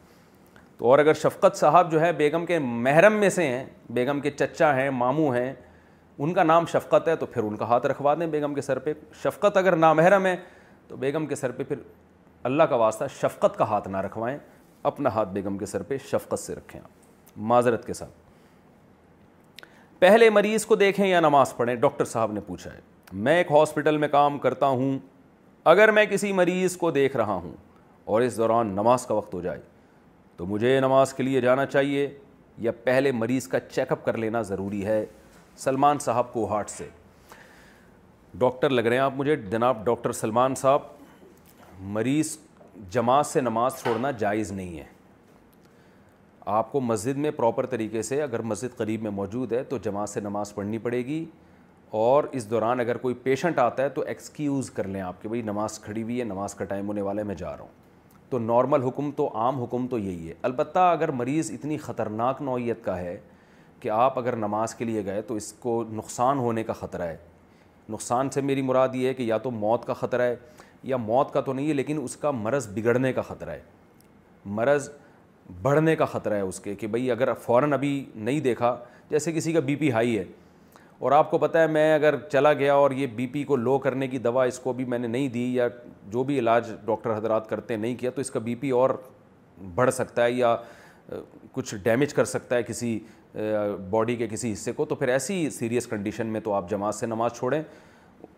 تو اور اگر شفقت صاحب جو ہے بیگم کے محرم میں سے ہیں، بیگم کے چچا ہیں، ماموں ہیں، ان کا نام شفقت ہے تو پھر ان کا ہاتھ رکھوا دیں بیگم کے سر پہ۔ شفقت اگر نامحرم ہے تو بیگم کے سر پہ پھر اللہ کا واسطہ شفقت کا ہاتھ نہ رکھوائیں۔ اپنا ہاتھ بیگم کے سر پہ شفقت سے رکھیں آپ۔ معذرت کے ساتھ۔ پہلے مریض کو دیکھیں یا نماز پڑھیں، ڈاکٹر صاحب نے پوچھا ہے۔ میں ایک ہاسپٹل میں کام کرتا ہوں اگر میں کسی مریض کو دیکھ رہا ہوں اور اس دوران نماز کا وقت ہو جائے، تو مجھے نماز کے لیے جانا چاہیے یا پہلے مریض کا چیک اپ کر لینا ضروری ہے، سلمان صاحب کو ہارٹ سے۔ ڈاکٹر لگ رہے ہیں آپ مجھے۔ جناب ڈاکٹر سلمان صاحب، مریض جماعت سے نماز چھوڑنا جائز نہیں ہے۔ آپ کو مسجد میں پراپر طریقے سے، اگر مسجد قریب میں موجود ہے، تو جماعت سے نماز پڑھنی پڑے گی۔ اور اس دوران اگر کوئی پیشنٹ آتا ہے تو ایکسکیوز کر لیں آپ کہ بھائی نماز کھڑی ہوئی ہے، نماز کا ٹائم ہونے والا ہے میں جا رہا ہوں۔ تو نارمل حکم تو عام حکم تو یہی ہے۔ البتہ اگر مریض اتنی خطرناک نوعیت کا ہے کہ آپ اگر نماز کے لیے گئے تو اس کو نقصان ہونے کا خطرہ ہے۔ نقصان سے میری مراد یہ ہے کہ یا تو موت کا خطرہ ہے یا موت کا تو نہیں ہے، لیکن اس کا مرض بگڑنے کا خطرہ ہے۔ مرض بڑھنے کا خطرہ ہے اس کے کہ بھائی اگر فوراً ابھی نہیں دیکھا، جیسے کسی کا بی پی ہائی ہے اور آپ کو پتہ ہے میں اگر چلا گیا اور یہ بی پی کو لو کرنے کی دوا اس کو بھی میں نے نہیں دی یا جو بھی علاج ڈاکٹر حضرات کرتے ہیں نہیں کیا تو اس کا بی پی اور بڑھ سکتا ہے یا کچھ ڈیمیج کر سکتا ہے کسی باڈی کے کسی حصے کو تو پھر ایسی سیریس کنڈیشن میں تو آپ جماعت سے نماز چھوڑیں،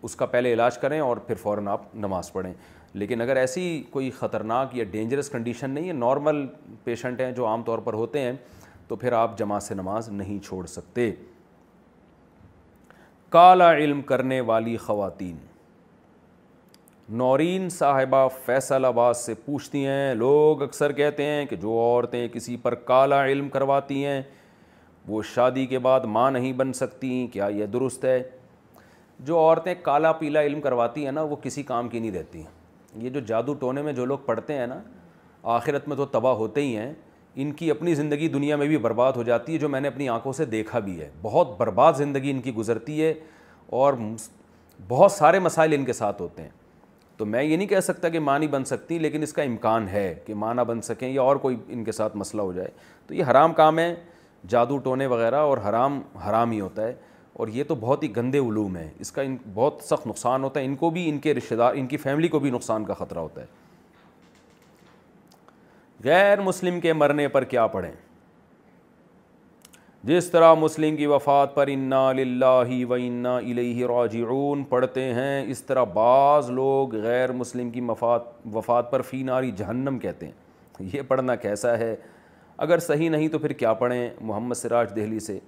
اس کا پہلے علاج کریں اور پھر فوراً آپ نماز پڑھیں۔ لیکن اگر ایسی کوئی خطرناک یا ڈینجرس کنڈیشن نہیں ہے نارمل پیشنٹ ہیں جو عام طور پر ہوتے ہیں، تو پھر آپ جماعت سے نماز نہیں چھوڑ سکتے۔ کالا علم کرنے والی خواتین۔ نورین صاحبہ فیصل آباد سے پوچھتی ہیں، لوگ اکثر کہتے ہیں کہ جو عورتیں کسی پر کالا علم کرواتی ہیں، وہ شادی کے بعد ماں نہیں بن سکتی، کیا یہ درست ہے؟ جو عورتیں کالا پیلا علم کرواتی ہیں نا، وہ کسی کام کی نہیں رہتی یہ جو جادو ٹونے میں جو لوگ پڑھتے ہیں نا، آخرت میں تو تباہ ہوتے ہی ہیں۔ ان کی اپنی زندگی دنیا میں بھی برباد ہو جاتی ہے، جو میں نے اپنی آنکھوں سے دیکھا بھی ہے۔ بہت برباد زندگی ان کی گزرتی ہے اور بہت سارے مسائل ان کے ساتھ ہوتے ہیں۔ تو میں یہ نہیں کہہ سکتا کہ ماں نہیں بن سکتی، لیکن اس کا امکان ہے کہ ماں نہ بن سکیں یا اور کوئی ان کے ساتھ مسئلہ ہو جائے۔ تو یہ حرام کام ہے، جادو، ٹونے وغیرہ، اور حرام حرام ہی ہوتا ہے۔ اور یہ تو بہت ہی گندے علوم ہیں۔ اس کا ان، بہت سخت نقصان ہوتا ہے۔ ان کو بھی، ان کے رشتہ دار، ان کی فیملی کو بھی نقصان کا خطرہ ہوتا ہے۔ غیر مسلم کے مرنے پر کیا پڑھیں؟ جس طرح مسلم کی وفات پر انا للہ و انا الیہ راجعون پڑھتے ہیں، اس طرح بعض لوگ غیر مسلم کی وفات وفات پر فی ناری جہنم کہتے ہیں۔ یہ پڑھنا کیسا ہے؟ اگر صحیح نہیں تو پھر کیا پڑھیں محمد سراج دہلی سے؟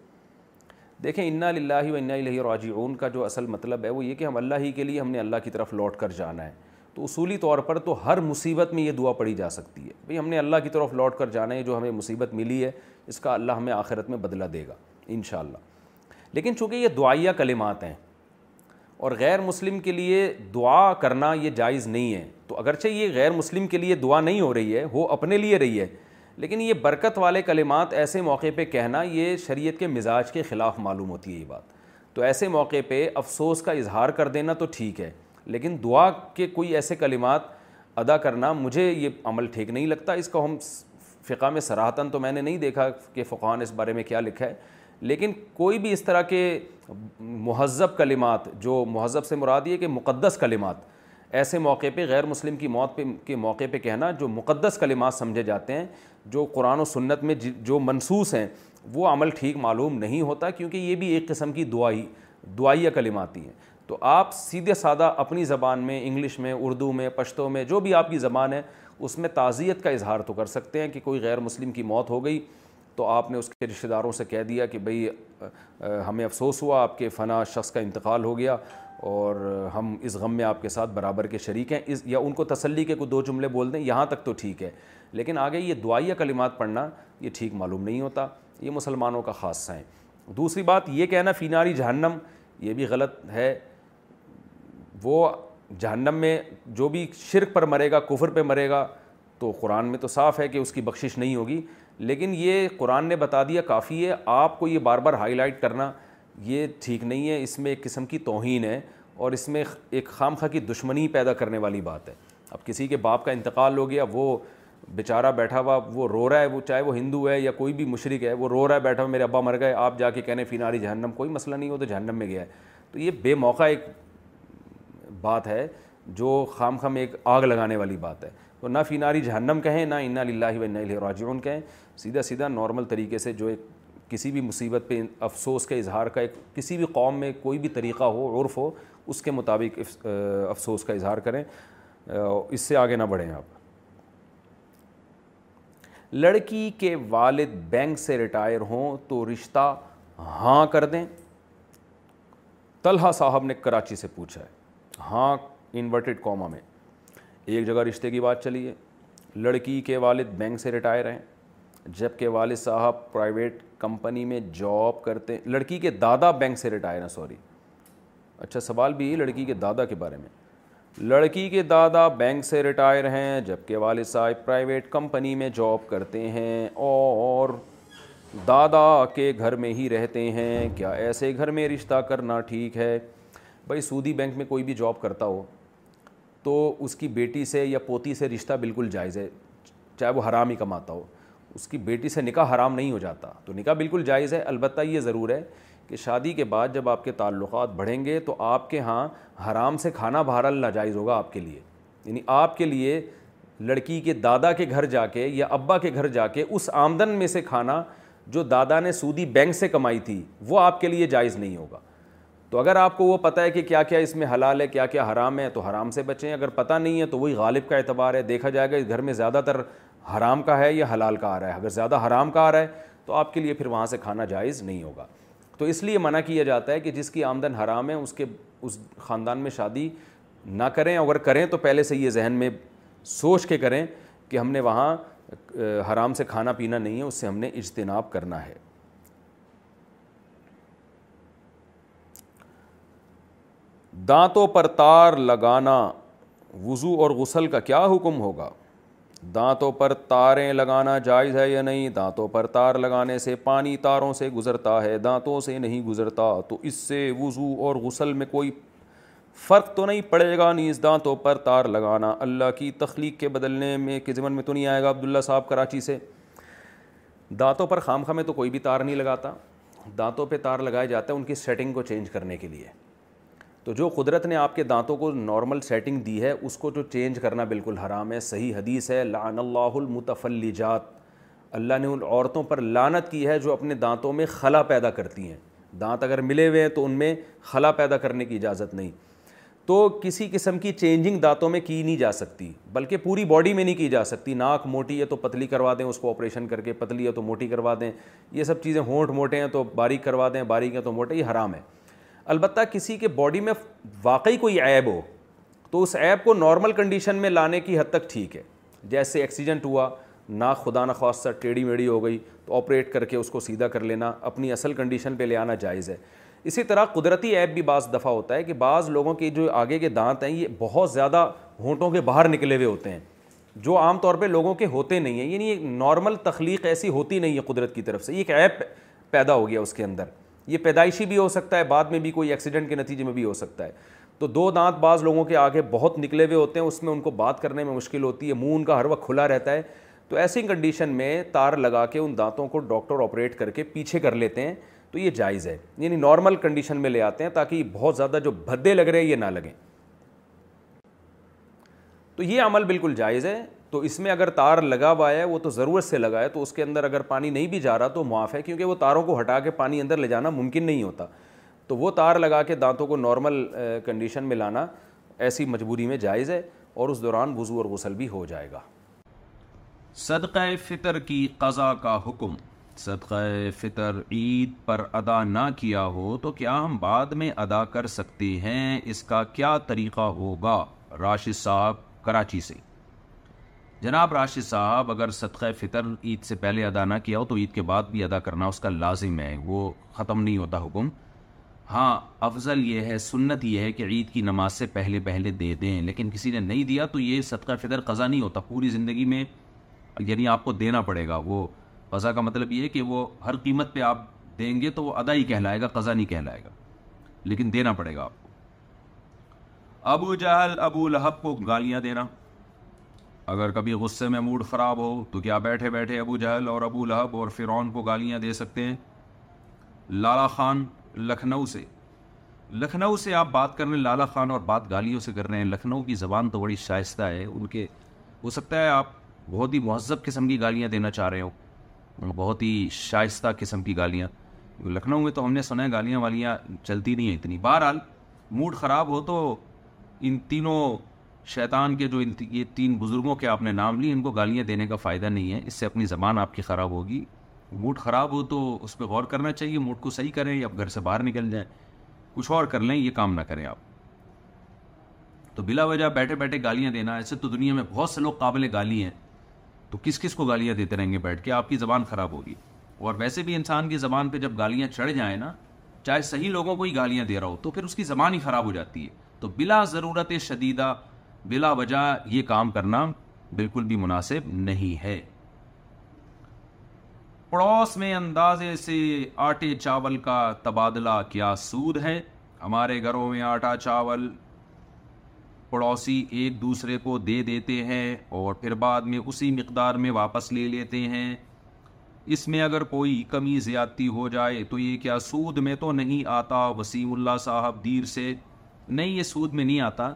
دیکھیں، انا للہ و انا الیہ راجعون کا جو اصل مطلب ہے وہ یہ کہ ہم اللہ ہی کے لیے ہم نے اللہ کی طرف لوٹ کر جانا ہے۔ تو اصولی طور پر تو ہر مصیبت میں یہ دعا پڑھی جا سکتی ہے۔ بھئی ہم نے اللہ کی طرف لوٹ کر جانا ہے، جو ہمیں مصیبت ملی ہے، اس کا اللہ ہمیں آخرت میں بدلہ دے گا، انشاءاللہ۔ لیکن چونکہ یہ دعائیہ کلمات ہیں اور غیر مسلم کے لیے دعا کرنا یہ جائز نہیں ہے، تو اگرچہ یہ غیر مسلم کے لیے دعا نہیں ہو رہی ہے، وہ اپنے لیے رہی ہے، لیکن یہ برکت والے کلمات ایسے موقع پہ کہنا یہ شریعت کے مزاج کے خلاف معلوم ہوتی ہے یہ بات۔ تو ایسے موقع پہ افسوس کا اظہار کر دینا تو ٹھیک ہے لیکن دعا کے کوئی ایسے کلمات ادا کرنا مجھے یہ عمل ٹھیک نہیں لگتا، اس کو ہم فقہ میں سراہتاً تو میں نے نہیں دیکھا کہ فقان اس بارے میں کیا لکھا ہے، لیکن کوئی بھی اس طرح کے مہذب کلمات، جو مہذب سے مراد یہ کہ مقدس کلمات، ایسے موقع پہ غیر مسلم کی موت پہ، کے موقع پہ کہنا جو مقدس کلمات سمجھے جاتے ہیں، جو قرآن و سنت میں جی-، جو منصوص ہیں، وہ عمل ٹھیک معلوم نہیں ہوتا کیونکہ یہ بھی ایک قسم کی دعائی، دعائیہ کلماتی ہیں۔ تو آپ سیدھے سادہ اپنی زبان میں، انگلش میں، اردو میں پشتوں میں، جو بھی آپ کی زبان ہے، اس میں تعزیت کا اظہار تو کر سکتے ہیں کہ کوئی غیر مسلم کی موت ہو گئی تو آپ نے اس کے رشتہ داروں سے کہہ دیا کہ بھئی ہمیں افسوس ہوا، آپ کے فنا شخص کا انتقال ہو گیا اور ہم اس غم میں آپ کے ساتھ برابر کے شریک ہیں۔ اس، یا ان کو تسلی کے کوئی دو جملے بول دیں، یہاں تک تو ٹھیک ہے۔ لیکن آگے یہ دعائیہ کلمات پڑھنا، یہ ٹھیک معلوم نہیں ہوتا۔ یہ مسلمانوں کا خاصہ ہے۔ دوسری بات یہ کہنا فیناری جہنم، یہ بھی غلط ہے۔ وہ جہنم میں جو بھی شرک پر مرے گا، کفر پہ مرے گا، تو قرآن میں تو صاف ہے کہ اس کی بخشش نہیں ہوگی۔ لیکن یہ قرآن نے بتا دیا کافی ہے، آپ کو یہ بار بار ہائی لائٹ کرنا یہ ٹھیک نہیں ہے۔ اس میں ایک قسم کی توہین ہے اور اس میں ایک خام خواہ کی دشمنی پیدا کرنے والی بات ہے۔ اب کسی کے باپ کا انتقال ہو گیا، وہ بیچارہ بیٹھا ہوا، وہ رو رہا ہے، وہ چاہے وہ ہندو ہے یا کوئی بھی مشرق ہے، وہ رو رہا ہے، بیٹھا ہوا، میرے ابا مر گئے، آپ جا کے کہنے فیناری جہنم، کوئی مسئلہ نہیں ہو تو جہنم میں گیا ہے۔ تو یہ بے موقع ایک بات ہے جو خام خام ایک آگ لگانے والی بات ہے۔ تو نہ فیناری جہنم کہیں، نہ انا للہ و انا راجعون کہیں۔ سیدھا سیدھا نارمل طریقے سے جو ایک کسی بھی مصیبت پہ، افسوس کے اظہار کا ایک کسی بھی قوم میں کوئی بھی طریقہ ہو، عرف ہو، اس کے مطابق افسوس کا اظہار کریں۔ اس سے آگے نہ بڑھیں آپ۔ لڑکی کے والد بینک سے ریٹائر ہوں تو رشتہ ہاں کر دیں۔ طلحہ صاحب نے کراچی سے پوچھا ہے۔ ہاں انورٹڈ کوما میں۔ ایک جگہ رشتے کی بات چلی ہے۔ لڑکی کے والد بینک سے ریٹائر ہیں جبکہ والد صاحب پرائیویٹ کمپنی میں جاب کرتے ہیں۔ لڑکی کے دادا بینک سے ریٹائر ہیں، سوری۔ اچھا سوال بھی لڑکی کے دادا کے بارے میں۔ لڑکی کے دادا بینک سے ریٹائر ہیں جبکہ والد صاحب پرائیویٹ کمپنی میں جاب کرتے ہیں۔ اور دادا کے گھر میں ہی رہتے ہیں۔ کیا ایسے گھر میں رشتہ کرنا ٹھیک ہے؟ بھائی سودی بینک میں کوئی بھی جاب کرتا ہو تو اس کی بیٹی سے یا پوتی سے رشتہ بالکل جائز ہے، چاہے وہ حرام ہی کماتا ہو۔ اس کی بیٹی سے نکاح حرام نہیں ہو جاتا۔ تو نکاح بالکل جائز ہے۔ البتہ یہ ضرور ہے کہ شادی کے بعد جب آپ کے تعلقات بڑھیں گے تو آپ کے ہاں حرام سے کھانا بہرحال ناجائز ہوگا آپ کے لیے۔ یعنی آپ کے لیے لڑکی کے دادا کے گھر جا کے یا ابا کے گھر جا کے اس آمدن میں سے کھانا جو دادا نے سودی بینک سے کمائی تھی، وہ آپ کے لیے جائز نہیں ہوگا۔ تو اگر آپ کو وہ پتہ ہے کہ کیا کیا اس میں حلال ہے، کیا کیا حرام ہے، تو حرام سے بچیں۔ اگر پتہ نہیں ہے تو وہی غالب کا اعتبار ہے۔ دیکھا جائے گا اس گھر میں زیادہ تر حرام کا ہے یا حلال کا آ رہا ہے۔ اگر زیادہ حرام کا آ رہا ہے تو آپ کے لیے پھر وہاں سے کھانا جائز نہیں ہوگا۔ تو اس لیے منع کیا جاتا ہے کہ جس کی آمدن حرام ہے، اس کے، اس خاندان میں شادی نہ کریں۔ اگر کریں تو پہلے سے یہ ذہن میں سوچ کے کریں کہ ہم نے وہاں حرام سے کھانا پینا نہیں ہے، اس سے ہم نے اجتناب کرنا ہے۔ دانتوں پر تار لگانا وضو اور غسل کا کیا حکم ہوگا؟ دانتوں پر تاریں لگانا جائز ہے یا نہیں؟ دانتوں پر تار لگانے سے پانی تاروں سے گزرتا ہے، دانتوں سے نہیں گزرتا، تو اس سے وضو اور غسل میں کوئی فرق تو نہیں پڑے گا۔ نیز دانتوں پر تار لگانا اللہ کی تخلیق کے بدلنے میں کہ ضمن میں تو نہیں آئے گا عبداللہ صاحب کراچی سے۔ دانتوں پر خام خامے تو کوئی بھی تار نہیں لگاتا۔ دانتوں پہ تار لگائے جاتا ہے ان کی سیٹنگ کو چینج کرنے کے لیے۔ تو جو قدرت نے آپ کے دانتوں کو نارمل سیٹنگ دی ہے، اس کو جو چینج کرنا بالکل حرام ہے، صحیح حدیث ہے، لعن اللہ المتفلجات اللہ نے ان عورتوں پر لانت کی ہے جو اپنے دانتوں میں خلا پیدا کرتی ہیں۔ دانت اگر ملے ہوئے ہیں تو ان میں خلا پیدا کرنے کی اجازت نہیں۔ تو کسی قسم کی چینجنگ دانتوں میں کی نہیں جا سکتی، بلکہ پوری باڈی میں نہیں کی جا سکتی۔ ناک موٹی ہے تو پتلی کروا دیں، اس کو آپریشن کر کے پتلی ہے تو موٹی کروا دیں۔ یہ سب چیزیں ہونٹ موٹے ہیں تو باریک کروا دیں، باریک ہیں تو موٹے، یہ حرام ہے۔ البتہ کسی کے باڈی میں واقعی کوئی عیب ہو، تو اس عیب کو نارمل کنڈیشن میں لانے کی حد تک ٹھیک ہے۔ جیسے ایکسیڈنٹ ہوا ناک خدا نخواستہ ٹیڑھی میڑھی ہو گئی، تو آپریٹ کر کے اس کو سیدھا کر لینا، اپنی اصل کنڈیشن پہ لے آنا جائز ہے۔ اسی طرح قدرتی ایپ بھی بعض دفعہ ہوتا ہے کہ بعض لوگوں کے جو آگے کے دانت ہیں، یہ بہت زیادہ ہونٹوں کے باہر نکلے ہوئے ہوتے ہیں۔ جو عام طور پہ لوگوں کے ہوتے نہیں ہیں یعنی ایک نارمل تخلیق ایسی ہوتی نہیں ہے قدرت کی طرف سے، یہ ایک ایپ پیدا ہو گیا اس کے اندر۔ یہ پیدائشی بھی ہو سکتا ہے، بعد میں بھی کوئی ایکسیڈنٹ کے نتیجے میں بھی ہو سکتا ہے۔ تو دو دانت بعض لوگوں کے آگے بہت نکلے ہوئے ہوتے ہیں، اس میں ان کو بات کرنے میں مشکل ہوتی ہے، منہ ان کا ہر وقت کھلا رہتا ہے۔ تو ایسی کنڈیشن میں تار لگا کے ان دانتوں کو ڈاکٹر آپریٹ کر کے پیچھے کر لیتے ہیں۔ تو یہ جائز ہے یعنی نارمل کنڈیشن میں لے آتے ہیں تاکہ بہت زیادہ جو بھدے لگ رہے ہیں، یہ نہ لگیں۔ تو یہ عمل بالکل جائز ہے۔ تو اس میں اگر تار لگا ہوا ہے، وہ تو ضرورت سے لگا ہے، تو اس کے اندر اگر پانی نہیں بھی جا رہا تو معاف ہے، کیونکہ وہ تاروں کو ہٹا کے پانی اندر لے جانا ممکن نہیں ہوتا۔ تو وہ تار لگا کے دانتوں کو نارمل کنڈیشن میں لانا ایسی مجبوری میں جائز ہے اور اس دوران وضو اور غسل بھی ہو جائے گا۔ صدقہ فطر کی قضا کا حکم۔ صدقہ فطر عید پر ادا نہ کیا ہو تو کیا ہم بعد میں ادا کر سکتے ہیں؟ اس کا کیا طریقہ ہوگا؟ راشد صاحب، کراچی سے۔ جناب راشد صاحب، اگر صدقہ فطر عید سے پہلے ادا نہ کیا ہو تو عید کے بعد بھی ادا کرنا اس کا لازم ہے، وہ ختم نہیں ہوتا حکم۔ ہاں افضل یہ ہے، سنت یہ ہے کہ عید کی نماز سے پہلے پہلے دے دیں، لیکن کسی نے نہیں دیا تو یہ صدقہ فطر قضا نہیں ہوتا، پوری زندگی میں یعنی آپ کو دینا پڑے گا۔ وہ قضا کا مطلب یہ ہے کہ وہ ہر قیمت پہ آپ دیں گے تو وہ ادا ہی کہلائے گا، قضا نہیں کہلائے گا، لیکن دینا پڑے گا آپ کو۔ ابو جہل، ابو لہب کو گالیاں دینا۔ اگر کبھی غصے میں موڈ خراب ہو تو کیا بیٹھے بیٹھے ابو جہل اور ابو لہب اور فرعون کو گالیاں دے سکتے ہیں؟ لالا خان، لکھنؤ سے۔ لکھنؤ سے آپ بات کر رہے ہیں، لالا خان اور بات گالیوں سے کر رہے ہیں۔ لکھنؤ کی زبان تو بڑی شائستہ ہے۔ ان کے، ہو سکتا ہے آپ بہت ہی مہذب قسم کی گالیاں دینا چاہ رہے ہو بہت ہی شائستہ قسم کی گالیاں۔ لکھنؤ میں تو ہم نے سنا ہے گالیاں والیاں چلتی نہیں ہیں اتنی۔ بہرحال موڈ خراب ہو تو ان تینوں شیطان کے جو یہ تین بزرگوں کے آپ نے نام لی ان کو گالیاں دینے کا فائدہ نہیں ہے۔ اس سے اپنی زبان آپ کی خراب ہوگی۔ موڈ خراب ہو تو اس پہ غور کرنا چاہیے، موڈ کو صحیح کریں یا گھر سے باہر نکل جائیں۔ کچھ اور کر لیں، یہ کام نہ کریں آپ۔ تو بلا وجہ بیٹھے بیٹھے گالیاں دینا، ایسے تو دنیا میں بہت سے لوگ قابل گالی ہیں۔ تو کس کس کو گالیاں دیتے رہیں گے بیٹھ کے؟ آپ کی زبان خراب ہوگی۔ اور ویسے بھی انسان کی زبان پہ جب گالیاں چڑھ جائیں نا، چاہے صحیح لوگوں کو ہی گالیاں دے رہا ہو، تو پھر اس کی زبان ہی خراب ہو جاتی ہے۔ تو بلا ضرورت شدیدہ بلا وجہ یہ کام کرنا بالکل بھی مناسب نہیں ہے۔ پڑوس میں اندازے سے آٹے چاول کا تبادلہ کیا سود ہے۔ ہمارے گھروں میں آٹا چاول پڑوسی ایک دوسرے کو دے دیتے ہیں اور پھر بعد میں اسی مقدار میں واپس لے لیتے ہیں۔ اس میں اگر کوئی کمی زیادتی ہو جائے تو یہ کیا سود میں تو نہیں آتا، وسیم اللہ صاحب دیر سے۔ نہیں، یہ سود میں نہیں آتا۔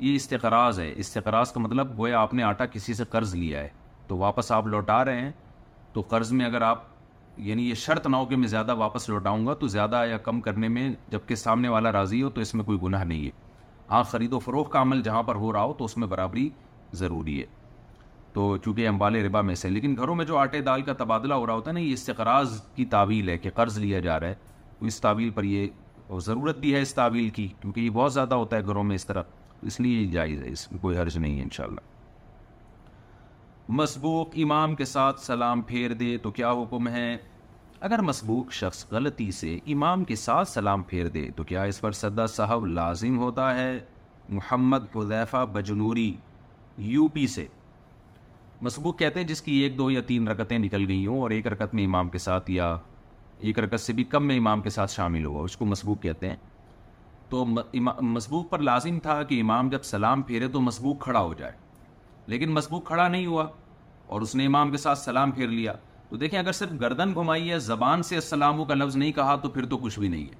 یہ استقراض ہے۔ استقراض کا مطلب وہ آپ نے آٹا کسی سے قرض لیا ہے۔ تو واپس آپ لوٹا رہے ہیں۔ تو قرض میں اگر آپ یعنی یہ شرط نہ ہو کہ میں زیادہ واپس لوٹاؤں گا، تو زیادہ یا کم کرنے میں جبکہ سامنے والا راضی ہو، تو اس میں کوئی گناہ نہیں ہے۔ ہاں خرید و فروغ کا عمل جہاں پر ہو رہا ہو، تو اس میں برابری ضروری ہے۔ تو چونکہ امبال ربا میں سے، لیکن گھروں میں جو آٹے دال کا تبادلہ ہو رہا ہوتا ہے نا، یہ استقراض کی تعویل ہے کہ قرض لیا جا رہا ہے۔ تو اس تعویل پر یہ ضرورت بھی ہے اس تعویل کی، کیونکہ یہ بہت زیادہ ہوتا ہے گھروں میں اس طرح۔ اس لیے جائز ہے، اس میں کوئی حرج نہیں ہے انشاءاللہ۔ مسبوق امام کے ساتھ سلام پھیر دے تو کیا حکم ہے؟ اگر مسبوق شخص غلطی سے امام کے ساتھ سلام پھیر دے تو کیا اس پر سدا صاحب لازم ہوتا ہے؟ محمد حذیفہ بجنوری، یو پی سے۔ مسبوق کہتے ہیں جس کی ایک، دو یا تین رکتیں نکل گئی ہوں اور ایک رکت میں امام کے ساتھ یا ایک رکت سے بھی کم میں امام کے ساتھ شامل ہوا اس کو مسبوق کہتے ہیں۔ تو مسبوق پر لازم تھا کہ امام جب سلام پھیرے تو مسبوق کھڑا ہو جائے۔ لیکن مسبوق کھڑا نہیں ہوا اور اس نے امام کے ساتھ سلام پھیر لیا۔ تو دیکھیں، اگر صرف گردن گھمائی ہے، زبان سے السلام کا لفظ نہیں کہا تو پھر تو کچھ بھی نہیں ہے۔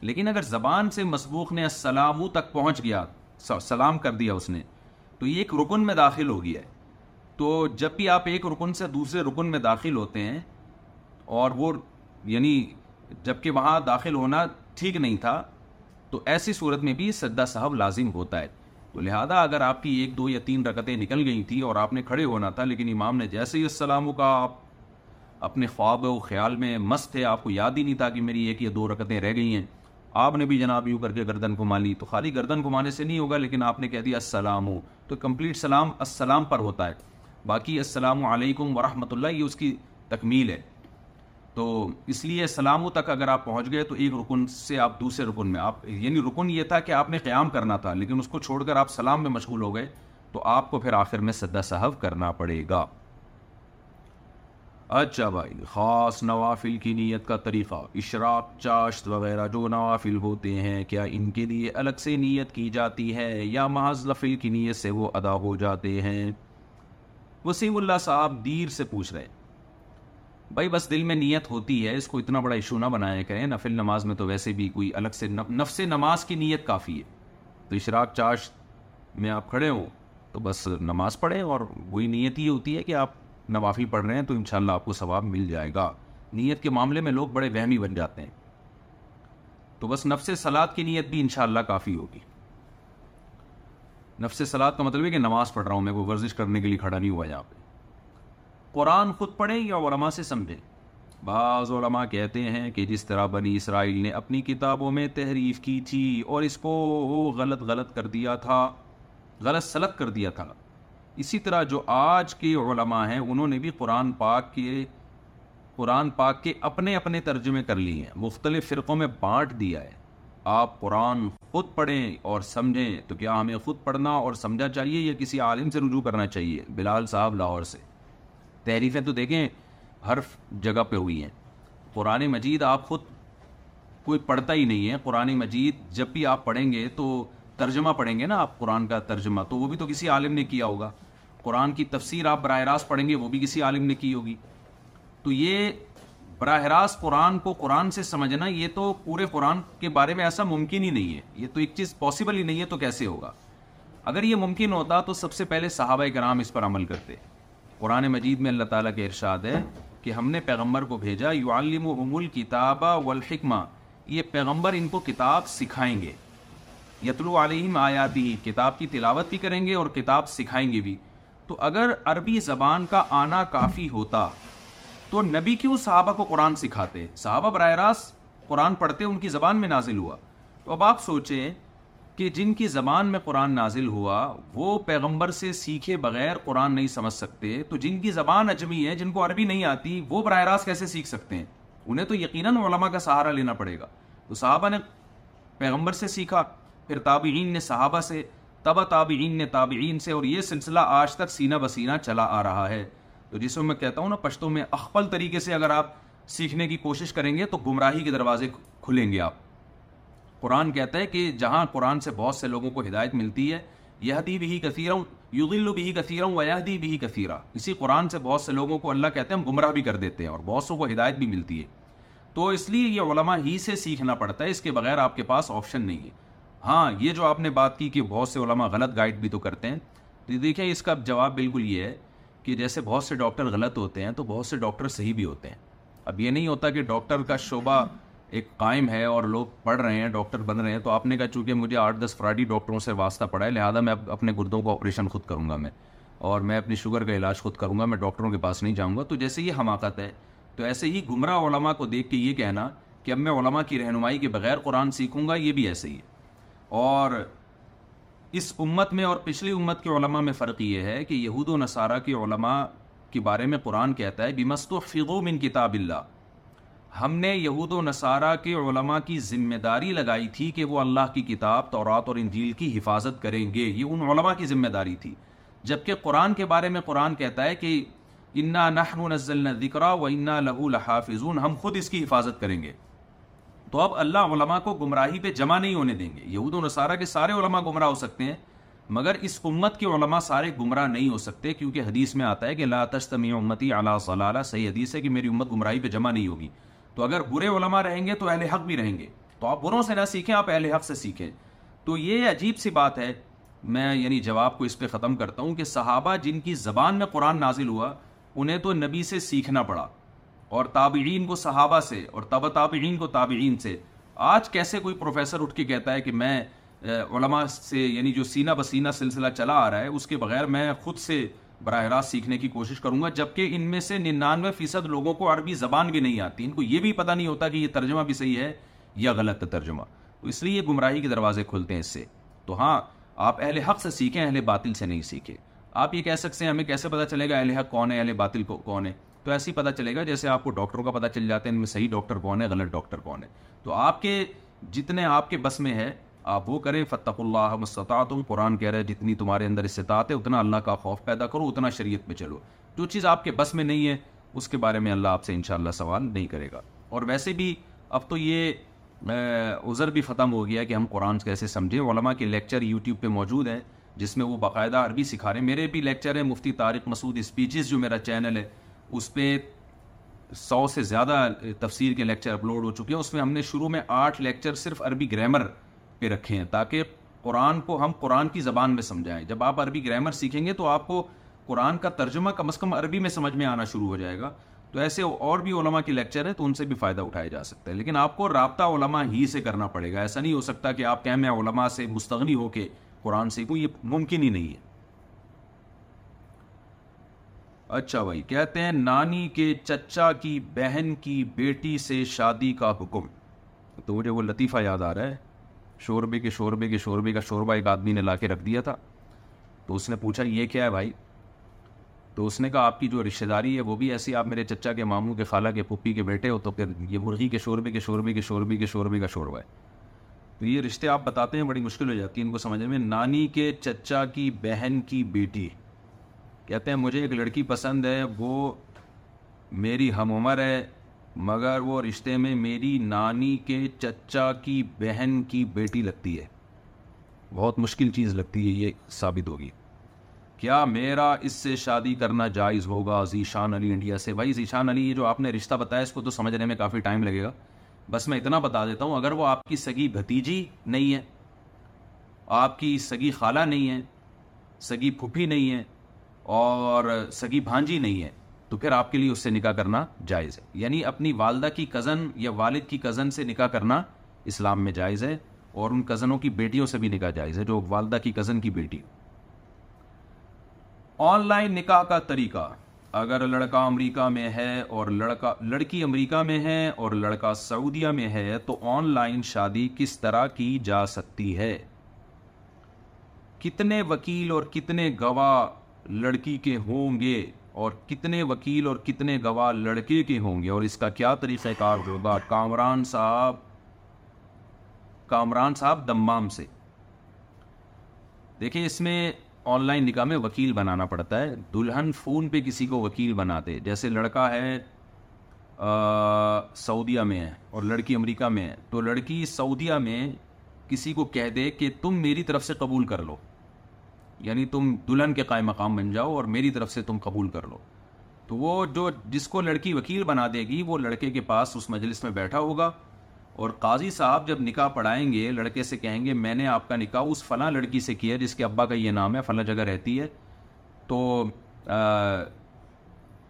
لیکن اگر زبان سے مسبوق نے السلام تک پہنچ گیا سلام کر دیا اس نے، تو یہ ایک رکن میں داخل ہو گیا ہے۔ تو جب بھی آپ ایک رکن سے دوسرے رکن میں داخل ہوتے ہیں اور وہ یعنی جبکہ وہاں داخل ہونا ٹھیک نہیں تھا تو ایسی صورت میں بھی سجدہ صاحب لازم ہوتا ہے۔ تو لہٰذا اگر آپ کی ایک دو یا تین رکتیں نکل گئی تھیں اور آپ نے کھڑے ہونا تھا، لیکن امام نے جیسے ہی السلام کا آپ اپنے خواب و خیال میں مست تھے، آپ کو یاد ہی نہیں تھا کہ میری ایک یا دو رکتیں رہ گئی ہیں۔ آپ نے بھی جناب یوں کر کے گردن گھما لی۔ تو خالی گردن گھمانے سے نہیں ہوگا، لیکن آپ نے کہہ دیا السلام۔ ہو تو کمپلیٹ سلام السلام پر ہوتا ہے۔ باقی السلام علیکم ورحمۃ اللہ، یہ اس کی تکمیل ہے۔ تو اس لیے سلاموں تک اگر آپ پہنچ گئے تو ایک رکن سے آپ دوسرے رکن میں، آپ یعنی رکن یہ تھا کہ آپ نے قیام کرنا تھا، لیکن اس کو چھوڑ کر آپ سلام میں مشغول ہو گئے تو آپ کو پھر آخر میں سدا صاحب کرنا پڑے گا۔ اچھا بھائی، خاص نوافل کی نیت کا طریقہ، اشراق، چاشت وغیرہ جو نوافل ہوتے ہیں، کیا ان کے لیے الگ سے نیت کی جاتی ہے یا محض لفل کی نیت سے وہ ادا ہو جاتے ہیں؟ وسیم اللہ صاحب دیر سے پوچھ رہے بھائی بس دل میں نیت ہوتی ہے، اس کو اتنا بڑا ایشو نہ بنایا کریں۔ نفل نماز میں تو ویسے بھی کوئی الگ سے نفس نماز کی نیت کافی ہے۔ تو اشراق چاشت میں آپ کھڑے ہوں تو بس نماز پڑھیں اور وہی نیت یہ ہوتی ہے کہ آپ نوافی پڑھ رہے ہیں تو انشاءاللہ آپ کو ثواب مل جائے گا۔ نیت کے معاملے میں لوگ بڑے وہمی بن جاتے ہیں۔ تو بس نفس سلاد کی نیت بھی انشاءاللہ کافی ہوگی۔ نفس سلاد کا مطلب ہے کہ نماز پڑھ رہا ہوں، میں کوئی ورزش کرنے کے لیے کھڑا نہیں ہوا یہاں پہ۔ قرآن خود پڑھیں یا علماء سے سمجھیں۔ بعض علماء کہتے ہیں کہ جس طرح بنی اسرائیل نے اپنی کتابوں میں تحریف کی تھی اور اس کو غلط غلط کر دیا تھا، غلط سلط کر دیا تھا۔ اسی طرح جو آج کے علماء ہیں، انہوں نے بھی قرآن پاک کے، قرآن پاک کے اپنے اپنے ترجمے کر لیے ہیں۔ مختلف فرقوں میں بانٹ دیا ہے۔ آپ قرآن خود پڑھیں اور سمجھیں تو کیا ہمیں خود پڑھنا اور سمجھا چاہیے یا کسی عالم سے رجوع کرنا چاہیے؟ بلال صاحب لاہور سے۔ تحریفیں تو دیکھیں ہر جگہ پہ ہوئی ہیں۔ قرآن مجید آپ خود کوئی پڑھتا ہی نہیں ہے۔ قرآن مجید جب بھی آپ پڑھیں گے تو ترجمہ پڑھیں گے نا آپ قرآن کا ترجمہ، تو وہ بھی تو کسی عالم نے کیا ہوگا۔ قرآن کی تفسیر آپ براہ راست پڑھیں گے، وہ بھی کسی عالم نے کی ہوگی۔ تو یہ براہ راست قرآن کو قرآن سے سمجھنا، یہ تو پورے قرآن کے بارے میں ایسا ممکن ہی نہیں ہے۔ یہ تو ایک چیز پاسبل ہی نہیں ہے، تو کیسے ہوگا؟ اگر یہ ممکن ہوتا تو سب سے پہلے صحابہ کرام اس پر عمل کرتے۔ قرآن مجید میں اللہ تعالیٰ کے ارشاد ہے کہ ہم نے پیغمبر کو بھیجا یو عالم و امول کتابہ والحکمہ۔ یہ پیغمبر ان کو کتاب سکھائیں گے۔ یتلو علیہم آیاتی، کتاب کی تلاوت بھی کریں گے اور کتاب سکھائیں گے بھی۔ تو اگر عربی زبان کا آنا کافی ہوتا، تو نبی کیوں صحابہ کو قرآن سکھاتے؟ صحابہ براہ راست قرآن پڑھتے، ان کی زبان میں نازل ہوا۔ تو اب آپ سوچیں کہ جن کی زبان میں قرآن نازل ہوا، وہ پیغمبر سے سیکھے بغیر قرآن نہیں سمجھ سکتے۔ تو جن کی زبان اجمی ہے، جن کو عربی نہیں آتی، وہ براہ راست کیسے سیکھ سکتے ہیں؟ انہیں تو یقیناً علماء کا سہارا لینا پڑے گا۔ تو صحابہ نے پیغمبر سے سیکھا، پھر تابعین نے صحابہ سے، تبا تابعین نے تابعین سے، اور یہ سلسلہ آج تک سینہ بسینہ چلا آ رہا ہے۔ تو جس میں کہتا ہوں نا، پشتوں میں اخبل طریقے سے اگر آپ سیکھنے کی کوشش کریں گے، تو گمراہی کے دروازے کھلیں گے آپ۔ قرآن کہتا ہے کہ جہاں قرآن سے بہت سے لوگوں کو ہدایت ملتی ہے یہ دی بھی کثیروں یغل بھی کثیروں و دی بھی کثیرہ اسی قرآن سے بہت سے لوگوں کو اللہ کہتے ہیں ہم گمراہ بھی کر دیتے ہیں اور بہت سو کو ہدایت بھی ملتی ہے۔ تو اس لیے یہ علماء ہی سے سیکھنا پڑتا ہے، اس کے بغیر آپ کے پاس آپشن نہیں ہے۔ ہاں یہ جو آپ نے بات کی کہ بہت سے علماء غلط گائیڈ بھی تو کرتے ہیں، تو دیکھیں اس کا جواب بالکل یہ ہے کہ جیسے بہت سے ڈاکٹر غلط ہوتے ہیں تو بہت سے ڈاکٹر صحیح بھی ہوتے ہیں۔ اب یہ نہیں ہوتا کہ ڈاکٹر کا شعبہ ایک قائم ہے اور لوگ پڑھ رہے ہیں، ڈاکٹر بن رہے ہیں۔ تو آپ نے کہا چونکہ مجھے آٹھ دس فراڈی ڈاکٹروں سے واسطہ پڑا ہے، لہٰذا میں اپنے گردوں کو آپریشن خود کروں گا میں۔ اور میں اپنی شوگر کا علاج خود کروں گا، میں ڈاکٹروں کے پاس نہیں جاؤں گا۔ تو جیسے یہ حماقت ہے، تو ایسے ہی گمراہ علماء کو دیکھ کے یہ کہنا کہ اب میں علماء کی رہنمائی کے بغیر قرآن سیکھوں گا، یہ بھی ایسے ہی ہے۔ اور اس امت میں اور پچھلی امت کے علماء میں فرق یہ ہے کہ یہود و نصارہ کے علماء کے بارے میں قرآن کہتا ہے بمست و فغو من کتاب اللہ۔ ہم نے یہود و نصارہ کے علماء کی ذمہ داری لگائی تھی کہ وہ اللہ کی کتاب، تورات اور انجیل کی حفاظت کریں گے۔ یہ ان علماء کی ذمہ داری تھی۔ جبکہ قرآن کے بارے میں قرآن کہتا ہے کہ انا نحن نزلنا ذکر و انا لہو لحافظون ہم خود اس کی حفاظت کریں گے۔ تو اب اللہ علماء کو گمراہی پہ جمع نہیں ہونے دیں گے۔ یہود و نصارہ کے سارے علماء گمراہ ہو سکتے ہیں، مگر اس امت کے علماء سارے گمراہ نہیں ہو سکتے، کیونکہ حدیث میں آتا ہے کہ لا تستمی امتی علی صلالہ صحیح حدیث ہے کہ میری امت گمراہی پہ جمع نہیں ہوگی۔ تو اگر برے علماء رہیں گے تو اہل حق بھی رہیں گے۔ تو آپ بروں سے نہ سیکھیں، آپ اہل حق سے سیکھیں۔ تو یہ عجیب سی بات ہے۔ میں یعنی جواب کو اس پہ ختم کرتا ہوں کہ صحابہ جن کی زبان میں قرآن نازل ہوا، انہیں تو نبی سے سیکھنا پڑا۔ اور تابعین کو صحابہ سے، اور تب تابعین کو تابعین سے۔ آج کیسے کوئی پروفیسر اٹھ کے کہتا ہے کہ میں علماء سے یعنی جو سینہ بسینہ سلسلہ چلا آ رہا ہے، اس کے بغیر میں خود سے براہ راست سیکھنے کی کوشش کروں گا، جبکہ ان میں سے ننانوے فیصد لوگوں کو عربی زبان بھی نہیں آتی۔ ان کو یہ بھی پتہ نہیں ہوتا کہ یہ ترجمہ بھی صحیح ہے یا غلط ترجمہ۔ تو اس لیے گمراہی کے دروازے کھلتے ہیں اس سے۔ تو ہاں آپ اہل حق سے سیکھیں، اہل باطل سے نہیں سیکھیں۔ آپ یہ کہہ سکتے ہیں، ہمیں کیسے پتہ چلے گا اہل حق کون ہے، اہل باطل کو کون ہے؟ تو ایسے ہی پتہ چلے گا، جیسے آپ کو ڈاکٹروں کا پتہ چل جاتا ہے ان میں صحیح ڈاکٹر کون ہے، غلط ڈاکٹر کون ہے۔ تو آپ کے جتنے آپ کے بس میں ہے آپ وہ کریں فتق اللہ مستطاعتم قرآن کہہ رہے جتنی تمہارے اندر استطاعت ہے اتنا اللہ کا خوف پیدا کرو، اتنا شریعت میں چلو۔ جو چیز آپ کے بس میں نہیں ہے، اس کے بارے میں اللہ آپ سے انشاءاللہ سوال نہیں کرے گا۔ اور ویسے بھی اب تو یہ عذر بھی ختم ہو گیا کہ ہم قرآن کیسے سمجھیں۔ علماء کے لیکچر یوٹیوب پہ موجود ہیں، جس میں وہ باقاعدہ عربی سکھا رہے ہیں۔ میرے بھی لیکچر ہیں، مفتی طارق مسعود اسپیچز جو میرا چینل ہے، اس پہ سو سے زیادہ تفسیر کے لیکچر اپلوڈ ہو چکے ہیں۔ اس میں ہم نے شروع میں آٹھ لیکچر صرف عربی گرامر پہ رکھے ہیں تاکہ قرآن کو ہم قرآن کی زبان میں سمجھائیں۔ جب آپ عربی گرامر سیکھیں گے تو آپ کو قرآن کا ترجمہ کم از کم عربی میں سمجھ میں آنا شروع ہو جائے گا۔ تو ایسے اور بھی علماء کے لیکچر ہے تو ان سے بھی فائدہ اٹھایا جا سکتا ہے۔ لیکن آپ کو رابطہ علماء ہی سے کرنا پڑے گا۔ ایسا نہیں ہو سکتا کہ آپ کہیں میں علماء سے مستغنی ہو کے قرآن سیکھوں یہ ممکن ہی نہیں ہے۔ اچھا بھائی، کہتے ہیں نانی کے چچا کی بہن کی بیٹی سے شادی کا حکم۔ تو مجھے وہ لطیفہ یاد آ رہا ہے۔ شوربے کے شوربے کے شوربے کا شوربہ ایک آدمی نے لا کے رکھ دیا تھا۔ تو اس نے پوچھا، یہ کیا ہے بھائی؟ تو اس نے کہا، آپ کی جو رشتہ داری ہے وہ بھی ایسی، آپ میرے چچا کے ماموں کے، خالہ کے پھپھی کے بیٹے ہو، تو پھر یہ مرغی کے شوربے کے شوربے کے شوربے کے شوربے کا شوربہ ہے۔ تو یہ رشتے آپ بتاتے ہیں، بڑی مشکل ہو جاتی ہے ان کو سمجھنے میں۔ نانی کے چچا کی بہن کی بیٹی۔ کہتے ہیں، مجھے ایک لڑکی پسند ہے، وہ میری ہم عمر ہے مگر وہ رشتے میں میری نانی کے چچا کی بہن کی بیٹی لگتی ہے۔ بہت مشکل چیز لگتی ہے، یہ ثابت ہوگی۔ کیا میرا اس سے شادی کرنا جائز ہوگا ذیشان علی انڈیا سے؟ بھائی ذیشان علی، یہ جو آپ نے رشتہ بتایا، اس کو تو سمجھنے میں کافی ٹائم لگے گا۔ بس میں اتنا بتا دیتا ہوں، اگر وہ آپ کی سگی بھتیجی نہیں ہے، آپ کی سگی خالہ نہیں ہے، سگی پھوپھی نہیں ہے اور سگی بھانجی نہیں ہے تو پھر آپ کے لیے اس سے نکاح کرنا جائز ہے۔ یعنی اپنی والدہ کی کزن یا والد کی کزن سے نکاح کرنا اسلام میں جائز ہے اور ان کزنوں کی بیٹیوں سے بھی نکاح جائز ہے، جو والدہ کی کزن کی بیٹی۔ آن لائن نکاح کا طریقہ، اگر لڑکا امریکہ میں ہے اور لڑکا، لڑکی امریکہ میں ہے اور لڑکا سعودیہ میں ہے، تو آن لائن شادی کس طرح کی جا سکتی ہے؟ کتنے وکیل اور کتنے گواہ لڑکی کے ہوں گے؟ اور کتنے وکیل اور کتنے گواہ لڑکے کے ہوں گے اور اس کا کیا طریقہ کار ہوگا کامران صاحب کامران صاحب دمام سے۔ دیکھیں، اس میں آن لائن نکاح میں وکیل بنانا پڑتا ہے۔ دلہن فون پہ کسی کو وکیل بناتے۔ جیسے لڑکا ہے سعودیہ میں ہے اور لڑکی امریکہ میں ہے۔ تو لڑکی سعودیہ میں کسی کو کہہ دے کہ تم میری طرف سے قبول کر لو۔ یعنی تم دلہن کے قائم مقام بن جاؤ اور میری طرف سے تم قبول کر لو۔ تو وہ جو جس کو لڑکی وکیل بنا دے گی، وہ لڑکے کے پاس اس مجلس میں بیٹھا ہوگا۔ اور قاضی صاحب جب نکاح پڑھائیں گے، لڑکے سے کہیں گے، میں نے آپ کا نکاح اس فلاں لڑکی سے کیا جس کے ابا کا یہ نام ہے، فلاں جگہ رہتی ہے۔ تو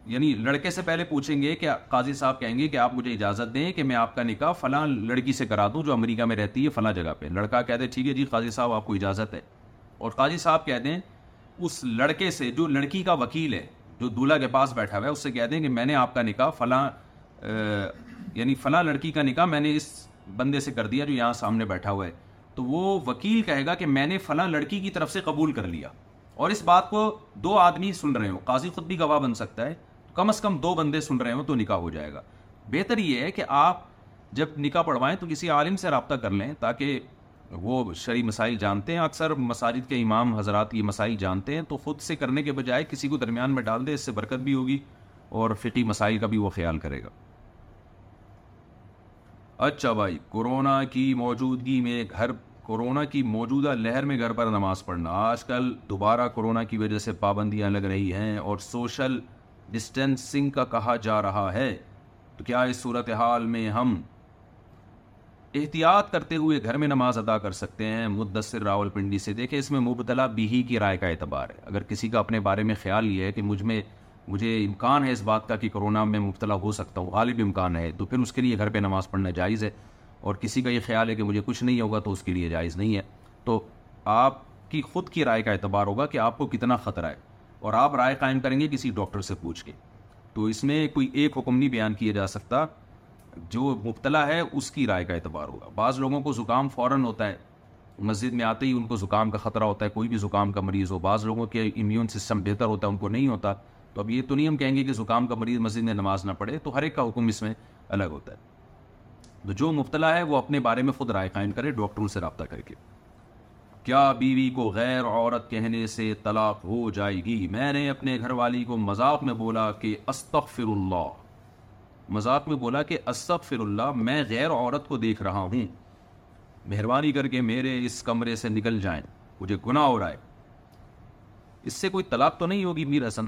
یعنی لڑکے سے پہلے پوچھیں گے کہ قاضی صاحب کہیں گے کہ آپ مجھے اجازت دیں کہ میں آپ کا نکاح فلاں لڑکی سے کرا دوں جو امریکہ میں رہتی ہے، فلاں جگہ پہ۔ لڑکا کہتے، ٹھیک ہے جی قاضی صاحب، آپ کو اجازت ہے۔ اور قاضی صاحب کہہ دیں اس لڑکے سے جو لڑکی کا وکیل ہے، جو دولہا کے پاس بیٹھا ہوا ہے، اس سے کہہ دیں کہ میں نے آپ کا نکاح فلاں یعنی فلاں لڑکی کا نکاح میں نے اس بندے سے کر دیا جو یہاں سامنے بیٹھا ہوا ہے۔ تو وہ وکیل کہے گا کہ میں نے فلاں لڑکی کی طرف سے قبول کر لیا۔ اور اس بات کو دو آدمی سن رہے ہو قاضی خود بھی گواہ بن سکتا ہے۔ کم از کم دو بندے سن رہے ہوں تو نکاح ہو جائے گا۔ بہتر یہ ہے کہ آپ جب نکاح پڑھوائیں تو کسی عالم سے رابطہ کر لیں تاکہ وہ شرعی مسائل جانتے ہیں، اکثر مساجد کے امام حضرات یہ مسائل جانتے ہیں، تو خود سے کرنے کے بجائے کسی کو درمیان میں ڈال دے اس سے برکت بھی ہوگی اور فقی مسائل کا بھی وہ خیال کرے گا۔ اچھا بھائی کورونا کی موجودگی میں گھر کورونا کی موجودہ لہر میں گھر پر نماز پڑھنا۔ آج کل دوبارہ کورونا کی وجہ سے پابندیاں لگ رہی ہیں اور سوشل ڈسٹینسنگ کا کہا جا رہا ہے۔ تو کیا اس صورتحال میں ہم احتیاط کرتے ہوئے گھر میں نماز ادا کر سکتے ہیں۔ مدثر راول پنڈی سے دیکھیں، اس میں مبتلا بیہی کی رائے کا اعتبار ہے۔ اگر کسی کا اپنے بارے میں خیال یہ ہے کہ مجھ میں، مجھے امکان ہے اس بات کا کہ کرونا میں مبتلا ہو سکتا ہوں، غالب امکان ہے، تو پھر اس کے لیے گھر پہ نماز پڑھنا جائز ہے۔ اور کسی کا یہ خیال ہے کہ مجھے کچھ نہیں ہوگا تو اس کے لیے جائز نہیں ہے۔ تو آپ کی خود کی رائے کا اعتبار ہوگا کہ آپ کو کتنا خطرہ ہے۔ اور آپ رائے قائم کریں گے کسی ڈاکٹر سے پوچھ کے۔ تو اس میں کوئی ایک حکم نہیں بیان کیا جا سکتا۔ جو مبتلا ہے، اس کی رائے کا اعتبار ہوگا۔ بعض لوگوں کو زکام فوراً ہوتا ہے۔ مسجد میں آتے ہی ان کو زکام کا خطرہ ہوتا ہے، کوئی بھی زکام کا مریض ہو۔ بعض لوگوں کے امیون سسٹم بہتر ہوتا ہے، ان کو نہیں ہوتا۔ تو اب یہ تو نہیں ہم کہیں گے کہ زکام کا مریض مسجد میں نماز نہ پڑھے، تو ہر ایک کا حکم اس میں الگ ہوتا ہے۔ تو جو مبتلا ہے، وہ اپنے بارے میں خود رائے قائم کرے، ڈاکٹروں سے رابطہ کر کے۔ کیا بیوی کو غیر عورت کہنے سے طلاق ہو جائے گی؟ میں نے اپنے گھر والی کو مذاق میں بولا کہ استغفر اللہ۔ مذاق میں بولا کہ استغفر اللہ میں غیر عورت کو دیکھ رہا ہوں۔ مہربانی کر کے میرے اس کمرے سے نکل جائیں، مجھے گناہ ہو رہا ہے۔ اس سے کوئی طلاق تو نہیں ہوگی میر حسن؟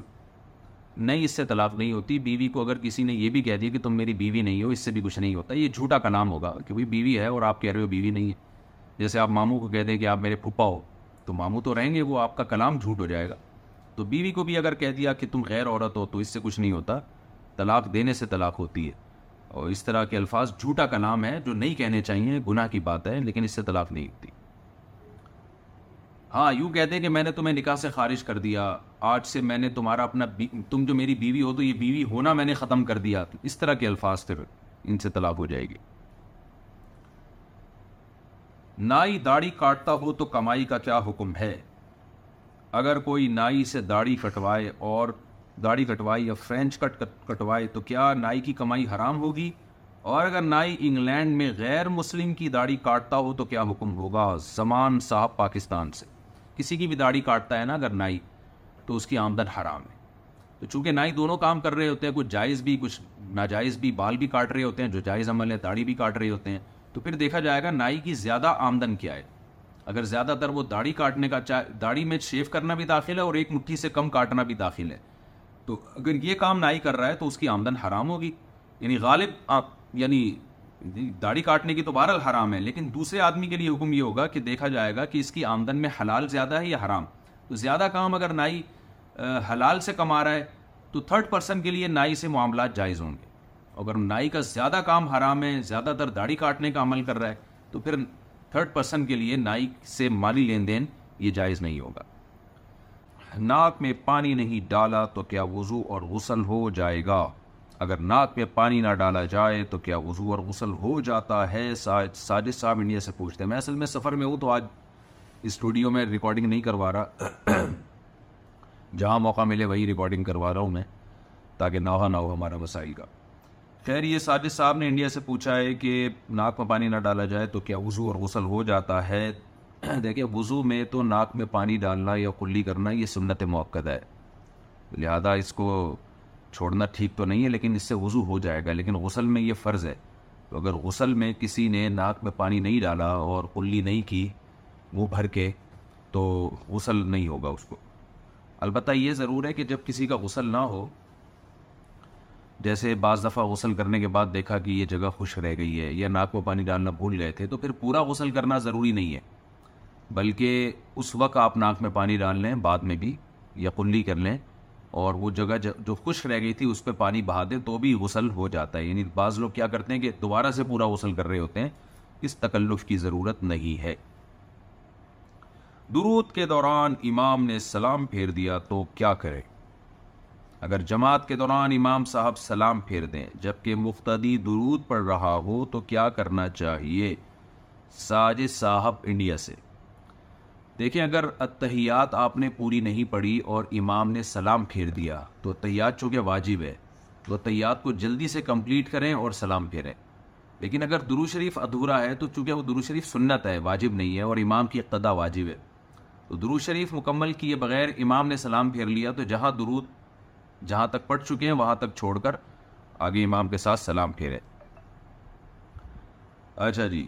نہیں، اس سے طلاق نہیں ہوتی۔ بیوی کو اگر کسی نے یہ بھی کہہ دیا کہ تم میری بیوی نہیں ہو، اس سے بھی کچھ نہیں ہوتا۔ یہ جھوٹا کا نام ہوگا کہ بیوی ہے اور آپ کہہ رہے ہو بیوی نہیں ہے۔ جیسے آپ ماموں کو کہہ دیں کہ آپ میرے پھپھا ہو، تو ماموں تو رہیں گے، وہ آپ کا کلام جھوٹ ہو جائے گا۔ تو بیوی کو بھی اگر کہہ دیا کہ تم غیر عورت ہو، تو اس سے کچھ نہیں ہوتا۔ طلاق دینے سے طلاق ہوتی ہے۔ اور اس طرح کے الفاظ جھوٹا کا نام ہے جو نہیں کہنے چاہیے، گناہ کی بات ہے، لیکن اس سے طلاق نہیں ہوتی۔ ہاں یوں کہتے ہیں کہ میں نے تمہیں نکاح سے خارج کر دیا، آج سے میں نے تمہارا اپنا تم جو میری بیوی ہو تو یہ بیوی ہونا میں نے ختم کر دیا۔ اس طرح کے الفاظ پھر ان سے طلاق ہو جائے گی۔ نائی داڑھی کاٹتا ہو تو کمائی کا کیا حکم ہے؟ اگر کوئی نائی سے داڑھی کٹوائے اور داڑھی کٹوائی یا فرینچ کٹ کٹوائے تو کیا نائی کی کمائی حرام ہوگی؟ اور اگر نائی انگلینڈ میں غیر مسلم کی داڑھی کاٹتا ہو تو کیا حکم ہوگا زمان صاحب پاکستان سے؟ کسی کی بھی داڑھی کاٹتا ہے نا اگر نائی، تو اس کی آمدن حرام ہے۔ تو چونکہ نائی دونوں کام کر رہے ہوتے ہیں، کچھ جائز بھی، کچھ ناجائز بھی، بال بھی کاٹ رہے ہوتے ہیں، جو جائز عمل ہے داڑھی بھی کاٹ رہے ہوتے ہیں۔ تو پھر دیکھا جائے گا نائی کی زیادہ آمدن کیا ہے۔ اگر زیادہ تر وہ داڑھی کاٹنے کا داڑھی میں شیو کرنا بھی داخل ہے اور ایک مٹھی سے کم کاٹنا بھی داخل ہے۔ تو اگر یہ کام نائی کر رہا ہے تو اس کی آمدن حرام ہوگی۔ یعنی غالب آپ یعنی داڑھی کاٹنے کی تو بہرحال حرام ہے، لیکن دوسرے آدمی کے لیے حکم یہ ہوگا کہ دیکھا جائے گا کہ اس کی آمدن میں حلال زیادہ ہے یا حرام۔ تو زیادہ کام اگر نائی حلال سے کما رہا ہے، تو تھرڈ پرسن کے لیے نائی سے معاملات جائز ہوں گے۔ اگر نائی کا زیادہ کام حرام ہے، زیادہ تر داڑھی کاٹنے کا عمل کر رہا ہے، تو پھر تھرڈ پرسن کے لیے نائی سے مالی لین دین یہ جائز نہیں ہوگا۔ ناک میں پانی نہیں ڈالا تو کیا وضو اور غسل ہو جائے گا؟ اگر ناک میں پانی نہ ڈالا جائے تو کیا وضو اور غسل ہو جاتا ہے؟ ساجد صاحب انڈیا سے پوچھتے ہیں۔ میں اصل میں سفر میں ہوں تو آج اسٹوڈیو میں ریکارڈنگ نہیں کروا رہا۔ جہاں موقع ملے وہی ریکارڈنگ کروا رہا ہوں میں، تاکہ نہ ہو نہ ہو ہمارا مسائل کا۔ خیر، یہ ساجد صاحب نے انڈیا سے پوچھا ہے کہ ناک میں پانی نہ ڈالا جائے تو کیا وضو اور غسل ہو جاتا ہے؟ دیکھیں، وضو میں تو ناک میں پانی ڈالنا یا کلی کرنا یہ سنت موقع ہے۔ لہذا اس کو چھوڑنا ٹھیک تو نہیں ہے، لیکن اس سے وضو ہو جائے گا۔ لیکن غسل میں یہ فرض ہے۔ تو اگر غسل میں کسی نے ناک میں پانی نہیں ڈالا اور کلی نہیں کی، منہ بھر کے، تو غسل نہیں ہوگا اس کو۔ البتہ یہ ضرور ہے کہ جب کسی کا غسل نہ ہو، جیسے بعض دفعہ غسل کرنے کے بعد دیکھا کہ یہ جگہ خوش رہ گئی ہے یا ناک میں پانی ڈالنا بھول گئے تھے، تو پھر پورا غسل کرنا ضروری نہیں ہے۔ بلکہ اس وقت آپ ناک میں پانی ڈال لیں، بعد میں بھی یا کلی کر لیں اور وہ جگہ جو خشک رہ گئی تھی، اس پہ پانی بہا دیں تو بھی غسل ہو جاتا ہے۔ یعنی بعض لوگ کیا کرتے ہیں کہ دوبارہ سے پورا غسل کر رہے ہوتے ہیں، اس تکلف کی ضرورت نہیں ہے۔ درود کے دوران امام نے سلام پھیر دیا تو کیا کرے؟ اگر جماعت کے دوران امام صاحب سلام پھیر دیں، جبکہ مفتدی درود پڑھ رہا ہو تو کیا کرنا چاہیے؟ ساجد صاحب انڈیا سے۔ دیکھیں، اگر اتحیات آپ نے پوری نہیں پڑھی اور امام نے سلام پھیر دیا، تو اتحیات چونکہ واجب ہے، تو اتحیات کو جلدی سے کمپلیٹ کریں اور سلام پھیریں۔ لیکن اگر درو شریف ادھورا ہے، تو چونکہ وہ درو شریف سنت ہے، واجب نہیں ہے اور امام کی اقتدا واجب ہے۔ تو درو شریف مکمل کیے بغیر امام نے سلام پھیر لیا، تو جہاں درود جہاں تک پڑھ چکے ہیں، وہاں تک چھوڑ کر آگے امام کے ساتھ سلام پھیرے اچھا جی۔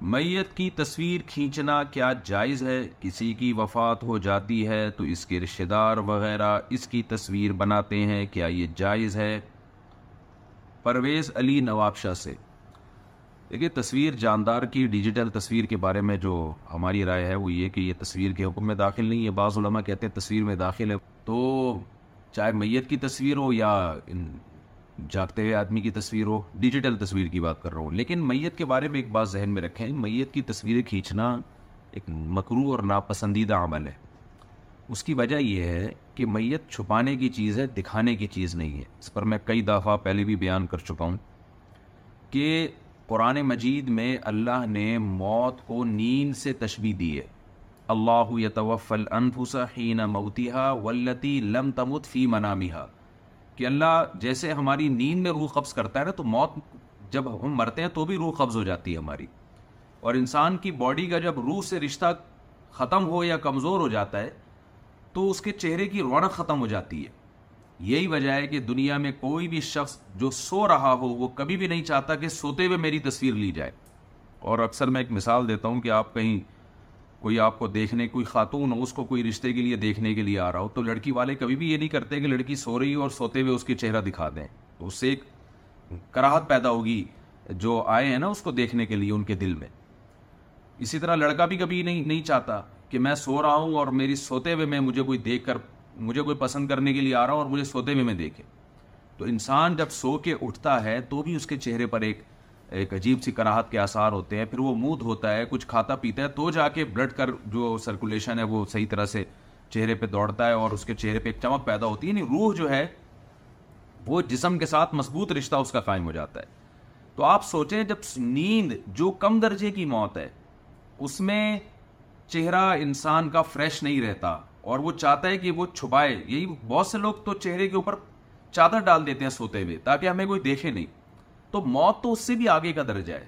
میت کی تصویر کھینچنا کیا جائز ہے؟ کسی کی وفات ہو جاتی ہے تو اس کے رشتہ دار وغیرہ اس کی تصویر بناتے ہیں، کیا یہ جائز ہے؟ پرویز علی نواب شاہ سے۔ دیکھیے، تصویر جاندار کی ڈیجیٹل تصویر کے بارے میں جو ہماری رائے ہے، وہ یہ کہ یہ تصویر کے حکم میں داخل نہیں ہے بعض علماء کہتے ہیں تصویر میں داخل ہے۔ تو چاہے میت کی تصویر ہو یا جاگتے ہوئے آدمی کی تصویر ہو، ڈیجیٹل تصویر کی بات کر رہا ہوں۔ لیکن میت کے بارے میں ایک بات ذہن میں رکھیں، میت کی تصویریں کھینچنا ایک مکرو اور ناپسندیدہ عمل ہے۔ اس کی وجہ یہ ہے کہ میت چھپانے کی چیز ہے، دکھانے کی چیز نہیں ہے۔ اس پر میں کئی دفعہ پہلے بھی بیان کر چکا ہوں کہ قرآن مجید میں اللہ نے موت کو نیند سے تشبیح دی ہے۔ اللہ یتوف الانفس حین موتیہا والتی لم تمت فی منامہا کہ اللہ جیسے ہماری نیند میں روح قبض کرتا ہے نا، تو موت جب ہم مرتے ہیں تو بھی روح قبض ہو جاتی ہے ہماری۔ اور انسان کی باڈی کا جب روح سے رشتہ ختم ہو یا کمزور ہو جاتا ہے، تو اس کے چہرے کی رونق ختم ہو جاتی ہے۔ یہی وجہ ہے کہ دنیا میں کوئی بھی شخص جو سو رہا ہو، وہ کبھی بھی نہیں چاہتا کہ سوتے ہوئے میری تصویر لی جائے۔ اور اکثر میں ایک مثال دیتا ہوں کہ آپ کہیں کوئی آپ کو دیکھنے کوئی خاتون ہو اس کو کوئی رشتے کے لیے دیکھنے کے لیے آ رہا ہو، تو لڑکی والے کبھی بھی یہ نہیں کرتے کہ لڑکی سو رہی ہو اور سوتے ہوئے اس کی چہرہ دکھا دیں۔ تو اس سے ایک کراہت پیدا ہوگی جو آئے ہیں نا اس کو دیکھنے کے لیے ان کے دل میں۔ اسی طرح لڑکا بھی کبھی نہیں نہیں چاہتا کہ میں سو رہا ہوں اور میری سوتے ہوئے میں مجھے کوئی دیکھ کر، مجھے کوئی پسند کرنے کے لیے آ رہا ہوں اور مجھے سوتے ہوئے میں دیکھے۔ تو انسان جب سو کے اٹھتا ہے تو بھی اس کے چہرے پر ایک ایک عجیب سی کراہت کے آثار ہوتے ہیں۔ پھر وہ منہ ہوتا ہے، کچھ کھاتا پیتا ہے، تو جا کے بلڈ کر جو سرکولیشن ہے وہ صحیح طرح سے چہرے پہ دوڑتا ہے اور اس کے چہرے پہ ایک چمک پیدا ہوتی ہے۔ یعنی روح جو ہے، وہ جسم کے ساتھ مضبوط رشتہ اس کا قائم ہو جاتا ہے۔ تو آپ سوچیں جب نیند جو کم درجے کی موت ہے، اس میں چہرہ انسان کا فریش نہیں رہتا اور وہ چاہتا ہے کہ وہ چھپائے۔ یہی بہت سے لوگ تو چہرے کے اوپر چادر ڈال دیتے ہیں سوتے ہوئے، تاکہ ہمیں کوئی دیکھے نہیں۔ تو موت تو اس سے بھی آگے کا درجہ ہے۔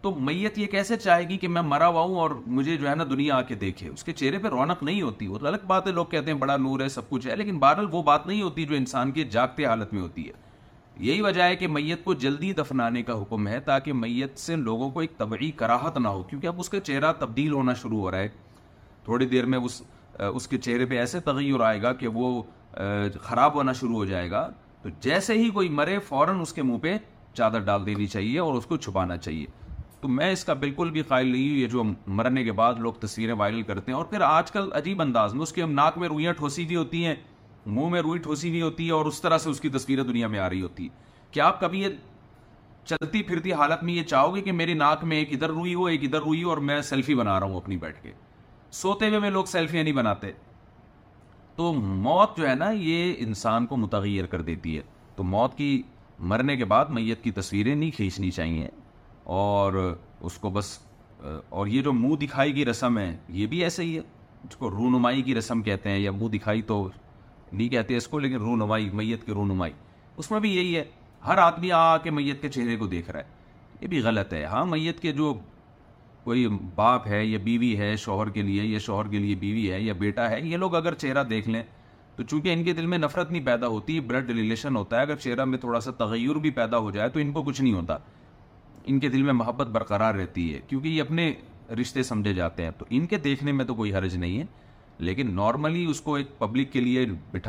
تو میت یہ کیسے چاہے گی کہ میں مرا ہوا ہوں اور مجھے جو ہے نا دنیا آ کے دیکھے۔ اس کے چہرے پہ رونق نہیں ہوتی، وہ تو الگ بات ہے۔ لوگ کہتے ہیں بڑا نور ہے، سب کچھ ہے، لیکن بہرحال وہ بات نہیں ہوتی جو انسان کی جاگتے حالت میں ہوتی ہے۔ یہی وجہ ہے کہ میت کو جلدی دفنانے کا حکم ہے تاکہ میت سے لوگوں کو ایک طبعی کراہت نہ ہو، کیونکہ اب اس کا چہرہ تبدیل ہونا شروع ہو رہا ہے۔ تھوڑی دیر میں اس اس کے چہرے پہ ایسے تغیر آئے گا کہ وہ خراب ہونا شروع ہو جائے گا۔ تو جیسے ہی کوئی مرے فوراً اس کے منہ پہ چادر ڈال دینی چاہیے اور اس کو چھپانا چاہیے۔ تو میں اس کا بالکل بھی قائل نہیں ہوں، یہ جو مرنے کے بعد لوگ تصویریں وائرل کرتے ہیں۔ اور پھر آج کل عجیب انداز میں اس کے ناک میں روئیاں ٹھوسی ہوئی ہوتی ہیں، منہ میں روئی ٹھوسی ہوئی ہوتی ہے اور اس طرح سے اس کی تصویریں دنیا میں آ رہی ہوتی ہے کیا آپ کبھی یہ چلتی پھرتی حالت میں یہ چاہو گے کہ میری ناک میں ایک ادھر روئی ہو، ایک ادھر روئی ہو اور میں سیلفی بنا رہا ہوں اپنی بیٹھ کے؟ سوتے ہوئے میں لوگ سیلفیاں نہیں بناتے۔ تو موت جو ہے نا، یہ انسان کو متغیر کر دیتی ہے۔ تو موت کی مرنے کے بعد میت کی تصویریں نہیں کھینچنی چاہیے۔ اور اس کو بس، اور یہ جو منہ دکھائی کی رسم ہے، یہ بھی ایسے ہی ہے۔ اس کو رونمائی کی رسم کہتے ہیں یا منہ دکھائی تو نہیں کہتے اس کو، لیکن رونمائی، میت کی رونمائی۔ اس میں بھی یہی ہے۔ ہر آدمی آ کے میت کے چہرے کو دیکھ رہا ہے۔ یہ بھی غلط ہے۔ ہاں میت کے جو کوئی باپ ہے یا بیوی ہے شوہر کے لیے، یا شوہر کے لیے بیوی ہے یا بیٹا ہے، یہ لوگ اگر چہرہ دیکھ لیں تو چونکہ ان کے دل میں نفرت نہیں پیدا ہوتی بلڈ ریلیشن ہوتا ہے۔ اگر چہرہ میں تھوڑا سا تغیر بھی پیدا ہو جائے تو ان کو کچھ نہیں ہوتا۔ ان کے دل میں محبت برقرار رہتی ہے، کیونکہ یہ اپنے رشتے سمجھے جاتے ہیں۔ تو ان کے دیکھنے میں تو کوئی حرج نہیں ہے، لیکن نارملی اس کو ایک پبلک کے لیے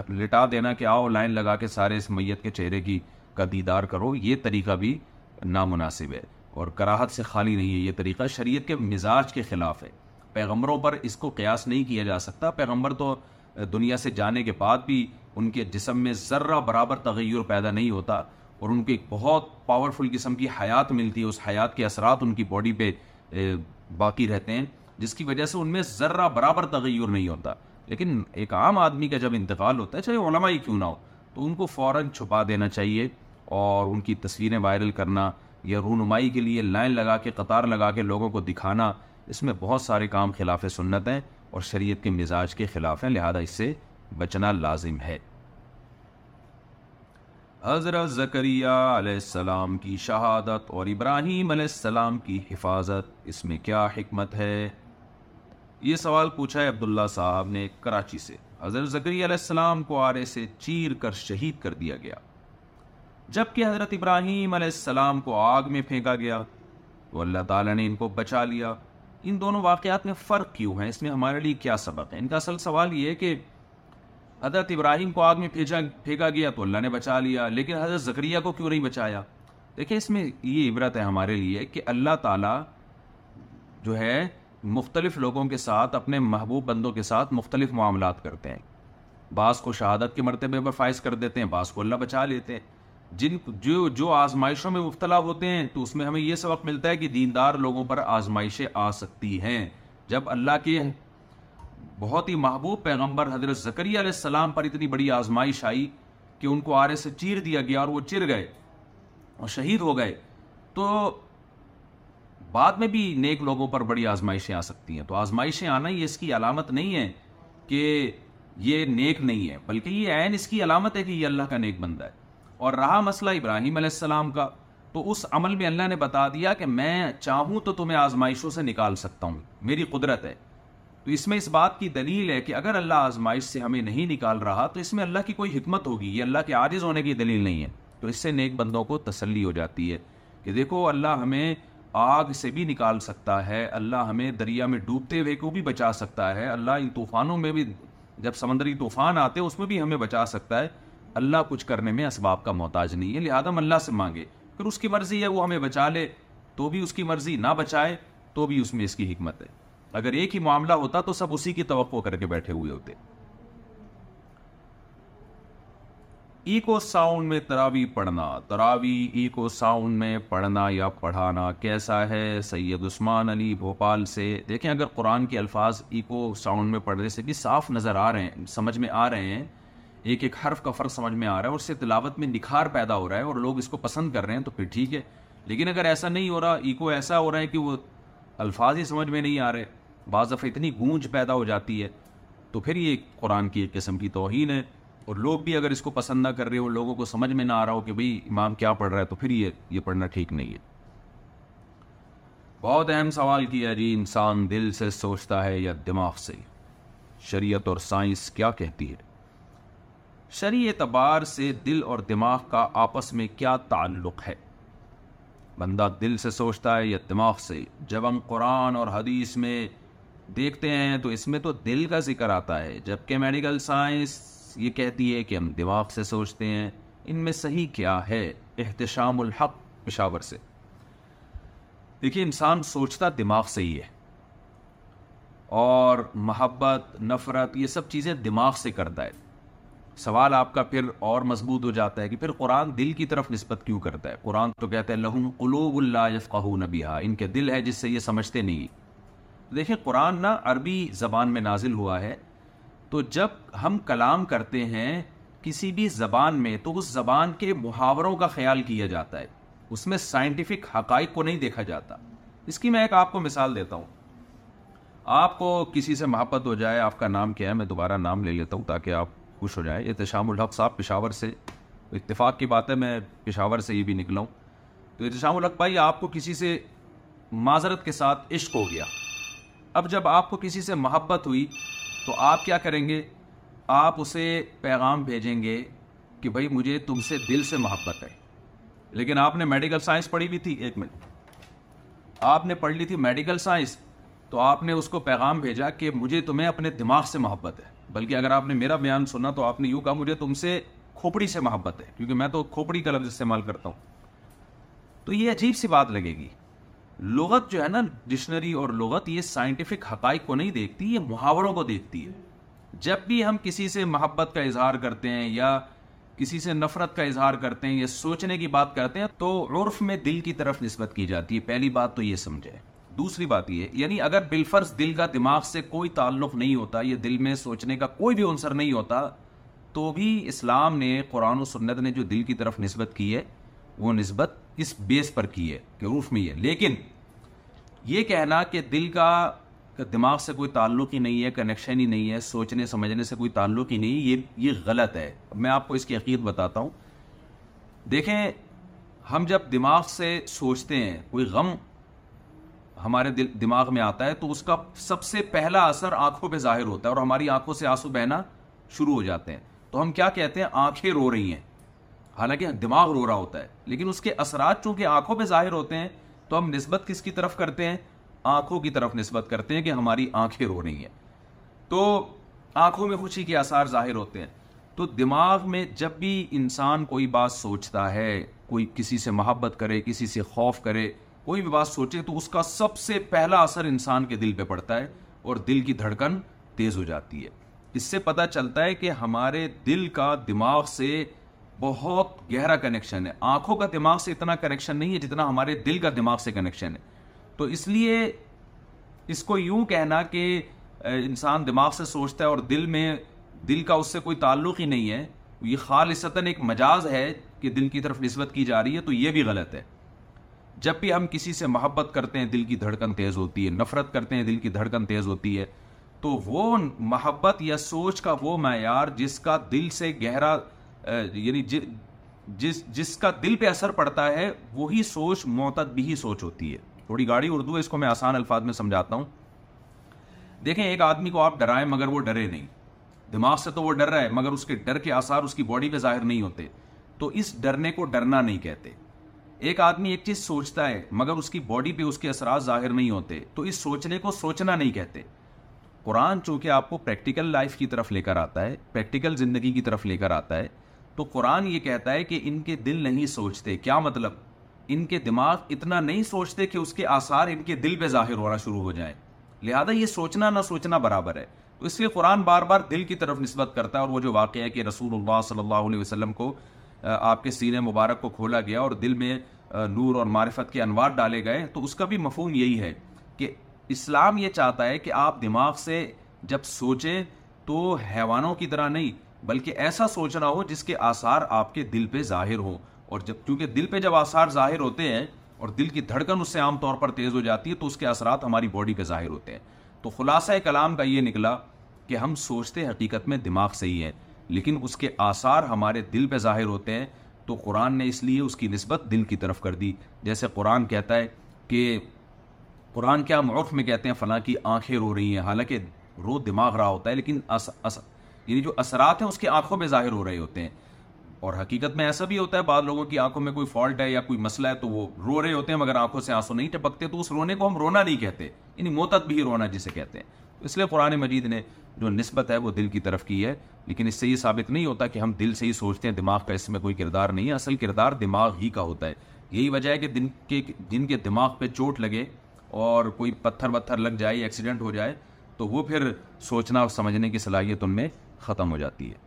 لٹا دینا کہ آؤ لائن لگا کے سارے اس میت کے چہرے کی کا دیدار کرو، یہ طریقہ بھی نامناسب ہے۔ اور کراہت سے خالی نہیں ہے، یہ طریقہ شریعت کے مزاج کے خلاف ہے۔ پیغمبروں پر اس کو قیاس نہیں کیا جا سکتا۔ پیغمبر تو دنیا سے جانے کے بعد بھی ان کے جسم میں ذرہ برابر تغیر پیدا نہیں ہوتا اور ان کو ایک بہت پاورفل قسم کی حیات ملتی ہے۔ اس حیات کے اثرات ان کی باڈی پہ باقی رہتے ہیں، جس کی وجہ سے ان میں ذرہ برابر تغیر نہیں ہوتا۔ لیکن ایک عام آدمی کا جب انتقال ہوتا ہے، چاہے علماء ہی کیوں نہ ہو، تو ان کو فوراً چھپا دینا چاہیے اور ان کی تصویریں وائرل کرنا، یا رونمائی کے لیے لائن لگا کے، قطار لگا کے لوگوں کو دکھانا، اس میں بہت سارے کام خلاف سنت ہیں۔ اور شریعت کے مزاج کے خلاف ہیں، لہذا اس سے بچنا لازم ہے۔ حضرت زکریہ علیہ السلام کی شہادت اور ابراہیم علیہ السلام کی حفاظت، اس میں کیا حکمت ہے؟ یہ سوال پوچھا ہے عبداللہ صاحب نے کراچی سے۔ حضرت زکری علیہ السلام کو آرے سے چیر کر شہید کر دیا گیا۔ جبکہ حضرت ابراہیم علیہ السلام کو آگ میں پھینکا گیا، تو اللہ تعالیٰ نے ان کو بچا لیا۔ ان دونوں واقعات میں فرق کیوں ہے؟ اس میں ہمارے لیے کیا سبق ہے؟ ان کا اصل سوال یہ ہے کہ حضرت ابراہیم کو آگ میں پھینچا پھینکا گیا تو اللہ نے بچا لیا، لیکن حضرت ذکریہ کو کیوں نہیں بچایا؟ دیکھیں اس میں یہ عبرت ہے ہمارے لیے کہ اللہ تعالیٰ جو ہے، مختلف لوگوں کے ساتھ، اپنے محبوب بندوں کے ساتھ مختلف معاملات کرتے ہیں۔ بعض کو شہادت کے مرتبے پر فائز کر دیتے ہیں، بعض کو اللہ بچا لیتے ہیں۔ جن جو جو آزمائشوں میں مبتلا ہوتے ہیں، تو اس میں ہمیں یہ سبق ملتا ہے کہ دیندار لوگوں پر آزمائشیں آ سکتی ہیں۔ جب اللہ کے بہت ہی محبوب پیغمبر حضرت زکری علیہ السلام پر اتنی بڑی آزمائش آئی کہ ان کو آرے سے چیر دیا گیا اور وہ چر گئے اور شہید ہو گئے، تو بعد میں بھی نیک لوگوں پر بڑی آزمائشیں آ سکتی ہیں۔ تو آزمائشیں آنا یہ اس کی علامت نہیں ہے کہ یہ نیک نہیں ہے، بلکہ یہ عین اس کی علامت ہے کہ یہ اللہ کا نیک بندہ ہے۔ اور رہا مسئلہ ابراہیم علیہ السلام کا، تو اس عمل میں اللہ نے بتا دیا کہ میں چاہوں تو تمہیں آزمائشوں سے نکال سکتا ہوں، میری قدرت ہے۔ تو اس میں اس بات کی دلیل ہے کہ اگر اللہ آزمائش سے ہمیں نہیں نکال رہا، تو اس میں اللہ کی کوئی حکمت ہوگی، یہ اللہ کے عاجز ہونے کی دلیل نہیں ہے۔ تو اس سے نیک بندوں کو تسلی ہو جاتی ہے کہ دیکھو، اللہ ہمیں آگ سے بھی نکال سکتا ہے، اللہ ہمیں دریا میں ڈوبتے ہوئے کو بھی بچا سکتا ہے، اللہ ان طوفانوں میں بھی جب سمندری طوفان آتے، اس میں بھی ہمیں بچا سکتا ہے۔ اللہ کچھ کرنے میں اسباب کا محتاج نہیں ہے، لہٰذا ہم اللہ سے مانگے۔ پھر اس کی مرضی ہے، وہ ہمیں بچا لے۔ تو بھی اس کی مرضی نہ بچائے، تو بھی اس میں اس کی حکمت ہے۔ اگر ایک ہی معاملہ ہوتا تو سب اسی کی توقع کر کے بیٹھے ہوئے ہوتے۔ ایکو ساؤنڈ میں تراوی پڑھنا۔ تراوی ایکو ساؤنڈ میں پڑھنا یا پڑھانا کیسا ہے؟ سید عثمان علی بھوپال سے۔ دیکھیں، اگر قرآن کے الفاظ ایکو ساؤنڈ میں پڑھنے سے بھی صاف نظر آ رہے ہیں، سمجھ میں آ رہے ہیں ایک ایک حرف کا فرق سمجھ میں آ رہا ہے اور اس سے تلاوت میں نکھار پیدا ہو رہا ہے اور لوگ اس کو پسند کر رہے ہیں، تو پھر ٹھیک ہے۔ لیکن اگر ایسا نہیں ہو رہا، ایکو ایسا ہو رہا ہے کہ وہ الفاظ ہی سمجھ میں نہیں آ رہے، بعض دفعہ اتنی گونج پیدا ہو جاتی ہے، تو پھر یہ قرآن کی ایک قسم کی توہین ہے۔ اور لوگ بھی اگر اس کو پسند نہ کر رہے ہو لوگوں کو سمجھ میں نہ آ رہا ہو کہ بھئی امام کیا پڑھ رہا ہے، تو پھر یہ یہ پڑھنا ٹھیک نہیں ہے۔ بہت اہم سوال کیا جی انسان دل سے سوچتا ہے یا دماغ سے؟ شریعت اور سائنس کیا کہتی ہے؟ شرع اعتبار سے دل اور دماغ کا آپس میں کیا تعلق ہے؟ بندہ دل سے سوچتا ہے یا دماغ سے؟ جب ہم قرآن اور حدیث میں دیکھتے ہیں تو اس میں تو دل کا ذکر آتا ہے، جبکہ میڈیکل سائنس یہ کہتی ہے کہ ہم دماغ سے سوچتے ہیں، ان میں صحیح کیا ہے؟ احتشام الحق پشاور سے۔ دیکھیے، انسان سوچتا دماغ سے ہی ہے۔ اور محبت، نفرت، یہ سب چیزیں دماغ سے کرتا ہے۔ سوال آپ کا پھر اور مضبوط ہو جاتا ہے کہ پھر قرآن دل کی طرف نسبت کیوں کرتا ہے؟ قرآن تو کہتا ہے، لہم قلوب اللہ یفقہ نبیہ ان کے دل ہے جس سے یہ سمجھتے نہیں۔ دیکھیں، قرآن نہ عربی زبان میں نازل ہوا ہے۔ تو جب ہم کلام کرتے ہیں کسی بھی زبان میں، تو اس زبان کے محاوروں کا خیال کیا جاتا ہے۔ اس میں سائنٹیفک حقائق کو نہیں دیکھا جاتا۔ اس کی میں ایک آپ کو مثال دیتا ہوں۔ آپ کو کسی سے محبت ہو جائے، آپ کا نام کیا ہے؟ میں دوبارہ نام لے لیتا ہوں تاکہ آپ خوش ہو جائیں۔ احتشام الحق صاحب پشاور سے، اتفاق کی بات ہے میں پشاور سے یہ بھی نکلا ہوں۔ تو احتشام الحق بھائی، آپ کو کسی سے معذرت کے ساتھ عشق ہو گیا۔ اب جب آپ کو کسی سے محبت ہوئی، تو آپ کیا کریں گے؟ آپ اسے پیغام بھیجیں گے کہ بھائی، مجھے تم سے دل سے محبت ہے۔ لیکن آپ نے میڈیکل سائنس پڑھی ہوئی تھی، ایک منٹ۔ آپ نے پڑھ لی تھی میڈیکل سائنس، تو آپ نے اس کو پیغام بھیجا کہ مجھے تمہیں اپنے دماغ سے محبت ہے۔ بلکہ اگر آپ نے میرا بیان سنا تو آپ نے یوں کہا مجھے تم سے کھوپڑی سے محبت ہے، کیونکہ میں تو کھوپڑی کا لفظ استعمال کرتا ہوں۔ تو یہ عجیب سی بات لگے گی۔ لغت جو ہے نا، ڈکشنری اور لغت، یہ سائنٹیفک حقائق کو نہیں دیکھتی، یہ محاوروں کو دیکھتی ہے۔ جب بھی ہم کسی سے محبت کا اظہار کرتے ہیں یا کسی سے نفرت کا اظہار کرتے ہیں یا سوچنے کی بات کرتے ہیں، تو عرف میں دل کی طرف نسبت کی جاتی ہے۔ پہلی بات تو یہ سمجھے دوسری بات یہ یعنی اگر بالفرض دل کا دماغ سے کوئی تعلق نہیں ہوتا، یہ دل میں سوچنے کا کوئی بھی عنصر نہیں ہوتا، تو بھی اسلام نے قرآن و سنت نے جو دل کی طرف نسبت کی ہے، وہ نسبت اس بیس پر کی ہے کہ روف میں ہے۔ لیکن یہ کہنا کہ دل کا دماغ سے کوئی تعلق ہی نہیں ہے کنیکشن ہی نہیں ہے، سوچنے، سمجھنے سے کوئی تعلق ہی نہیں، یہ یہ غلط ہے۔ میں آپ کو اس کی عقید بتاتا ہوں۔ دیکھیں، ہم جب دماغ سے سوچتے ہیں، کوئی غم ہمارے دل دماغ میں آتا ہے، تو اس کا سب سے پہلا اثر آنکھوں پہ ظاہر ہوتا ہے اور ہماری آنکھوں سے آنسو بہنا شروع ہو جاتے ہیں۔ تو ہم کیا کہتے ہیں؟ آنکھیں رو رہی ہیں۔ حالانکہ دماغ رو رہا ہوتا ہے، لیکن اس کے اثرات چونکہ آنکھوں پہ ظاہر ہوتے ہیں، تو ہم نسبت کس کی طرف کرتے ہیں؟ آنکھوں کی طرف نسبت کرتے ہیں کہ ہماری آنکھیں رو رہی ہیں۔ تو آنکھوں میں خوشی کے آثار ظاہر ہوتے ہیں۔ تو دماغ میں جب بھی انسان کوئی بات سوچتا ہے، کوئی کسی سے محبت کرے، کسی سے خوف کرے کوئی بھی بات سوچے تو اس کا سب سے پہلا اثر انسان کے دل پہ پڑتا ہے اور دل کی دھڑکن تیز ہو جاتی ہے۔ اس سے پتہ چلتا ہے کہ ہمارے دل کا دماغ سے بہت گہرا کنیکشن ہے۔ آنکھوں کا دماغ سے اتنا کنیکشن نہیں ہے جتنا ہمارے دل کا دماغ سے کنیکشن ہے۔ تو اس لیے اس کو یوں کہنا کہ انسان دماغ سے سوچتا ہے اور دل میں، دل کا اس سے کوئی تعلق ہی نہیں ہے۔ یہ خالصتاً ایک مجاز ہے کہ دل کی طرف نسبت کی جا رہی ہے تو یہ بھی غلط ہے۔ جب بھی ہم کسی سے محبت کرتے ہیں، دل کی دھڑکن تیز ہوتی ہے، نفرت کرتے ہیں، دل کی دھڑکن تیز ہوتی ہے، تو وہ محبت یا سوچ کا وہ معیار جس کا دل سے گہرا یعنی جس جس کا دل پہ اثر پڑتا ہے، وہی سوچ، معتد بھی سوچ ہوتی ہے۔ تھوڑی گاڑی اردو ہے، اس کو میں آسان الفاظ میں سمجھاتا ہوں۔ دیکھیں، ایک آدمی کو آپ ڈرائیں مگر وہ ڈرے نہیں۔ دماغ سے تو وہ ڈر رہا ہے، مگر اس کے ڈر کے آثار اس کی باڈی پہ ظاہر نہیں ہوتے۔ تو اس ڈرنے کو ڈرنا نہیں کہتے۔ ایک آدمی ایک چیز سوچتا ہے، مگر اس کی باڈی پہ اس کے اثرات ظاہر نہیں ہوتے، تو اس سوچنے کو سوچنا نہیں کہتے۔ قرآن چونکہ آپ کو پریکٹیکل لائف کی طرف لے کر آتا ہے پریکٹیکل زندگی کی طرف لے کر آتا ہے، تو قرآن یہ کہتا ہے کہ ان کے دل نہیں سوچتے۔ کیا مطلب؟ ان کے دماغ اتنا نہیں سوچتے کہ اس کے آثار ان کے دل پہ ظاہر ہونا شروع ہو جائیں۔ لہذا یہ سوچنا نہ سوچنا برابر ہے۔ تو اس لیے قرآن بار بار دل کی طرف نسبت کرتا ہے اور وہ جو واقعہ ہے کہ رسول اللہ صلی اللہ علیہ وسلم کو آپ کے سینے مبارک کو کھولا گیا اور دل میں نور اور معرفت کے انوار ڈالے گئے، تو اس کا بھی مفہوم یہی ہے کہ اسلام یہ چاہتا ہے کہ آپ دماغ سے جب سوچیں تو حیوانوں کی طرح نہیں، بلکہ ایسا سوچنا ہو جس کے آثار آپ کے دل پہ ظاہر ہوں۔ اور جب کیونکہ دل پہ جب آثار ظاہر ہوتے ہیں اور دل کی دھڑکن اس سے عام طور پر تیز ہو جاتی ہے، تو اس کے اثرات ہماری باڈی پہ ظاہر ہوتے ہیں۔ تو خلاصہ کلام کا یہ نکلا کہ ہم سوچتے حقیقت میں دماغ سے ہی ہے۔ لیکن اس کے آثار ہمارے دل پہ ظاہر ہوتے ہیں، تو قرآن نے اس لیے اس کی نسبت دل کی طرف کر دی۔ جیسے قرآن کہتا ہے کہ قرآن کیا معرف میں کہتے ہیں، فلاں کی آنکھیں رو رہی ہیں۔ حالانکہ رو دماغ رہا ہوتا ہے، لیکن یعنی جو اثرات ہیں، اس کی آنکھوں میں ظاہر ہو رہے ہوتے ہیں۔ اور حقیقت میں ایسا بھی ہوتا ہے، بعض لوگوں کی آنکھوں میں کوئی فالٹ ہے یا کوئی مسئلہ ہے، تو وہ رو رہے ہوتے ہیں، مگر آنکھوں سے آنسو نہیں ٹپکتے، تو اس رونے کو ہم رونا نہیں کہتے یعنی موتت بھی رونا جسے کہتے ہیں۔ اس لیے قرآن مجید نے جو نسبت ہے وہ دل کی طرف کی ہے، لیکن اس سے یہ ثابت نہیں ہوتا کہ ہم دل سے ہی سوچتے ہیں دماغ کا اس میں کوئی کردار نہیں ہے۔ اصل کردار دماغ ہی کا ہوتا ہے۔ یہی وجہ ہے کہ دن کے جن کے دماغ پہ چوٹ لگے اور کوئی پتھر وتھر لگ جائے ایکسیڈنٹ ہو جائے تو وہ پھر سوچنا اور سمجھنے کی صلاحیت ان میں ختم ہو جاتی ہے۔